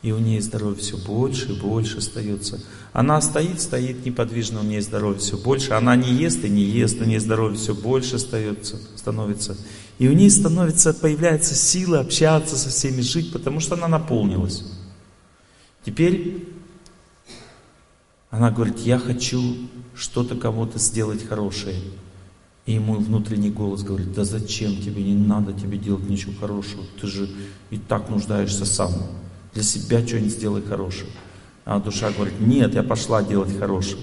и у нее здоровье все больше и больше остается. Она стоит, стоит неподвижно, у нее здоровье все больше. Она не ест и не ест, у нее здоровье все больше остается, становится. И у нее становится, появляется сила общаться со всеми, жить, потому что она наполнилась. Теперь она говорит, я хочу что-то кому-то сделать хорошее. И ему внутренний голос говорит, да зачем тебе, не надо тебе делать ничего хорошего, ты же и так нуждаешься сам. Для себя что-нибудь сделай хорошее. А душа говорит, нет, я пошла делать хорошее.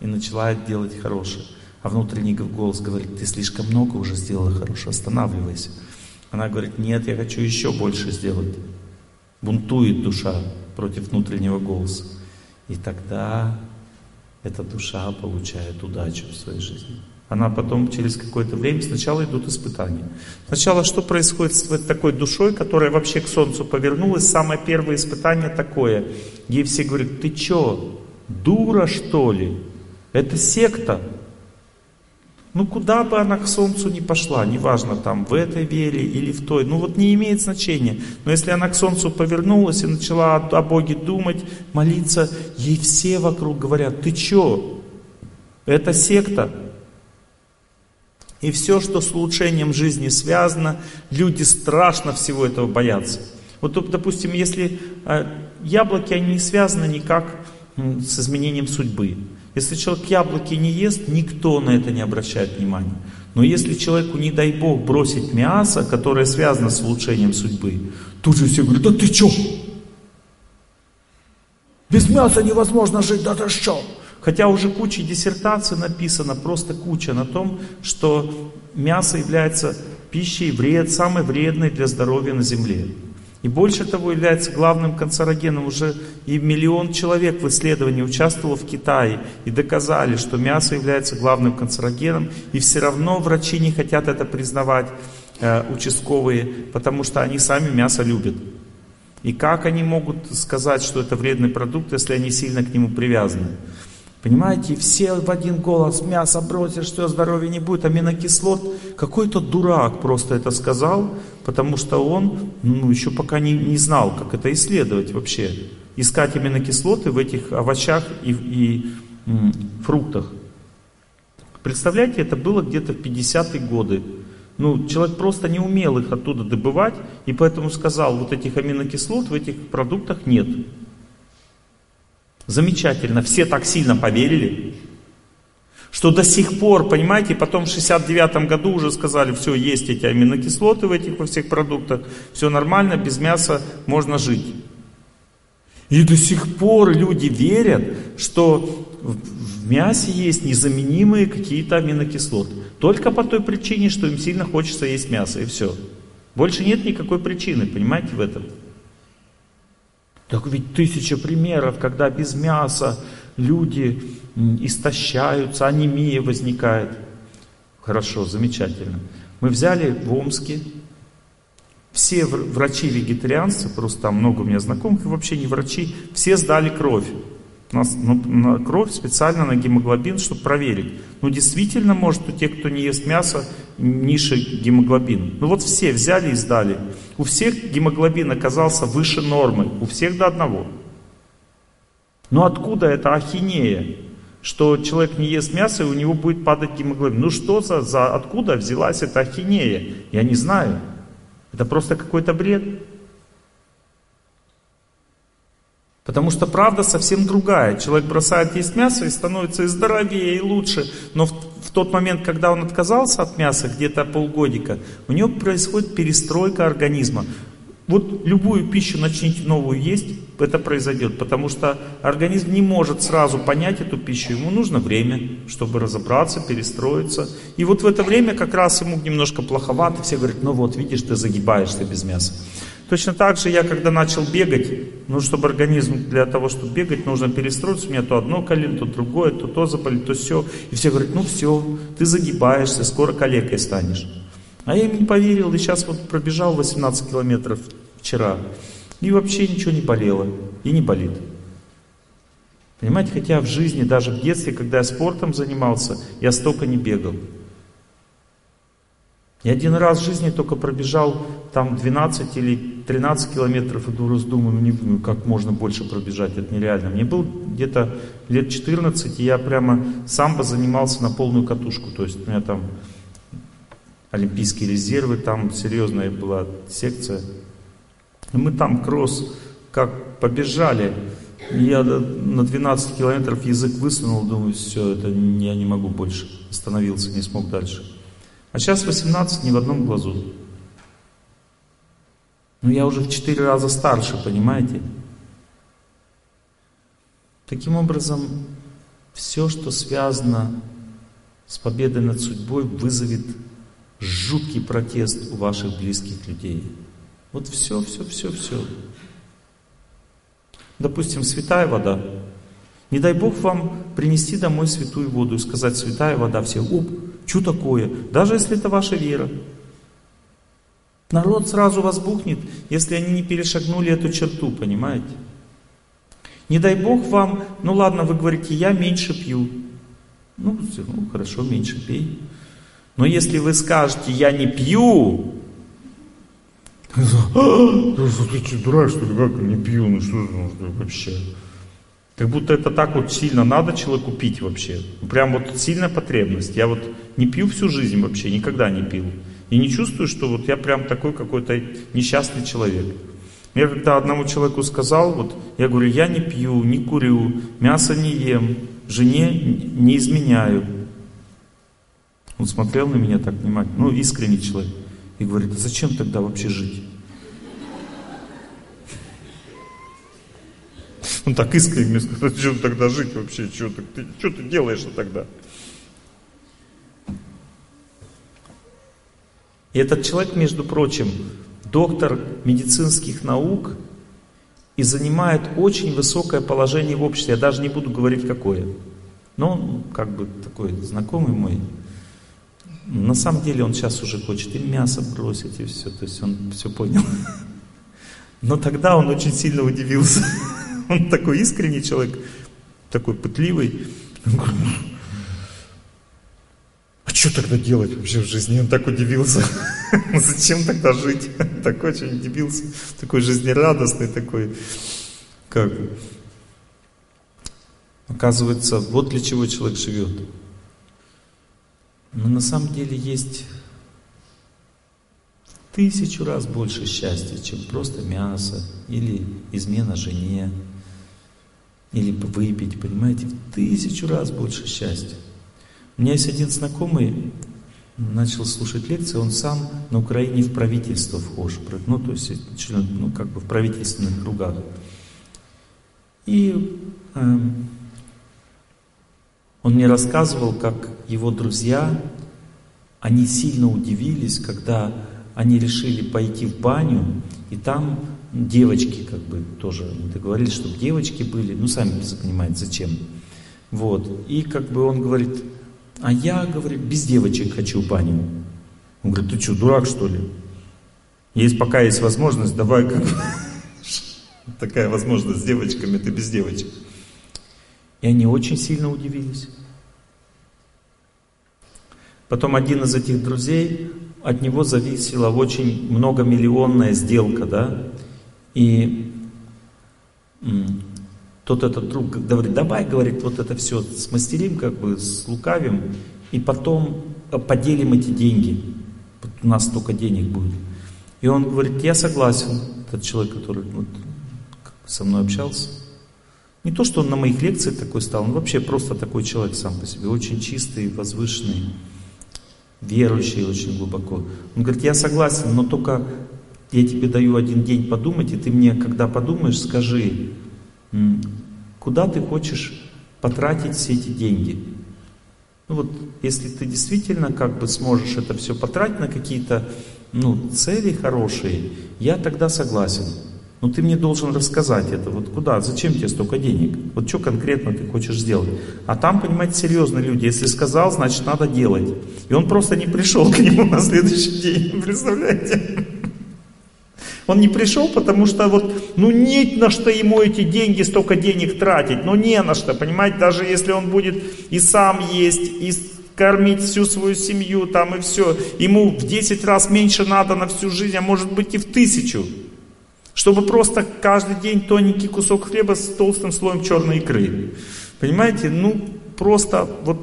И начала делать хорошее. А внутренний голос говорит, ты слишком много уже сделала хорошего, останавливайся. Она говорит, нет, я хочу еще больше сделать. Бунтует душа против внутреннего голоса. И тогда эта душа получает удачу в своей жизни она потом через какое-то время, сначала идут испытания. Сначала что происходит с такой душой, которая вообще к Солнцу повернулась? Самое первое испытание такое. Ей все говорят, ты что, дура что ли? Это секта. Ну куда бы она к Солнцу не пошла, неважно там в этой вере или в той, ну вот не имеет значения. Но если она к Солнцу повернулась и начала о Боге думать, молиться, ей все вокруг говорят, ты что, это секта. И все, что с улучшением жизни связано, люди страшно всего этого боятся. Вот, допустим, если э, яблоки, они не связаны никак с изменением судьбы. Если человек яблоки не ест, никто на это не обращает внимания. Но если человеку, не дай Бог, бросить мясо, которое связано с улучшением судьбы, тут же все говорят, да ты что? Без мяса невозможно жить, да ты что? Хотя уже куча диссертаций написано, просто куча на том, что мясо является пищей вред, самой вредной для здоровья на Земле. И больше того, является главным канцерогеном. Уже и миллион человек в исследовании участвовало в Китае и доказали, что мясо является главным канцерогеном. И все равно врачи не хотят это признавать, э, участковые, потому что они сами мясо любят. И как они могут сказать, что это вредный продукт, если они сильно к нему привязаны? Понимаете, все в один голос мясо бросишь, что здоровья не будет, аминокислот. Какой-то дурак просто это сказал, потому что он ну, еще пока не, не знал, как это исследовать вообще. Искать аминокислоты в этих овощах и, и м, фруктах. Представляете, это было где-то в 50-е годы. Ну, человек просто не умел их оттуда добывать, и поэтому сказал, вот этих аминокислот в этих продуктах нет. Замечательно, все так сильно поверили, что до сих пор, понимаете, потом в 69 году уже сказали, все, есть эти аминокислоты в этих во всех продуктах, все нормально, без мяса можно жить. И до сих пор люди верят, что в мясе есть незаменимые какие-то аминокислоты. Только по той причине, что им сильно хочется есть мясо, и все. Больше нет никакой причины, понимаете, в этом. Так ведь тысяча примеров, когда без мяса люди истощаются, анемия возникает. Хорошо, замечательно. Мы взяли в Омске, все врачи-вегетарианцы, просто там много у меня знакомых, и вообще не врачи, все сдали кровь. Нас ну, на кровь специально на гемоглобин, чтобы проверить. Ну, действительно, может, у тех, кто не ест мясо, ниже гемоглобин. Ну, вот все взяли и сдали. У всех гемоглобин оказался выше нормы, у всех до одного. Но откуда эта ахинея, что человек не ест мясо и у него будет падать гемоглобин? Ну что за, за откуда взялась эта ахинея? Я не знаю. Это просто какой-то бред. Потому что правда совсем другая. Человек бросает есть мясо и становится и здоровее, и лучше. Но в, в тот момент, когда он отказался от мяса, где-то полгодика, у него происходит перестройка организма. Вот любую пищу начните новую есть, это произойдет, потому что организм не может сразу понять эту пищу, ему нужно время, чтобы разобраться, перестроиться. И вот в это время как раз ему немножко плоховато, все говорят, ну вот видишь, ты загибаешься без мяса. Точно так же я, когда начал бегать, ну, чтобы организм для того, чтобы бегать, нужно перестроиться. У меня то одно колено, то другое, то то заболит, то все. И все говорят, ну все, ты загибаешься, скоро калекой станешь. А я им не поверил, и сейчас вот пробежал 18 километров вчера. И вообще ничего не болело, и не болит. Понимаете, хотя в жизни, даже в детстве, когда я спортом занимался, я столько не бегал. Я один раз в жизни только пробежал там 12 или 13 километров и думаю, ну, как можно больше пробежать, это нереально. Мне был где-то лет 14, и я прямо самбо занимался на полную катушку. То есть у меня там олимпийские резервы, там серьезная была секция. Мы там кросс как побежали. Я на 12 километров язык высунул, думаю, все, это я не могу больше. Остановился, не смог дальше. А сейчас 18 ни в одном глазу. Ну я уже в 4 раза старше, понимаете? Таким образом, все, что связано с победой над судьбой, вызовет жуткий протест у ваших близких людей. Вот все, все, все, все. Допустим, святая вода. Не дай Бог вам принести домой святую воду и сказать, святая вода, все, оп, что такое? Даже если это ваша вера. Народ сразу возбухнет, если они не перешагнули эту черту, понимаете? Не дай Бог вам, ну ладно, вы говорите, я меньше пью. Ну, ну хорошо, меньше пей. Но если вы скажете, я не пью, ты что, (gasps) дурак, что ли, как не пью, ну что же вообще? Как будто это так вот сильно надо человеку пить вообще. Прям вот сильная потребность. Я вот не пью всю жизнь вообще, никогда не пил. И не чувствую, что вот я прям такой какой-то несчастный человек. Я когда одному человеку сказал, вот, я говорю, я не пью, не курю, мясо не ем, жене не изменяю. Он смотрел на меня так внимательно, ну искренний человек, и говорит, а зачем тогда вообще жить? Он так искренне сказал, зачем тогда жить вообще, что ты, что ты делаешь тогда? И этот человек, между прочим, доктор медицинских наук и занимает очень высокое положение в обществе. Я даже не буду говорить какое. Но он как бы такой знакомый мой. На самом деле он сейчас уже хочет и мясо бросить, и все. То есть он все понял. (laughs) Но тогда он очень сильно удивился. (laughs) Он такой искренний человек, такой пытливый. А что тогда делать вообще в жизни? Он так удивился. (laughs) Зачем тогда жить? Так очень удивился. Такой жизнерадостный, такой, как... Оказывается, вот для чего человек живет. Но на самом деле есть тысячу раз больше счастья, чем просто мясо или измена жене, или выпить, понимаете, в тысячу раз больше счастья. У меня есть один знакомый, начал слушать лекции, он сам на Украине в правительство вхож, ну, то есть, ну, как бы в правительственных кругах. И э, он мне рассказывал, как его друзья, они сильно удивились, когда они решили пойти в баню, и там девочки как бы тоже договорились, чтобы девочки были, ну сами понимаете, зачем. Вот. И как бы он говорит, а я, говорит, без девочек хочу в баню. Он говорит, ты что, дурак что ли? Есть пока есть возможность, давай как (laughs) такая возможность с девочками, ты без девочек. И они очень сильно удивились. Потом один из этих друзей от него зависела очень многомиллионная сделка, да, и тот этот друг говорит, давай, говорит, вот это все смастерим, как бы с лукавим, и потом поделим эти деньги. Вот у нас столько денег будет. И он говорит, я согласен, этот человек, который вот, со мной общался. Не то, что он на моих лекциях такой стал, он вообще просто такой человек сам по себе, очень чистый, возвышенный, верующий очень глубоко. Он говорит, я согласен, но только я тебе даю один день подумать, и ты мне, когда подумаешь, скажи, куда ты хочешь потратить все эти деньги. Ну вот, если ты действительно как бы сможешь это все потратить на какие-то ну, цели хорошие, я тогда согласен. Но ты мне должен рассказать это. Вот куда, зачем тебе столько денег? Вот что конкретно ты хочешь сделать? А там, понимаете, серьезные люди. Если сказал, значит надо делать. И он просто не пришел (laughs) к нему на следующий день. Представляете? Он не пришел, потому что вот, ну не на что ему эти деньги, столько денег тратить. Ну не на что, понимаете, даже если он будет и сам есть, и кормить всю свою семью там и все. Ему в 10 раз меньше надо на всю жизнь, а может быть и в тысячу. Чтобы просто каждый день тоненький кусок хлеба с толстым слоем черной икры. Понимаете, ну просто вот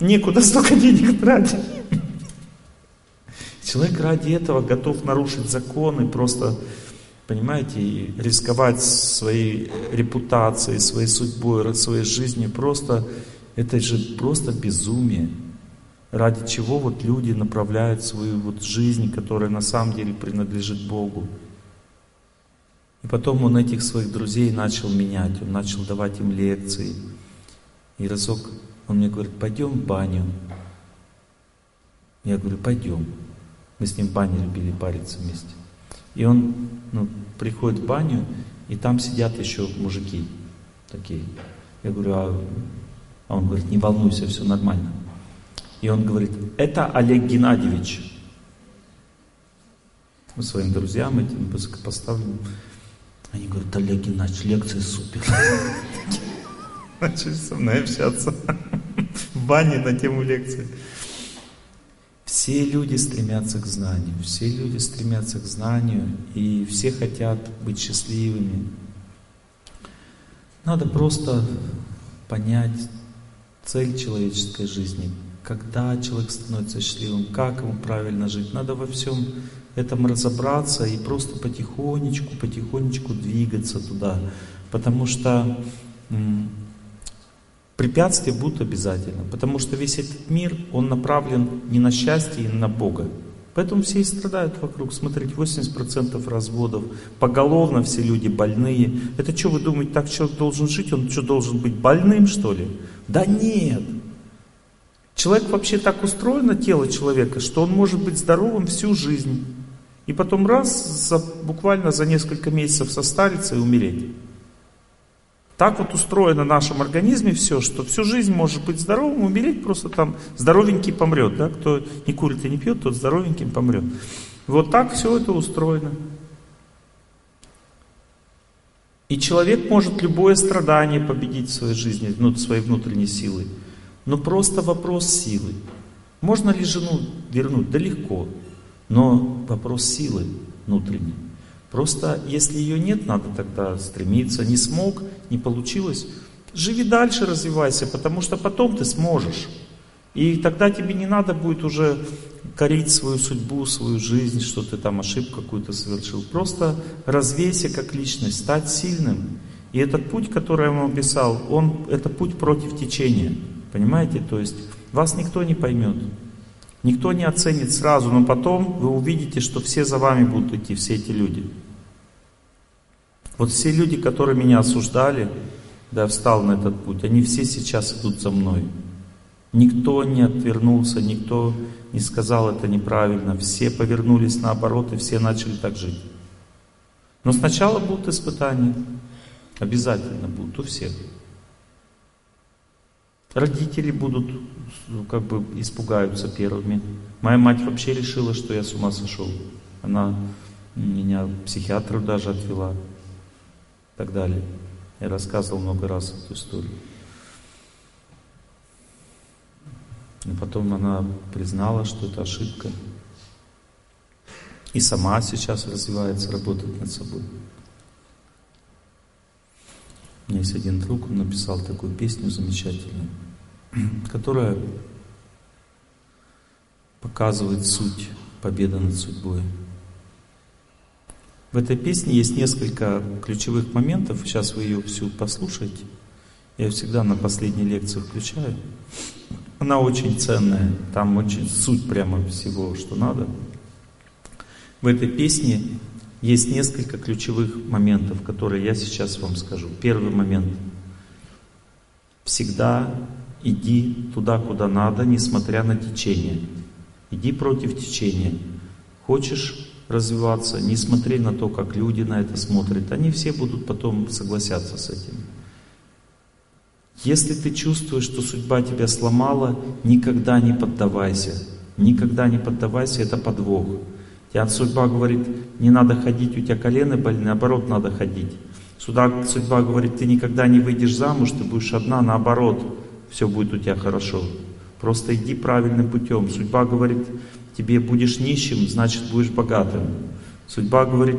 некуда (laughs) столько денег тратить. Человек ради этого готов нарушить законы, просто, понимаете, рисковать своей репутацией, своей судьбой, своей жизнью. Просто, это же просто безумие. Ради чего вот люди направляют свою вот жизнь, которая на самом деле принадлежит Богу. И потом он этих своих друзей начал менять, он начал давать им лекции. И разок он мне говорит, пойдем в баню. Я говорю, пойдем. Мы с ним в бане любили париться вместе. И он ну, приходит в баню, и там сидят еще мужики такие. Я говорю, а, а он говорит, не волнуйся, все нормально. И он говорит, это Олег Геннадьевич. Мы своим друзьям этим высокопоставленным. Они говорят, Олег Геннадьевич, лекция супер. (laughs) Начали со мной общаться в бане на тему лекции. Все люди стремятся к знанию, все люди стремятся к знанию, и все хотят быть счастливыми. Надо просто понять цель человеческой жизни, когда человек становится счастливым, как ему правильно жить. Надо во всем этом разобраться и просто потихонечку, потихонечку двигаться туда. Потому что Препятствия будут обязательно, потому что весь этот мир, он направлен не на счастье, и на Бога. Поэтому все и страдают вокруг. Смотрите, 80% разводов, поголовно все люди больные. Это что, вы думаете, так человек должен жить? Он что, должен быть больным, что ли? Да нет. Человек вообще так устроено, тело человека, что он может быть здоровым всю жизнь. И потом раз, за, буквально за несколько месяцев состариться и умереть. Так вот устроено в нашем организме все, что всю жизнь может быть здоровым, умереть просто там здоровенький помрет. Да? Кто не курит и не пьет, тот здоровеньким помрет. Вот так все это устроено. И человек может любое страдание победить в своей жизни, ну, своей внутренней силой. Но просто вопрос силы. Можно ли жену вернуть? Да легко. Но вопрос силы внутренней. Просто если ее нет, надо тогда стремиться. Не смог, не получилось. Живи дальше, развивайся, потому что потом ты сможешь. И тогда тебе не надо будет уже корить свою судьбу, свою жизнь, что ты там ошибку какую-то совершил. Просто развейся как личность, стать сильным. И этот путь, который я вам описал, он, это путь против течения. Понимаете? То есть вас никто не поймет. Никто не оценит сразу, но потом вы увидите, что все за вами будут идти, все эти люди. Вот все люди, которые меня осуждали, да, я встал на этот путь, они все сейчас идут за мной. Никто не отвернулся, никто не сказал это неправильно, все повернулись наоборот и все начали так жить. Но сначала будут испытания, обязательно будут у всех. Родители будут, как бы, испугаются первыми. Моя мать вообще решила, что я с ума сошел. Она меня к психиатру даже отвела. И так далее. Я рассказывал много раз эту историю. Но потом она признала, что это ошибка. И сама сейчас развивается, работает над собой. Меня есть один друг, он написал такую песню замечательную, (clears throat) которая показывает суть победы над судьбой. В этой песне есть несколько ключевых моментов. Сейчас вы ее всю послушаете. Я ее всегда на последней лекции включаю. Она очень ценная. Там очень суть прямо всего, что надо. В этой песне есть несколько ключевых моментов, которые я сейчас вам скажу. Первый момент. Всегда иди туда, куда надо, несмотря на течение. Иди против течения. Хочешь развиваться, не смотри на то, как люди на это смотрят. Они все будут потом согласятся с этим. Если ты чувствуешь, что судьба тебя сломала, никогда не поддавайся. Никогда не поддавайся, это подвох. Тебя судьба говорит, не надо ходить, у тебя колено больны, наоборот надо ходить. Сюда судьба говорит, ты никогда не выйдешь замуж, ты будешь одна, наоборот, все будет у тебя хорошо. Просто иди правильным путем. Судьба говорит, тебе будешь нищим, значит будешь богатым. Судьба говорит,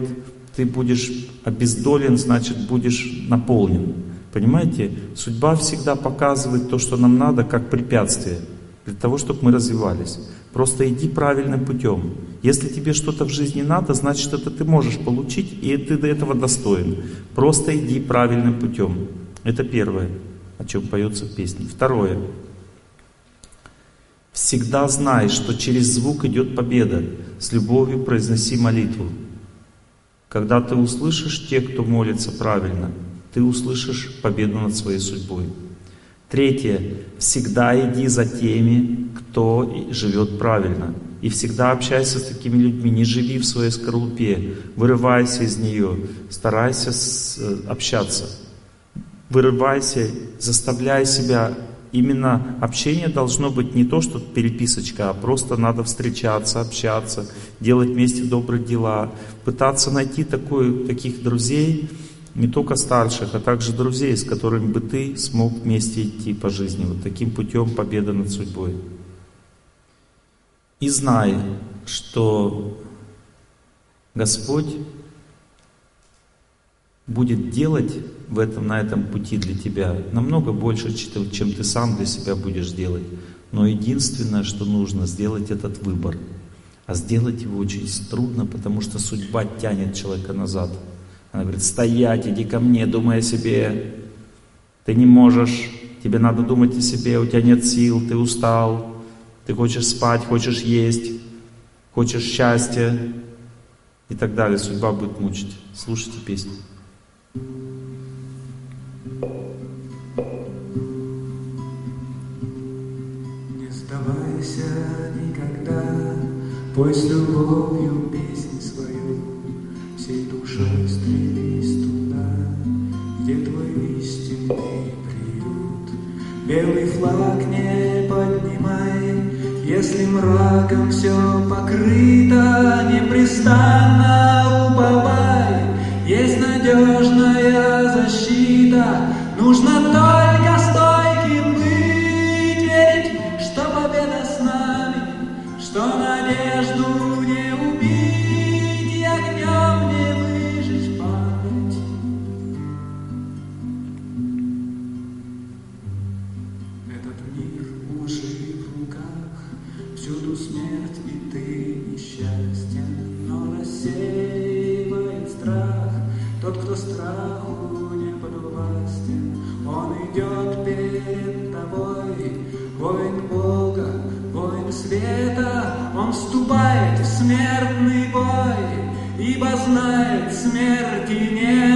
ты будешь обездолен, значит будешь наполнен. Понимаете? Судьба всегда показывает то, что нам надо, как препятствие, для того, чтобы мы развивались. Просто иди правильным путем. Если тебе что-то в жизни надо, значит это ты можешь получить, и ты до этого достоин. Просто иди правильным путем. Это первое, о чем поется в песне. Второе. Всегда знай, что через звук идет победа. С любовью произноси молитву. Когда ты услышишь тех, кто молится правильно, ты услышишь победу над своей судьбой. Третье. Всегда иди за теми, кто живет правильно. И всегда общайся с такими людьми. Не живи в своей скорлупе. Вырывайся из нее. Старайся э, общаться. Вырывайся, заставляй себя именно общение должно быть не то, что переписочка, а просто надо встречаться, общаться, делать вместе добрые дела, пытаться найти такой, таких друзей, не только старших, а также друзей, с которыми бы ты смог вместе идти по жизни. Вот таким путем победа над судьбой. И знай, что Господь будет делать в этом, на этом пути для тебя намного больше, чем ты сам для себя будешь делать. Но единственное, что нужно, сделать этот выбор. А сделать его очень трудно, потому что судьба тянет человека назад. Она говорит, стоять, иди ко мне, думай о себе. Ты не можешь, тебе надо думать о себе, у тебя нет сил, ты устал, ты хочешь спать, хочешь есть, хочешь счастья и так далее. Судьба будет мучить. Слушайте песню. Не сдавайся никогда, с любовью Белый флаг не поднимай, если мраком все покрыто, непрестанно уповай, есть надежная защита, нужно только стойким быть, верить, что победа с нами, что надежду знает, смерти нету.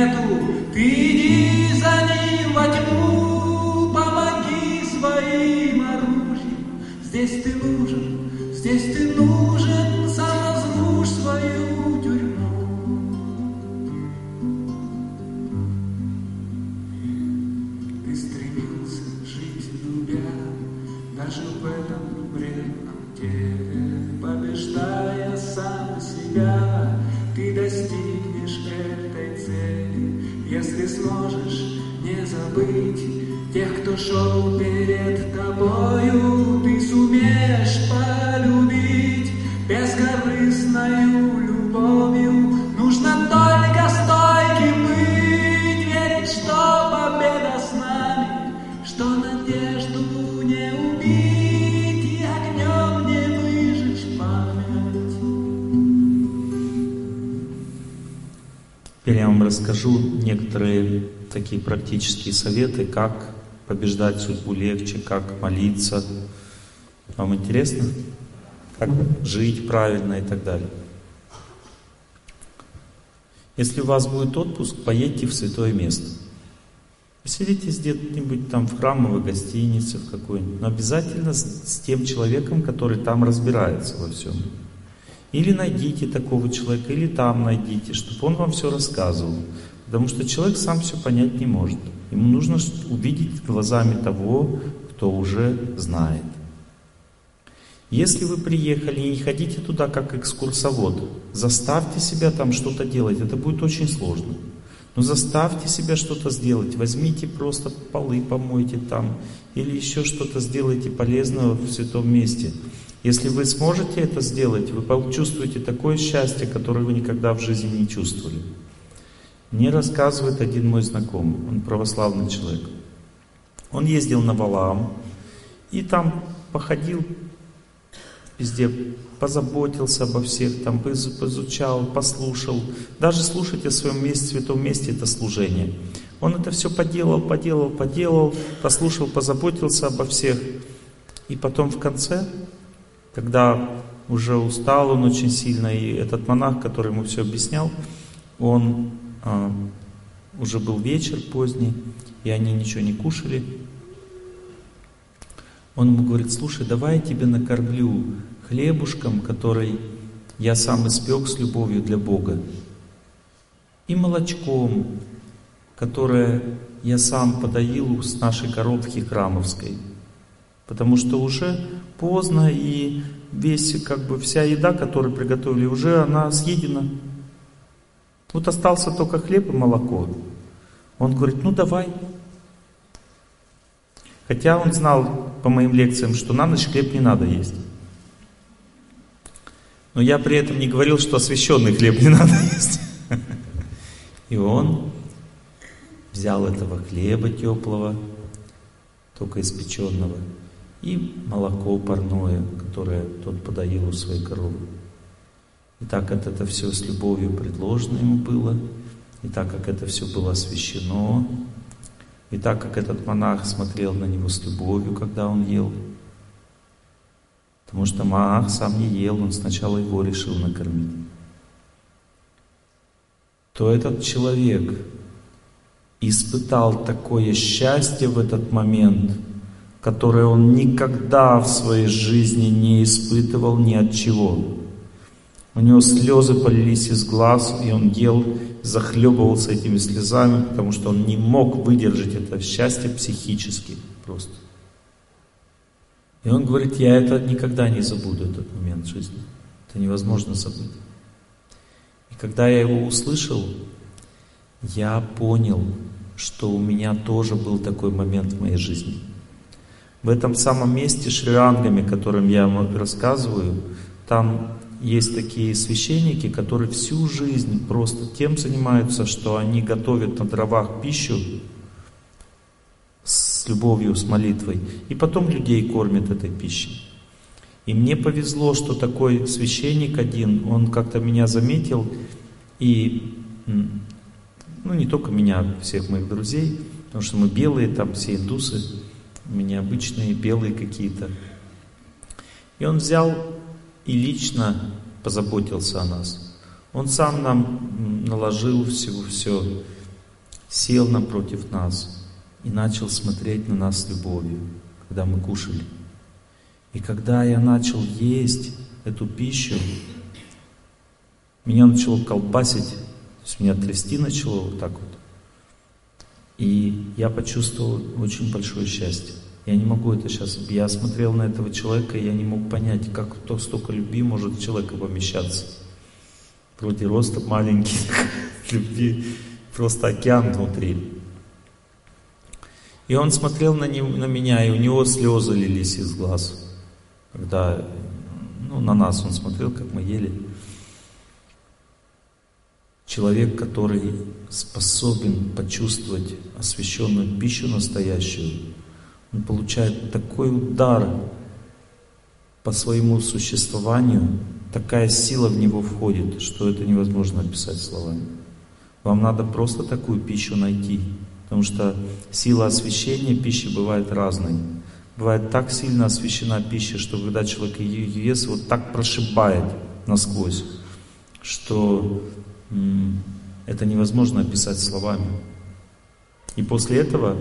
Теперь я вам расскажу некоторые такие практические советы, как побеждать судьбу легче, как молиться. Вам интересно? Как жить правильно и так далее. Если у вас будет отпуск, поедьте в святое место. Поселитесь где-нибудь там в храмовой гостинице, в какой-нибудь. Но обязательно с, с тем человеком, который там разбирается во всем. Или найдите такого человека, или там найдите, чтобы он вам все рассказывал. Потому что человек сам все понять не может. Ему нужно увидеть глазами того, кто уже знает. Если вы приехали и не ходите туда как экскурсовод, заставьте себя там что-то делать. Это будет очень сложно. Но заставьте себя что-то сделать. Возьмите просто полы, помойте там. Или еще что-то сделайте полезного в святом месте. Если вы сможете это сделать, вы почувствуете такое счастье, которое вы никогда в жизни не чувствовали. Мне рассказывает один мой знакомый, он православный человек. Он ездил на Валаам и там походил везде позаботился обо всех, там изучал, послушал. Даже слушать о своем месте, святом месте, это служение. Он это все поделал, поделал, поделал, послушал, позаботился обо всех. И потом в конце, когда уже устал он очень сильно, и этот монах, который ему все объяснял, он а, уже был вечер поздний, и они ничего не кушали. Он ему говорит, слушай, давай я тебе накормлю хлебушком, который я сам испек с любовью для Бога, и молочком, которое я сам подоил с нашей коробки храмовской. Потому что уже поздно, и весь, как бы, вся еда, которую приготовили, уже она съедена. Вот остался только хлеб и молоко. Он говорит, ну давай. Хотя он знал по моим лекциям, что на ночь хлеб не надо есть. Но я при этом не говорил, что освященный хлеб не надо есть. И он взял этого хлеба теплого, только испеченного, и молоко парное, которое тот подоил у своей коровы. И так как это все с любовью предложено ему было, и так как это все было освящено, и так как этот монах смотрел на него с любовью, когда он ел, Потому что Маах сам не ел, он сначала его решил накормить. То этот человек испытал такое счастье в этот момент, которое он никогда в своей жизни не испытывал ни от чего. У него слезы полились из глаз, и он ел, захлебывался этими слезами, потому что он не мог выдержать это счастье психически просто. И он говорит, я это никогда не забуду, этот момент жизни. Это невозможно забыть. И когда я его услышал, я понял, что у меня тоже был такой момент в моей жизни. В этом самом месте шриангами, которым я вам рассказываю, там есть такие священники, которые всю жизнь просто тем занимаются, что они готовят на дровах пищу с любовью, с молитвой, и потом людей кормят этой пищей. И мне повезло, что такой священник один, он как-то меня заметил, и, ну не только меня, всех моих друзей, потому что мы белые, там все индусы, у меня обычные белые какие-то. И он взял и лично позаботился о нас. Он сам нам наложил всего все, сел напротив нас, и начал смотреть на нас с любовью, когда мы кушали. И когда я начал есть эту пищу, меня начало колбасить, то есть меня трясти начало вот так вот. И я почувствовал очень большое счастье. Я не могу это сейчас. Я смотрел на этого человека, и я не мог понять, как то столько любви может в человека помещаться. Вроде роста маленький, (laughs) любви, просто океан внутри. И он смотрел на, него, на меня, и у него слезы лились из глаз. Когда, ну, на нас он смотрел, как мы ели. Человек, который способен почувствовать освященную пищу настоящую, он получает такой удар по своему существованию, такая сила в него входит, что это невозможно описать словами. Вам надо просто такую пищу найти. Потому что сила освещения пищи бывает разной. Бывает так сильно освещена пища, что когда человек ее ест, вот так прошибает насквозь, что это невозможно описать словами. И после этого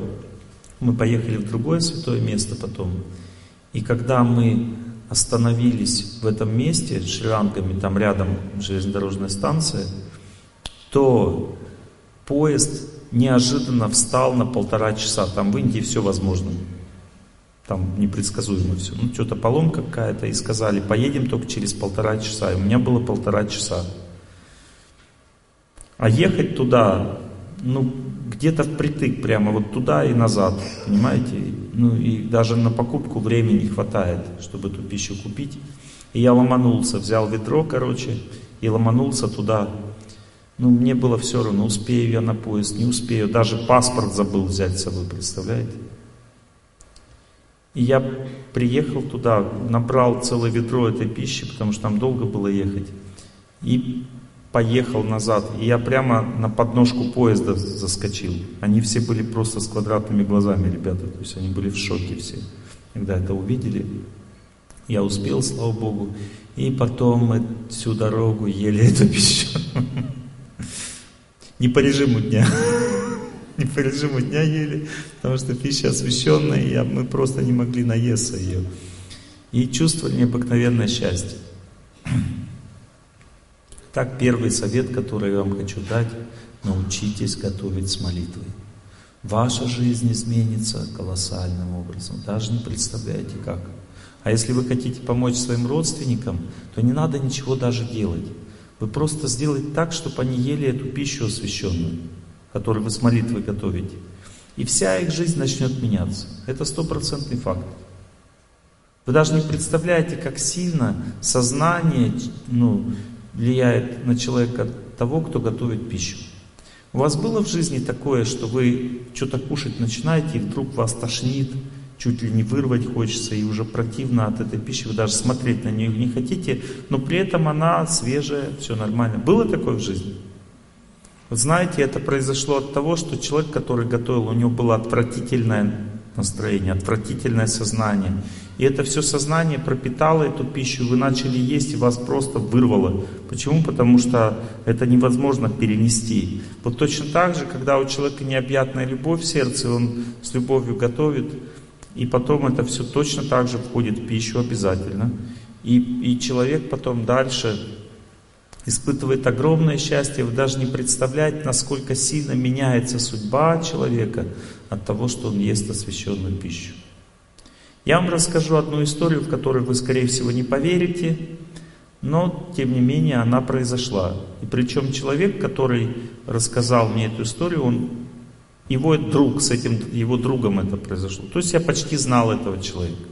мы поехали в другое святое место потом. И когда мы остановились в этом месте, с Шри-Ланками, там рядом железнодорожная станция, то поезд неожиданно встал на полтора часа. Там в Индии все возможно. Там непредсказуемо все. Ну, что-то поломка какая-то. И сказали, поедем только через полтора часа. И у меня было полтора часа. А ехать туда, ну, где-то впритык прямо вот туда и назад, понимаете? Ну, и даже на покупку времени не хватает, чтобы эту пищу купить. И я ломанулся, взял ведро, короче, и ломанулся туда. Ну, мне было все равно, успею я на поезд, не успею. Даже паспорт забыл взять с собой, представляете? И я приехал туда, набрал целое ведро этой пищи, потому что там долго было ехать. И поехал назад. И я прямо на подножку поезда заскочил. Они все были просто с квадратными глазами, ребята. То есть они были в шоке все, когда это увидели. Я успел, слава Богу. И потом мы всю дорогу ели эту пищу. Не по режиму дня. (laughs) Не по режиму дня ели, потому что пища освященная, и мы просто не могли наесться ее. И чувствовали необыкновенное счастье. Так, первый совет, который я вам хочу дать, научитесь готовить с молитвой. Ваша жизнь изменится колоссальным образом. Даже не представляете как. А если вы хотите помочь своим родственникам, то не надо ничего даже делать. Вы просто сделаете так, чтобы они ели эту пищу освященную, которую вы с молитвой готовите. И вся их жизнь начнет меняться. Это стопроцентный факт. Вы даже не представляете, как сильно сознание ну, влияет на человека того, кто готовит пищу. У вас было в жизни такое, что вы что-то кушать начинаете, и вдруг вас тошнит, чуть ли не вырвать хочется, и уже противно от этой пищи, вы даже смотреть на нее не хотите, но при этом она свежая, все нормально. Было такое в жизни? Вот знаете, это произошло от того, что человек, который готовил, у него было отвратительное настроение, отвратительное сознание. И это все сознание пропитало эту пищу, вы начали есть, и вас просто вырвало. Почему? Потому что это невозможно перенести. Вот точно так же, когда у человека необъятная любовь в сердце, он с любовью готовит, и потом это все точно так же входит в пищу обязательно. И, и человек потом дальше испытывает огромное счастье. Вы даже не представляете, насколько сильно меняется судьба человека от того, что он ест освященную пищу. Я вам расскажу одну историю, в которой вы, скорее всего, не поверите, но, тем не менее, она произошла. И причем человек, который рассказал мне эту историю, он его друг, с этим его другом это произошло. То есть я почти знал этого человека.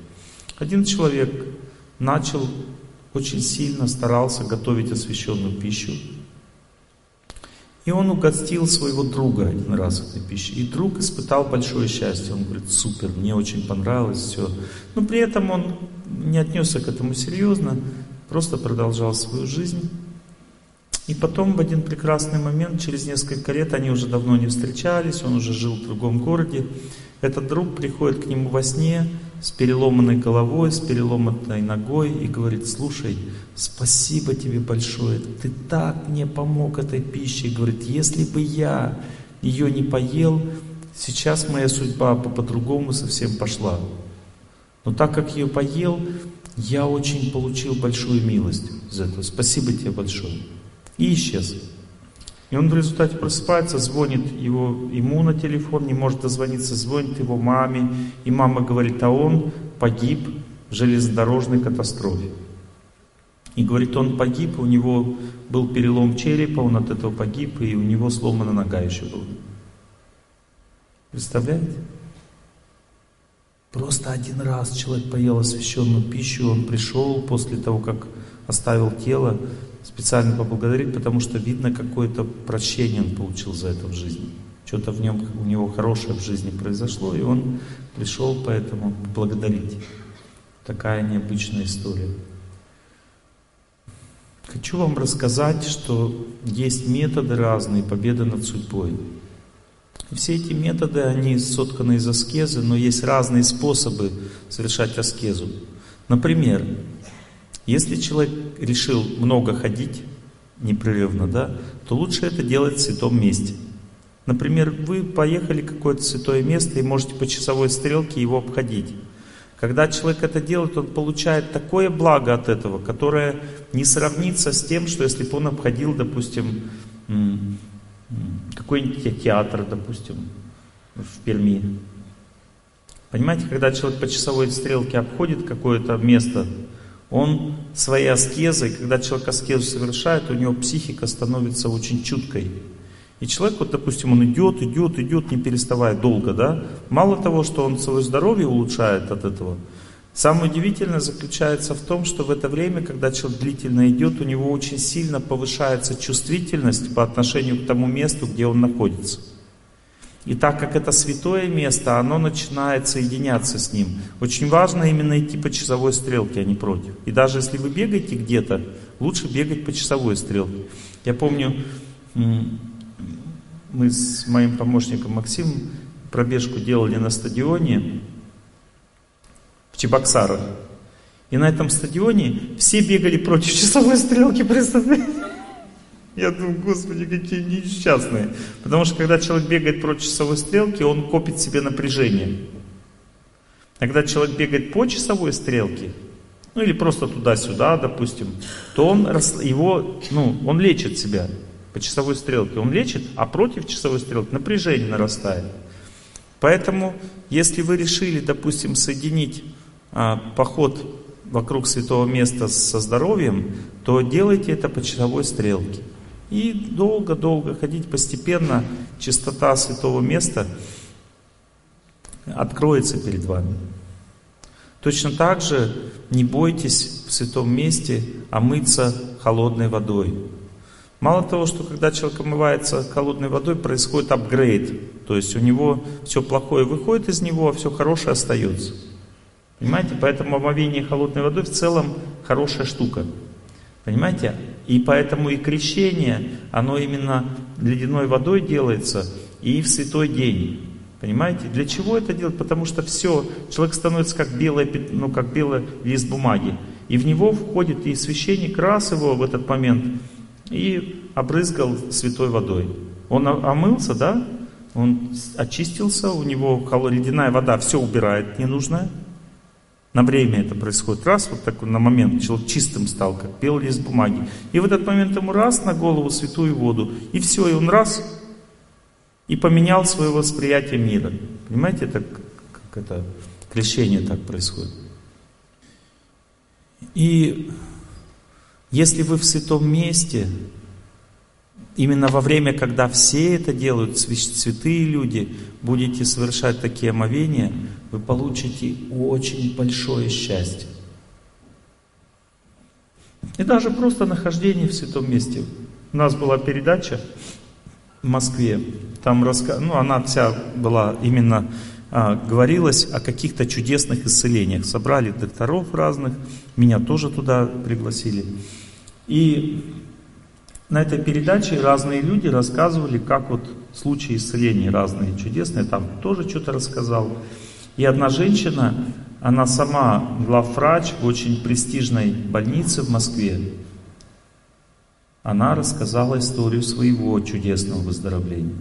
Один человек начал очень сильно старался готовить освященную пищу. И он угостил своего друга один раз этой пищей. И друг испытал большое счастье. Он говорит, супер, мне очень понравилось все. Но при этом он не отнесся к этому серьезно, просто продолжал свою жизнь. И потом в один прекрасный момент, через несколько лет, они уже давно не встречались, он уже жил в другом городе. Этот друг приходит к нему во сне с переломанной головой, с переломанной ногой и говорит, слушай, спасибо тебе большое, ты так мне помог этой пищей. Говорит, если бы я ее не поел, сейчас моя судьба по-другому совсем пошла. Но так как ее поел, я очень получил большую милость за это. Спасибо тебе большое и исчез. И он в результате просыпается, звонит его, ему на телефон, не может дозвониться, звонит его маме, и мама говорит, а он погиб в железнодорожной катастрофе. И говорит, он погиб, у него был перелом черепа, он от этого погиб, и у него сломана нога еще была. Представляете? Просто один раз человек поел освященную пищу, он пришел после того, как оставил тело, специально поблагодарить, потому что видно какое-то прощение он получил за это в жизни. Что-то в нем, у него хорошее в жизни произошло, и он пришел поэтому благодарить. Такая необычная история. Хочу вам рассказать, что есть методы разные победы над судьбой. Все эти методы, они сотканы из аскезы, но есть разные способы совершать аскезу. Например, если человек решил много ходить непрерывно, да, то лучше это делать в святом месте. Например, вы поехали в какое-то святое место и можете по часовой стрелке его обходить. Когда человек это делает, он получает такое благо от этого, которое не сравнится с тем, что если бы он обходил, допустим, какой-нибудь театр, допустим, в Перми. Понимаете, когда человек по часовой стрелке обходит какое-то место, он своей аскезой, когда человек аскезу совершает, у него психика становится очень чуткой. И человек, вот, допустим, он идет, идет, идет, не переставая долго, да? Мало того, что он свое здоровье улучшает от этого, самое удивительное заключается в том, что в это время, когда человек длительно идет, у него очень сильно повышается чувствительность по отношению к тому месту, где он находится. И так как это святое место, оно начинает соединяться с ним. Очень важно именно идти по часовой стрелке, а не против. И даже если вы бегаете где-то, лучше бегать по часовой стрелке. Я помню, мы с моим помощником Максимом пробежку делали на стадионе в Чебоксарах. И на этом стадионе все бегали против часовой стрелки, представляете? Я думаю, господи, какие несчастные. Потому что когда человек бегает против часовой стрелки, он копит себе напряжение. Когда человек бегает по часовой стрелке, ну или просто туда-сюда, допустим, то он его, ну, он лечит себя по часовой стрелке. Он лечит, а против часовой стрелки напряжение нарастает. Поэтому, если вы решили, допустим, соединить а, поход вокруг святого места со здоровьем, то делайте это по часовой стрелке. И долго-долго ходить постепенно, чистота святого места откроется перед вами. Точно так же не бойтесь в святом месте омыться холодной водой. Мало того, что когда человек омывается холодной водой, происходит апгрейд. То есть у него все плохое выходит из него, а все хорошее остается. Понимаете? Поэтому омовение холодной водой в целом хорошая штука. Понимаете? И поэтому и крещение, оно именно ледяной водой делается и в святой день. Понимаете? Для чего это делать? Потому что все, человек становится как белый, ну, как белый лист бумаги. И в него входит и священник, раз его в этот момент, и обрызгал святой водой. Он омылся, да? Он очистился, у него ледяная вода все убирает ненужное. На время это происходит. Раз, вот так на момент человек чистым стал, как белый лист бумаги. И в этот момент ему раз на голову святую воду. И все, и он раз, и поменял свое восприятие мира. Понимаете, это как это крещение так происходит. И если вы в святом месте, именно во время, когда все это делают, святые люди, будете совершать такие омовения, вы получите очень большое счастье. И даже просто нахождение в святом месте. У нас была передача в Москве, там раска... ну, она вся была именно а, говорилось о каких-то чудесных исцелениях. Собрали докторов разных, меня тоже туда пригласили. И на этой передаче разные люди рассказывали, как вот случаи исцеления разные чудесные, там тоже что-то рассказал. И одна женщина, она сама главврач очень престижной больнице в Москве, она рассказала историю своего чудесного выздоровления.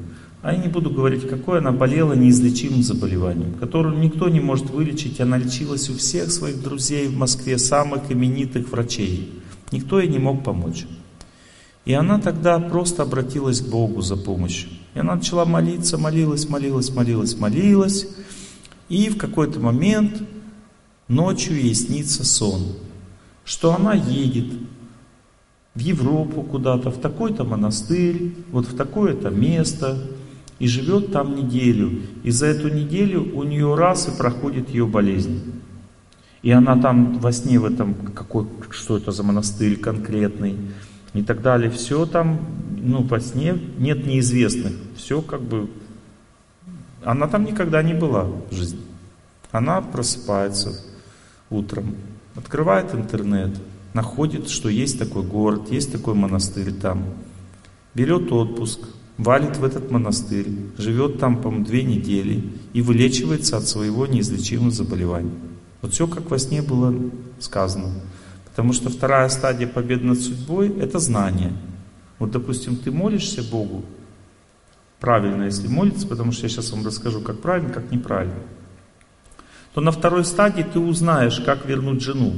А я не буду говорить, какое она болела неизлечимым заболеванием, которое никто не может вылечить. Она лечилась у всех своих друзей в Москве, самых именитых врачей. Никто ей не мог помочь. И она тогда просто обратилась к Богу за помощью. И она начала молиться, молилась, молилась, молилась, молилась. И в какой-то момент ночью ей снится сон, что она едет в Европу куда-то, в такой-то монастырь, вот в такое-то место, и живет там неделю. И за эту неделю у нее раз и проходит ее болезнь. И она там во сне в этом, какой, что это за монастырь конкретный, и так далее. Все там, ну, во сне нет неизвестных. Все как бы... Она там никогда не была в жизни. Она просыпается утром, открывает интернет, находит, что есть такой город, есть такой монастырь там, берет отпуск, валит в этот монастырь, живет там, по две недели и вылечивается от своего неизлечимого заболевания. Вот все как во сне было сказано. Потому что вторая стадия победы над судьбой – это знание. Вот, допустим, ты молишься Богу, правильно, если молиться, потому что я сейчас вам расскажу, как правильно, как неправильно, то на второй стадии ты узнаешь, как вернуть жену.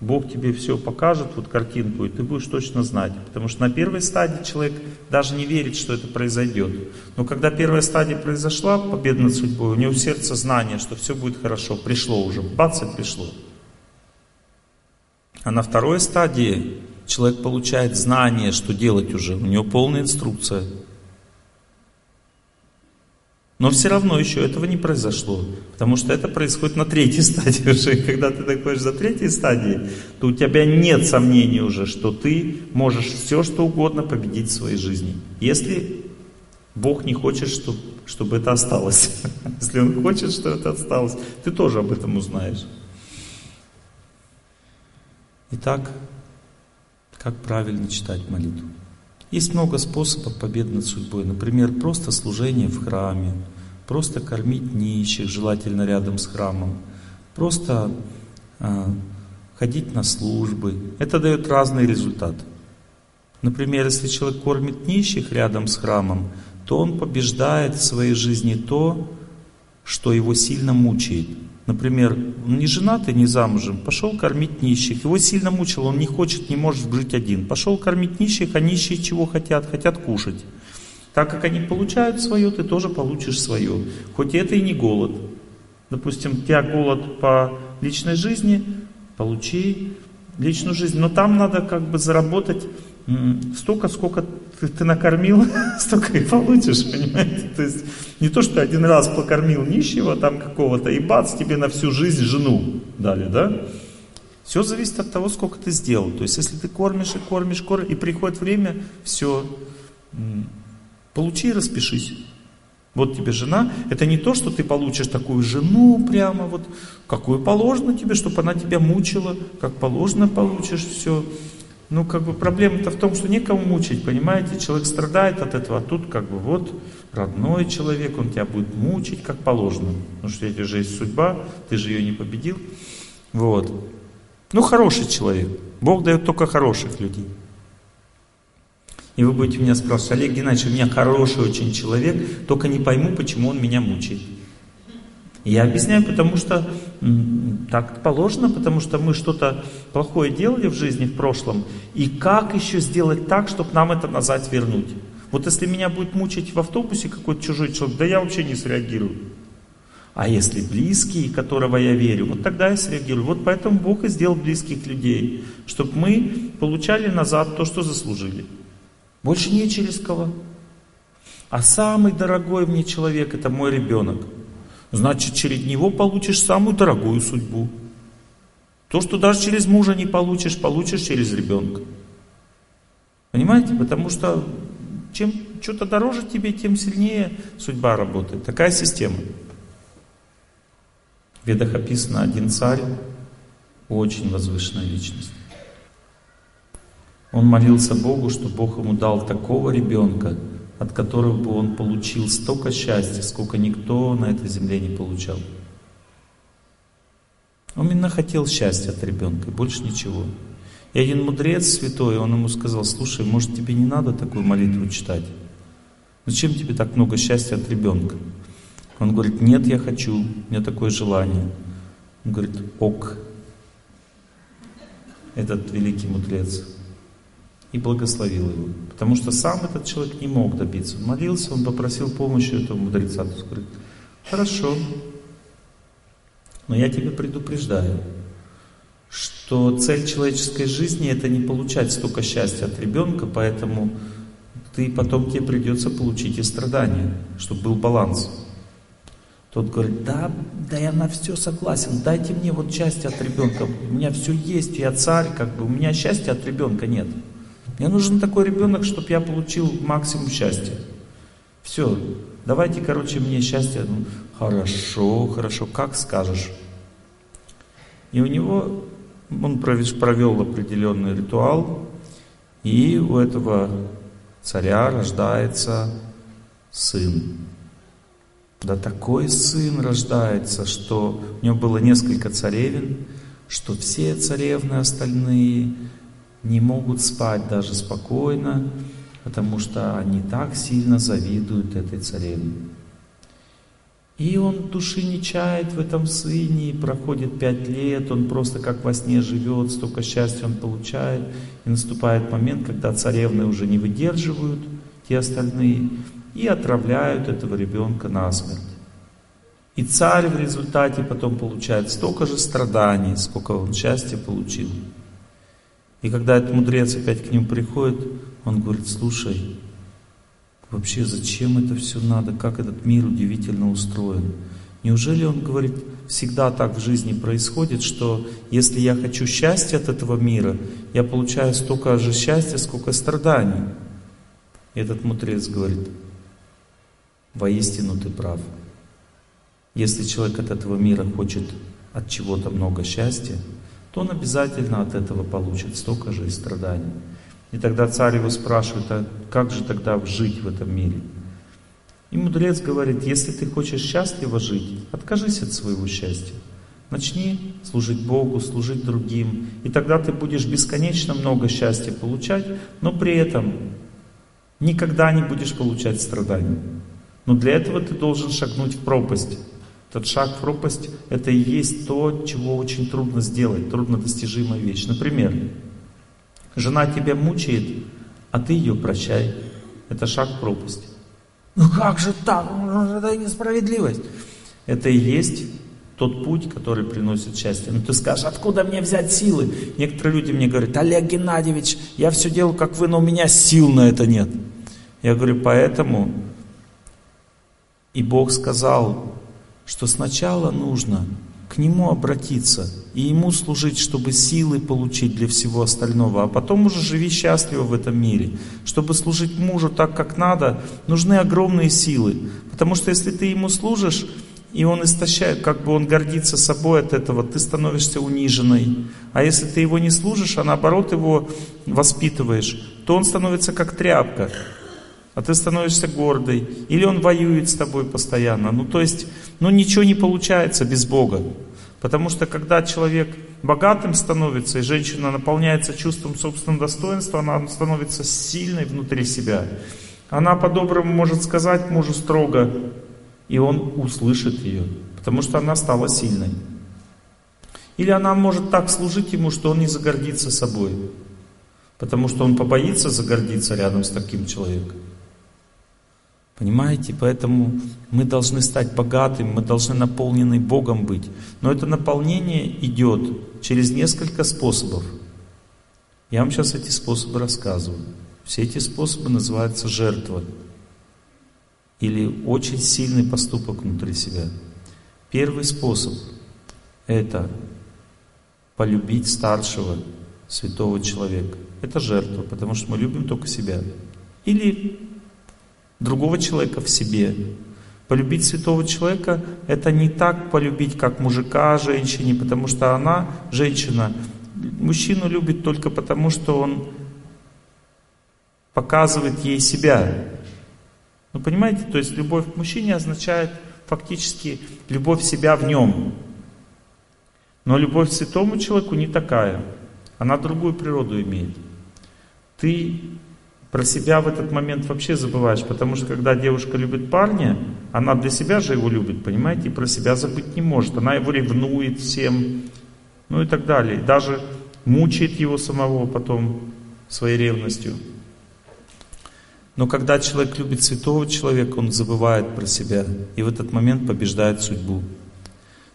Бог тебе все покажет, вот картинку, и ты будешь точно знать. Потому что на первой стадии человек даже не верит, что это произойдет. Но когда первая стадия произошла, победа над судьбой, у него в сердце знание, что все будет хорошо, пришло уже, бац, и пришло. А на второй стадии человек получает знание, что делать уже, у него полная инструкция. Но все равно еще этого не произошло, потому что это происходит на третьей (laughs) стадии уже. когда ты доходишь до третьей стадии, то у тебя нет сомнений уже, что ты можешь все, что угодно победить в своей жизни. Если Бог не хочет, чтобы, чтобы это осталось. (laughs) Если Он хочет, чтобы это осталось, ты тоже об этом узнаешь. Итак, как правильно читать молитву? Есть много способов победы над судьбой. Например, просто служение в храме, просто кормить нищих, желательно рядом с храмом, просто э, ходить на службы. Это дает разный результат. Например, если человек кормит нищих рядом с храмом, то он побеждает в своей жизни то, что его сильно мучает. Например, он не женатый, не замужем, пошел кормить нищих. Его сильно мучило, он не хочет, не может жить один. Пошел кормить нищих, а нищие чего хотят? Хотят кушать. Так как они получают свое, ты тоже получишь свое. Хоть это и не голод. Допустим, у тебя голод по личной жизни, получи личную жизнь. Но там надо как бы заработать столько, сколько ты, ты накормил, (laughs) столько и получишь, понимаете? То есть не то, что один раз покормил нищего там какого-то, и бац, тебе на всю жизнь жену дали, да? Все зависит от того, сколько ты сделал. То есть если ты кормишь и кормишь, кормишь, и приходит время, все, получи и распишись. Вот тебе жена. Это не то, что ты получишь такую жену прямо вот, какую положено тебе, чтобы она тебя мучила, как положено получишь все. Ну, как бы проблема-то в том, что некому мучить, понимаете? Человек страдает от этого, а тут как бы вот родной человек, он тебя будет мучить, как положено. Потому что это же есть судьба, ты же ее не победил. Вот. Ну, хороший человек. Бог дает только хороших людей. И вы будете меня спрашивать, Олег Геннадьевич, у меня хороший очень человек, только не пойму, почему он меня мучает. Я объясняю, потому что так положено, потому что мы что-то плохое делали в жизни в прошлом. И как еще сделать так, чтобы нам это назад вернуть? Вот если меня будет мучить в автобусе какой-то чужой человек, да я вообще не среагирую. А если близкий, которого я верю, вот тогда я среагирую. Вот поэтому Бог и сделал близких людей, чтобы мы получали назад то, что заслужили. Больше не через кого. А самый дорогой мне человек это мой ребенок. Значит, через него получишь самую дорогую судьбу. То, что даже через мужа не получишь, получишь через ребенка. Понимаете? Потому что чем что-то дороже тебе, тем сильнее судьба работает. Такая система. В ведах описано один царь, очень возвышенная личность. Он молился Богу, что Бог ему дал такого ребенка, от которого бы он получил столько счастья, сколько никто на этой земле не получал. Он именно хотел счастья от ребенка, больше ничего. И один мудрец святой, он ему сказал, слушай, может тебе не надо такую молитву читать? Зачем тебе так много счастья от ребенка? Он говорит, нет, я хочу, у меня такое желание. Он говорит, ок, этот великий мудрец и благословил его. Потому что сам этот человек не мог добиться. Он молился, он попросил помощи этого мудреца. Он говорит, хорошо, но я тебя предупреждаю, что цель человеческой жизни это не получать столько счастья от ребенка, поэтому ты потом тебе придется получить и страдания, чтобы был баланс. Тот говорит, да, да я на все согласен, дайте мне вот счастье от ребенка, у меня все есть, я царь, как бы, у меня счастья от ребенка нет. Мне нужен такой ребенок, чтобы я получил максимум счастья. Все, давайте, короче, мне счастье. Ну, хорошо, хорошо, как скажешь. И у него он провел определенный ритуал, и у этого царя рождается сын. Да такой сын рождается, что у него было несколько царевин, что все царевны остальные не могут спать даже спокойно, потому что они так сильно завидуют этой царевне. И он души не чает в этом сыне, и проходит пять лет, он просто как во сне живет, столько счастья он получает. И наступает момент, когда царевны уже не выдерживают, те остальные, и отравляют этого ребенка насмерть. И царь в результате потом получает столько же страданий, сколько он счастья получил. И когда этот мудрец опять к нему приходит, он говорит, слушай, вообще зачем это все надо, как этот мир удивительно устроен. Неужели он говорит, всегда так в жизни происходит, что если я хочу счастья от этого мира, я получаю столько же счастья, сколько страданий. И этот мудрец говорит, воистину ты прав. Если человек от этого мира хочет от чего-то много счастья, то он обязательно от этого получит столько же и страданий. И тогда царь его спрашивает, а как же тогда жить в этом мире? И мудрец говорит, если ты хочешь счастливо жить, откажись от своего счастья. Начни служить Богу, служить другим. И тогда ты будешь бесконечно много счастья получать, но при этом никогда не будешь получать страданий. Но для этого ты должен шагнуть в пропасть. Этот шаг в пропасть – это и есть то, чего очень трудно сделать, труднодостижимая вещь. Например, жена тебя мучает, а ты ее прощай. Это шаг в пропасть. Ну как же так? Это несправедливость. Это и есть тот путь, который приносит счастье. Ну ты скажешь, откуда мне взять силы? Некоторые люди мне говорят, Олег Геннадьевич, я все делаю, как вы, но у меня сил на это нет. Я говорю, поэтому и Бог сказал, что сначала нужно к Нему обратиться и Ему служить, чтобы силы получить для всего остального, а потом уже живи счастливо в этом мире. Чтобы служить мужу так, как надо, нужны огромные силы. Потому что если ты Ему служишь, и он истощает, как бы он гордится собой от этого, ты становишься униженной. А если ты его не служишь, а наоборот его воспитываешь, то он становится как тряпка а ты становишься гордой, или он воюет с тобой постоянно. Ну, то есть, ну, ничего не получается без Бога. Потому что когда человек богатым становится, и женщина наполняется чувством собственного достоинства, она становится сильной внутри себя. Она по-доброму может сказать мужу строго, и он услышит ее, потому что она стала сильной. Или она может так служить ему, что он не загордится собой, потому что он побоится загордиться рядом с таким человеком. Понимаете? Поэтому мы должны стать богатыми, мы должны наполнены Богом быть. Но это наполнение идет через несколько способов. Я вам сейчас эти способы рассказываю. Все эти способы называются жертва. Или очень сильный поступок внутри себя. Первый способ – это полюбить старшего святого человека. Это жертва, потому что мы любим только себя. Или другого человека в себе. Полюбить святого человека – это не так полюбить, как мужика женщине, потому что она, женщина, мужчину любит только потому, что он показывает ей себя. Ну, понимаете, то есть любовь к мужчине означает фактически любовь себя в нем. Но любовь к святому человеку не такая. Она другую природу имеет. Ты про себя в этот момент вообще забываешь, потому что когда девушка любит парня, она для себя же его любит, понимаете, и про себя забыть не может. Она его ревнует всем, ну и так далее. Даже мучает его самого потом своей ревностью. Но когда человек любит святого человека, он забывает про себя и в этот момент побеждает судьбу.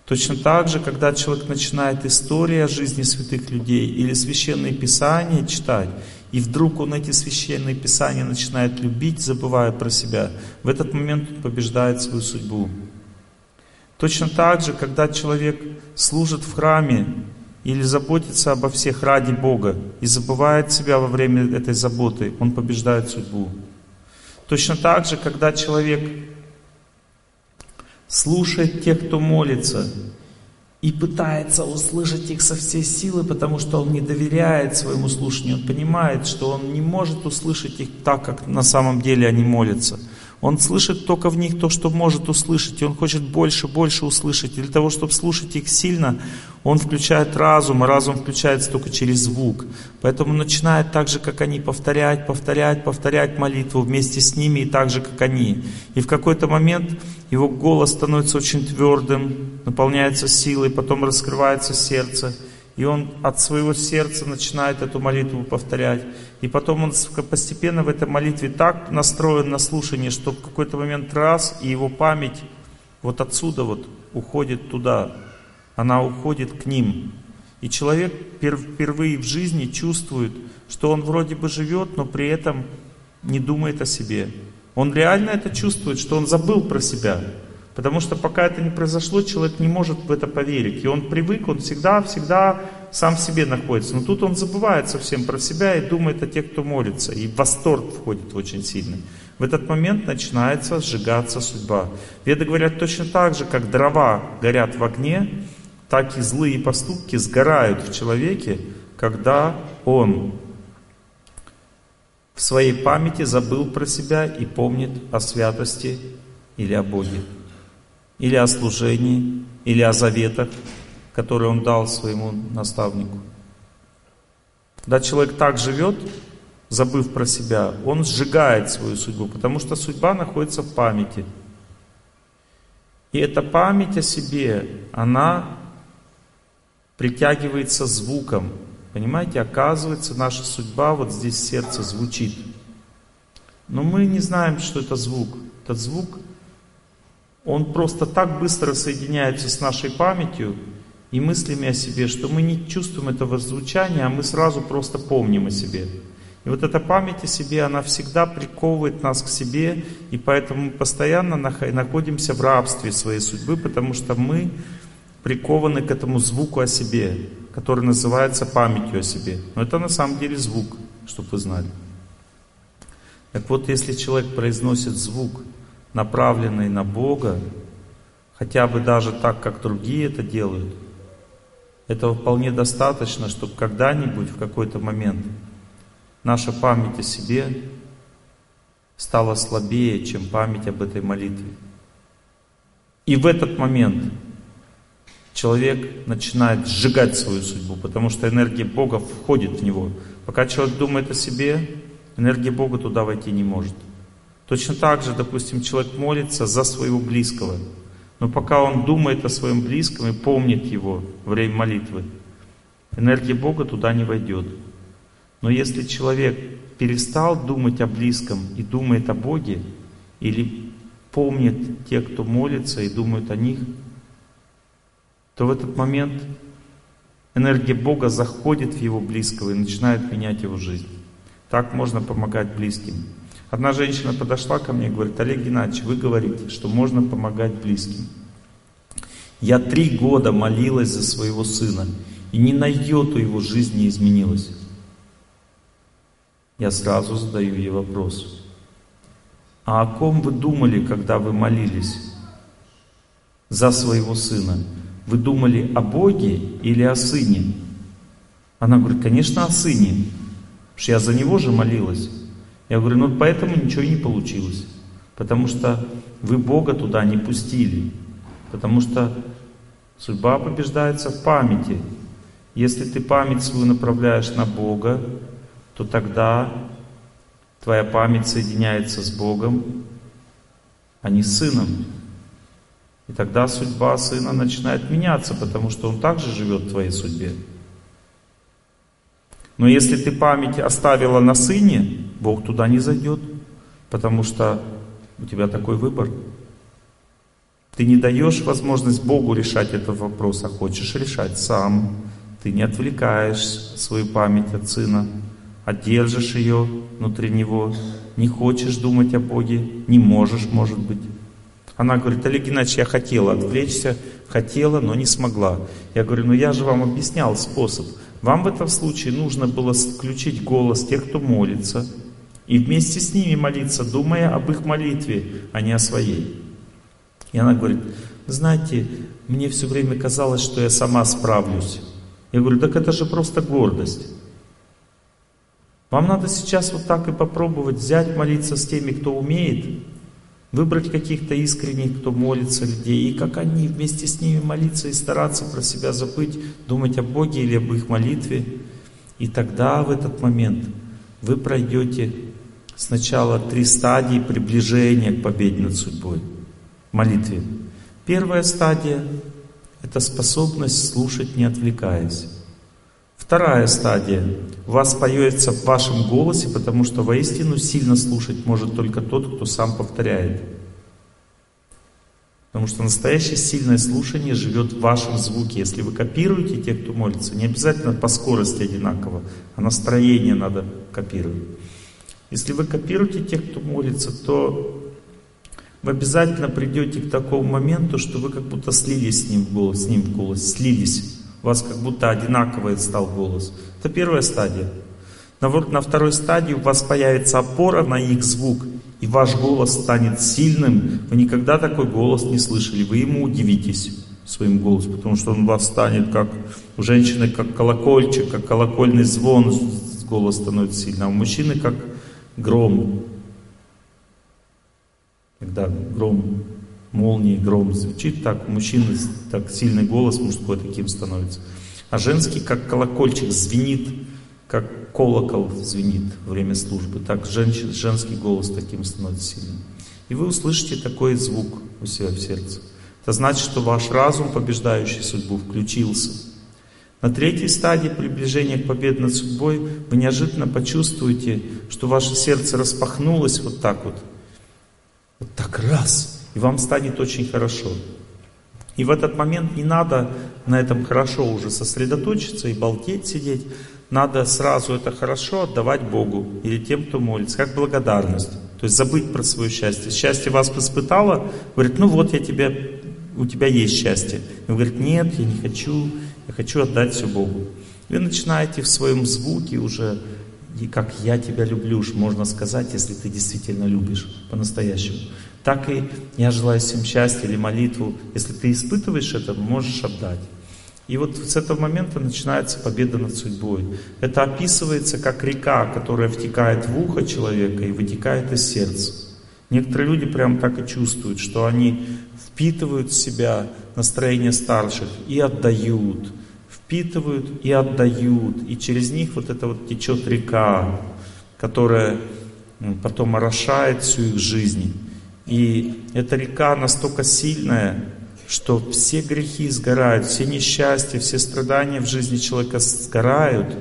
Точно так же, когда человек начинает истории о жизни святых людей или священные писания читать, и вдруг он эти священные писания начинает любить, забывая про себя, в этот момент он побеждает свою судьбу. Точно так же, когда человек служит в храме или заботится обо всех ради Бога и забывает себя во время этой заботы, он побеждает судьбу. Точно так же, когда человек слушает тех, кто молится, и пытается услышать их со всей силы, потому что он не доверяет своему слушанию, он понимает, что он не может услышать их так, как на самом деле они молятся. Он слышит только в них то, что может услышать, и он хочет больше, больше услышать. И для того, чтобы слушать их сильно, он включает разум, а разум включается только через звук. Поэтому начинает так же, как они, повторять, повторять, повторять молитву вместе с ними и так же, как они. И в какой-то момент его голос становится очень твердым, наполняется силой, потом раскрывается сердце. И он от своего сердца начинает эту молитву повторять. И потом он постепенно в этой молитве так настроен на слушание, что в какой-то момент раз, и его память вот отсюда вот уходит туда. Она уходит к ним. И человек впервые в жизни чувствует, что он вроде бы живет, но при этом не думает о себе. Он реально это чувствует, что он забыл про себя. Потому что пока это не произошло, человек не может в это поверить. И он привык, он всегда-всегда сам в себе находится. Но тут он забывает совсем про себя и думает о тех, кто молится. И восторг входит очень сильный. В этот момент начинается сжигаться судьба. Веды говорят точно так же, как дрова горят в огне, так и злые поступки сгорают в человеке, когда он в своей памяти забыл про себя и помнит о святости или о Боге или о служении, или о заветах, которые он дал своему наставнику. Когда человек так живет, забыв про себя, он сжигает свою судьбу, потому что судьба находится в памяти. И эта память о себе, она притягивается звуком. Понимаете, оказывается, наша судьба вот здесь сердце звучит. Но мы не знаем, что это звук. Этот звук он просто так быстро соединяется с нашей памятью и мыслями о себе, что мы не чувствуем этого звучания, а мы сразу просто помним о себе. И вот эта память о себе, она всегда приковывает нас к себе, и поэтому мы постоянно находимся в рабстве своей судьбы, потому что мы прикованы к этому звуку о себе, который называется памятью о себе. Но это на самом деле звук, чтобы вы знали. Так вот, если человек произносит звук, направленный на Бога, хотя бы даже так, как другие это делают, этого вполне достаточно, чтобы когда-нибудь, в какой-то момент, наша память о себе стала слабее, чем память об этой молитве. И в этот момент человек начинает сжигать свою судьбу, потому что энергия Бога входит в него. Пока человек думает о себе, энергия Бога туда войти не может. Точно так же, допустим, человек молится за своего близкого, но пока он думает о своем близком и помнит его во время молитвы, энергия Бога туда не войдет. Но если человек перестал думать о близком и думает о Боге, или помнит тех, кто молится и думает о них, то в этот момент энергия Бога заходит в его близкого и начинает менять его жизнь. Так можно помогать близким. Одна женщина подошла ко мне и говорит, Олег Геннадьевич, вы говорите, что можно помогать близким. Я три года молилась за своего сына, и ни на йоту его жизнь не изменилась. Я сразу задаю ей вопрос. А о ком вы думали, когда вы молились за своего сына? Вы думали о Боге или о сыне? Она говорит, конечно, о сыне, потому что я за него же молилась. Я говорю, ну поэтому ничего и не получилось. Потому что вы Бога туда не пустили. Потому что судьба побеждается в памяти. Если ты память свою направляешь на Бога, то тогда твоя память соединяется с Богом, а не с Сыном. И тогда судьба Сына начинает меняться, потому что Он также живет в твоей судьбе. Но если ты память оставила на сыне, Бог туда не зайдет, потому что у тебя такой выбор. Ты не даешь возможность Богу решать этот вопрос, а хочешь решать сам. Ты не отвлекаешь свою память от Сына, а держишь ее внутри Него. Не хочешь думать о Боге, не можешь, может быть. Она говорит, Олег Геннадьевич, я хотела отвлечься, хотела, но не смогла. Я говорю, ну я же вам объяснял способ. Вам в этом случае нужно было включить голос тех, кто молится, и вместе с ними молиться, думая об их молитве, а не о своей. И она говорит, знаете, мне все время казалось, что я сама справлюсь. Я говорю, так это же просто гордость. Вам надо сейчас вот так и попробовать взять, молиться с теми, кто умеет, выбрать каких-то искренних, кто молится людей, и как они вместе с ними молиться и стараться про себя забыть, думать о Боге или об их молитве. И тогда в этот момент вы пройдете сначала три стадии приближения к победе над судьбой в молитве. Первая стадия – это способность слушать, не отвлекаясь. Вторая стадия. У вас появится в вашем голосе, потому что воистину сильно слушать может только тот, кто сам повторяет. Потому что настоящее сильное слушание живет в вашем звуке. Если вы копируете тех, кто молится, не обязательно по скорости одинаково, а настроение надо копировать. Если вы копируете тех, кто молится, то вы обязательно придете к такому моменту, что вы как будто слились с ним в голос, с ним в голос, слились. У вас как будто одинаковый стал голос. Это первая стадия. На, на второй стадии у вас появится опора на их звук, и ваш голос станет сильным. Вы никогда такой голос не слышали, вы ему удивитесь своим голосом, потому что он у вас станет как у женщины, как колокольчик, как колокольный звон, голос становится сильным, а у мужчины как гром. Когда гром, молнии, гром звучит так, у мужчины так сильный голос мужской таким становится. А женский как колокольчик звенит, как колокол звенит во время службы. Так женщин, женский голос таким становится сильным. И вы услышите такой звук у себя в сердце. Это значит, что ваш разум, побеждающий судьбу, включился. На третьей стадии приближения к победе над судьбой вы неожиданно почувствуете, что ваше сердце распахнулось вот так вот. Вот так раз. И вам станет очень хорошо. И в этот момент не надо на этом хорошо уже сосредоточиться и болтеть, сидеть. Надо сразу это хорошо отдавать Богу или тем, кто молится, как благодарность. То есть забыть про свое счастье. Счастье вас испытало, говорит, ну вот я тебя, у тебя есть счастье. И вы говорите, нет, я не хочу, я хочу отдать все Богу. Вы начинаете в своем звуке уже, и как я тебя люблю, можно сказать, если ты действительно любишь по-настоящему. Так и я желаю всем счастья или молитву. Если ты испытываешь это, можешь отдать. И вот с этого момента начинается победа над судьбой. Это описывается как река, которая втекает в ухо человека и вытекает из сердца. Некоторые люди прям так и чувствуют, что они впитывают в себя настроение старших и отдают, впитывают и отдают, и через них вот это вот течет река, которая потом орошает всю их жизнь. И эта река настолько сильная, что все грехи сгорают, все несчастья, все страдания в жизни человека сгорают.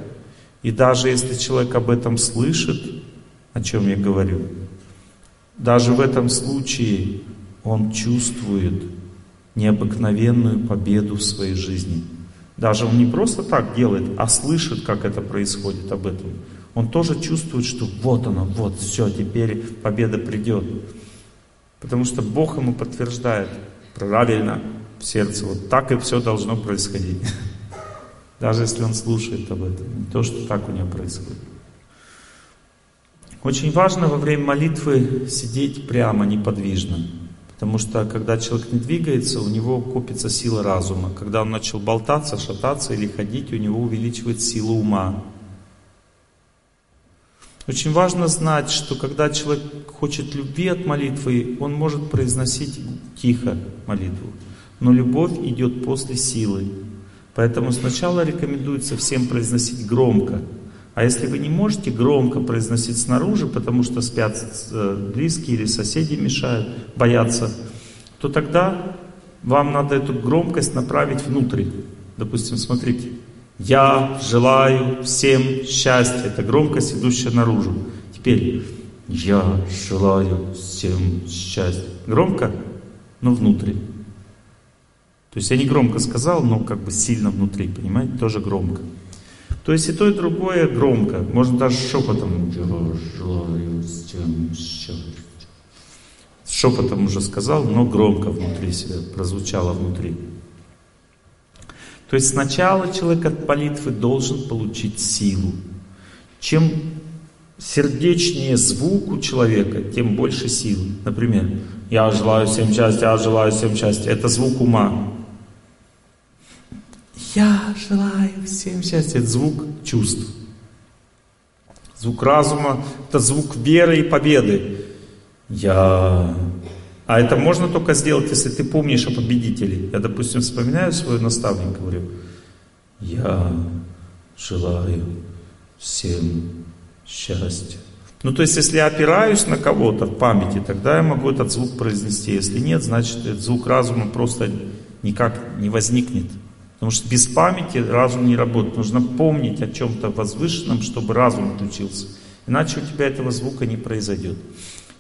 И даже если человек об этом слышит, о чем я говорю, даже в этом случае он чувствует необыкновенную победу в своей жизни. Даже он не просто так делает, а слышит, как это происходит об этом. Он тоже чувствует, что вот оно, вот, все, теперь победа придет. Потому что Бог ему подтверждает, правильно, в сердце, вот так и все должно происходить. (laughs) Даже если он слушает об этом, не то, что так у него происходит. Очень важно во время молитвы сидеть прямо, неподвижно. Потому что когда человек не двигается, у него копится сила разума. Когда он начал болтаться, шататься или ходить, у него увеличивается сила ума. Очень важно знать, что когда человек хочет любви от молитвы, он может произносить тихо молитву. Но любовь идет после силы. Поэтому сначала рекомендуется всем произносить громко. А если вы не можете громко произносить снаружи, потому что спят э, близкие или соседи мешают, боятся, то тогда вам надо эту громкость направить внутрь. Допустим, смотрите, я желаю всем счастья. Это громкость, идущая наружу. Теперь, я желаю всем счастья. Громко, но внутри. То есть я не громко сказал, но как бы сильно внутри, понимаете, тоже громко. То есть и то, и другое громко. Можно даже шепотом. Я желаю всем счастья. Шепотом уже сказал, но громко внутри себя, прозвучало внутри. То есть сначала человек от молитвы должен получить силу. Чем сердечнее звук у человека, тем больше силы. Например, я желаю всем счастья, я желаю всем счастья. Это звук ума. Я желаю всем счастья. Это звук чувств. Звук разума — это звук веры и победы. Я... А это можно только сделать, если ты помнишь о победителе. Я, допустим, вспоминаю своего наставника, говорю, я желаю всем счастья. Ну, то есть, если я опираюсь на кого-то в памяти, тогда я могу этот звук произнести. Если нет, значит, этот звук разума просто никак не возникнет. Потому что без памяти разум не работает. Нужно помнить о чем-то возвышенном, чтобы разум включился. Иначе у тебя этого звука не произойдет.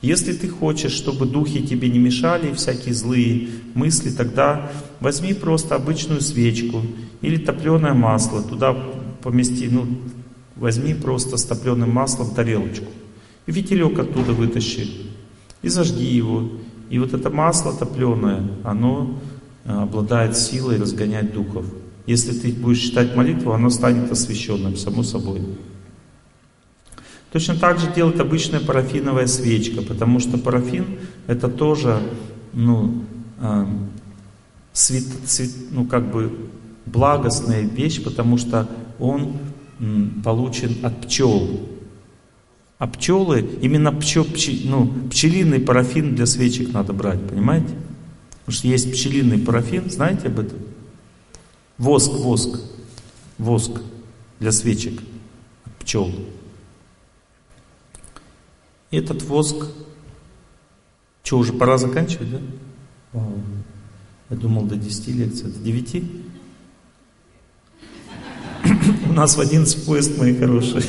Если ты хочешь, чтобы духи тебе не мешали, всякие злые мысли, тогда возьми просто обычную свечку или топленое масло, туда помести, ну, возьми просто с топленым маслом тарелочку. И фитилек оттуда вытащи. И зажги его. И вот это масло топленое, оно обладает силой разгонять духов. Если ты будешь читать молитву, оно станет освященным, само собой. Точно так же делает обычная парафиновая свечка, потому что парафин это тоже, ну, э, свет, свет, ну, как бы благостная вещь, потому что он м, получен от пчел. А пчелы, именно пчел, пчел, ну, пчелиный парафин для свечек надо брать, понимаете? Потому что есть пчелиный парафин, знаете об этом? Воск, воск, воск для свечек от пчел. И этот воск, что, уже пора заканчивать, да? Вау. Я думал до 10 лекций, до 9. У нас в 11 поезд, мои хорошие.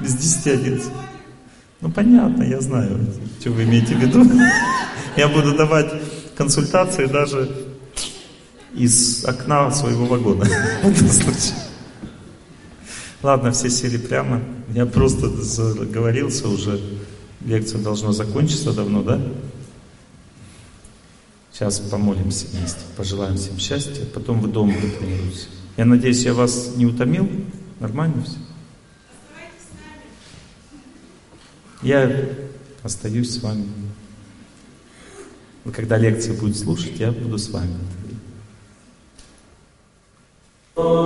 Без 10 11. Ну понятно, я знаю, что вы имеете в виду. Я буду давать консультации даже из окна своего вагона. (laughs) Ладно, все сели прямо. Я просто заговорился уже. Лекция должна закончиться давно, да? Сейчас помолимся вместе, пожелаем всем счастья, потом в дом тренируемся. Я надеюсь, я вас не утомил? Нормально все? Я остаюсь с вами. Вы когда лекции будете слушать, я буду с вами. Я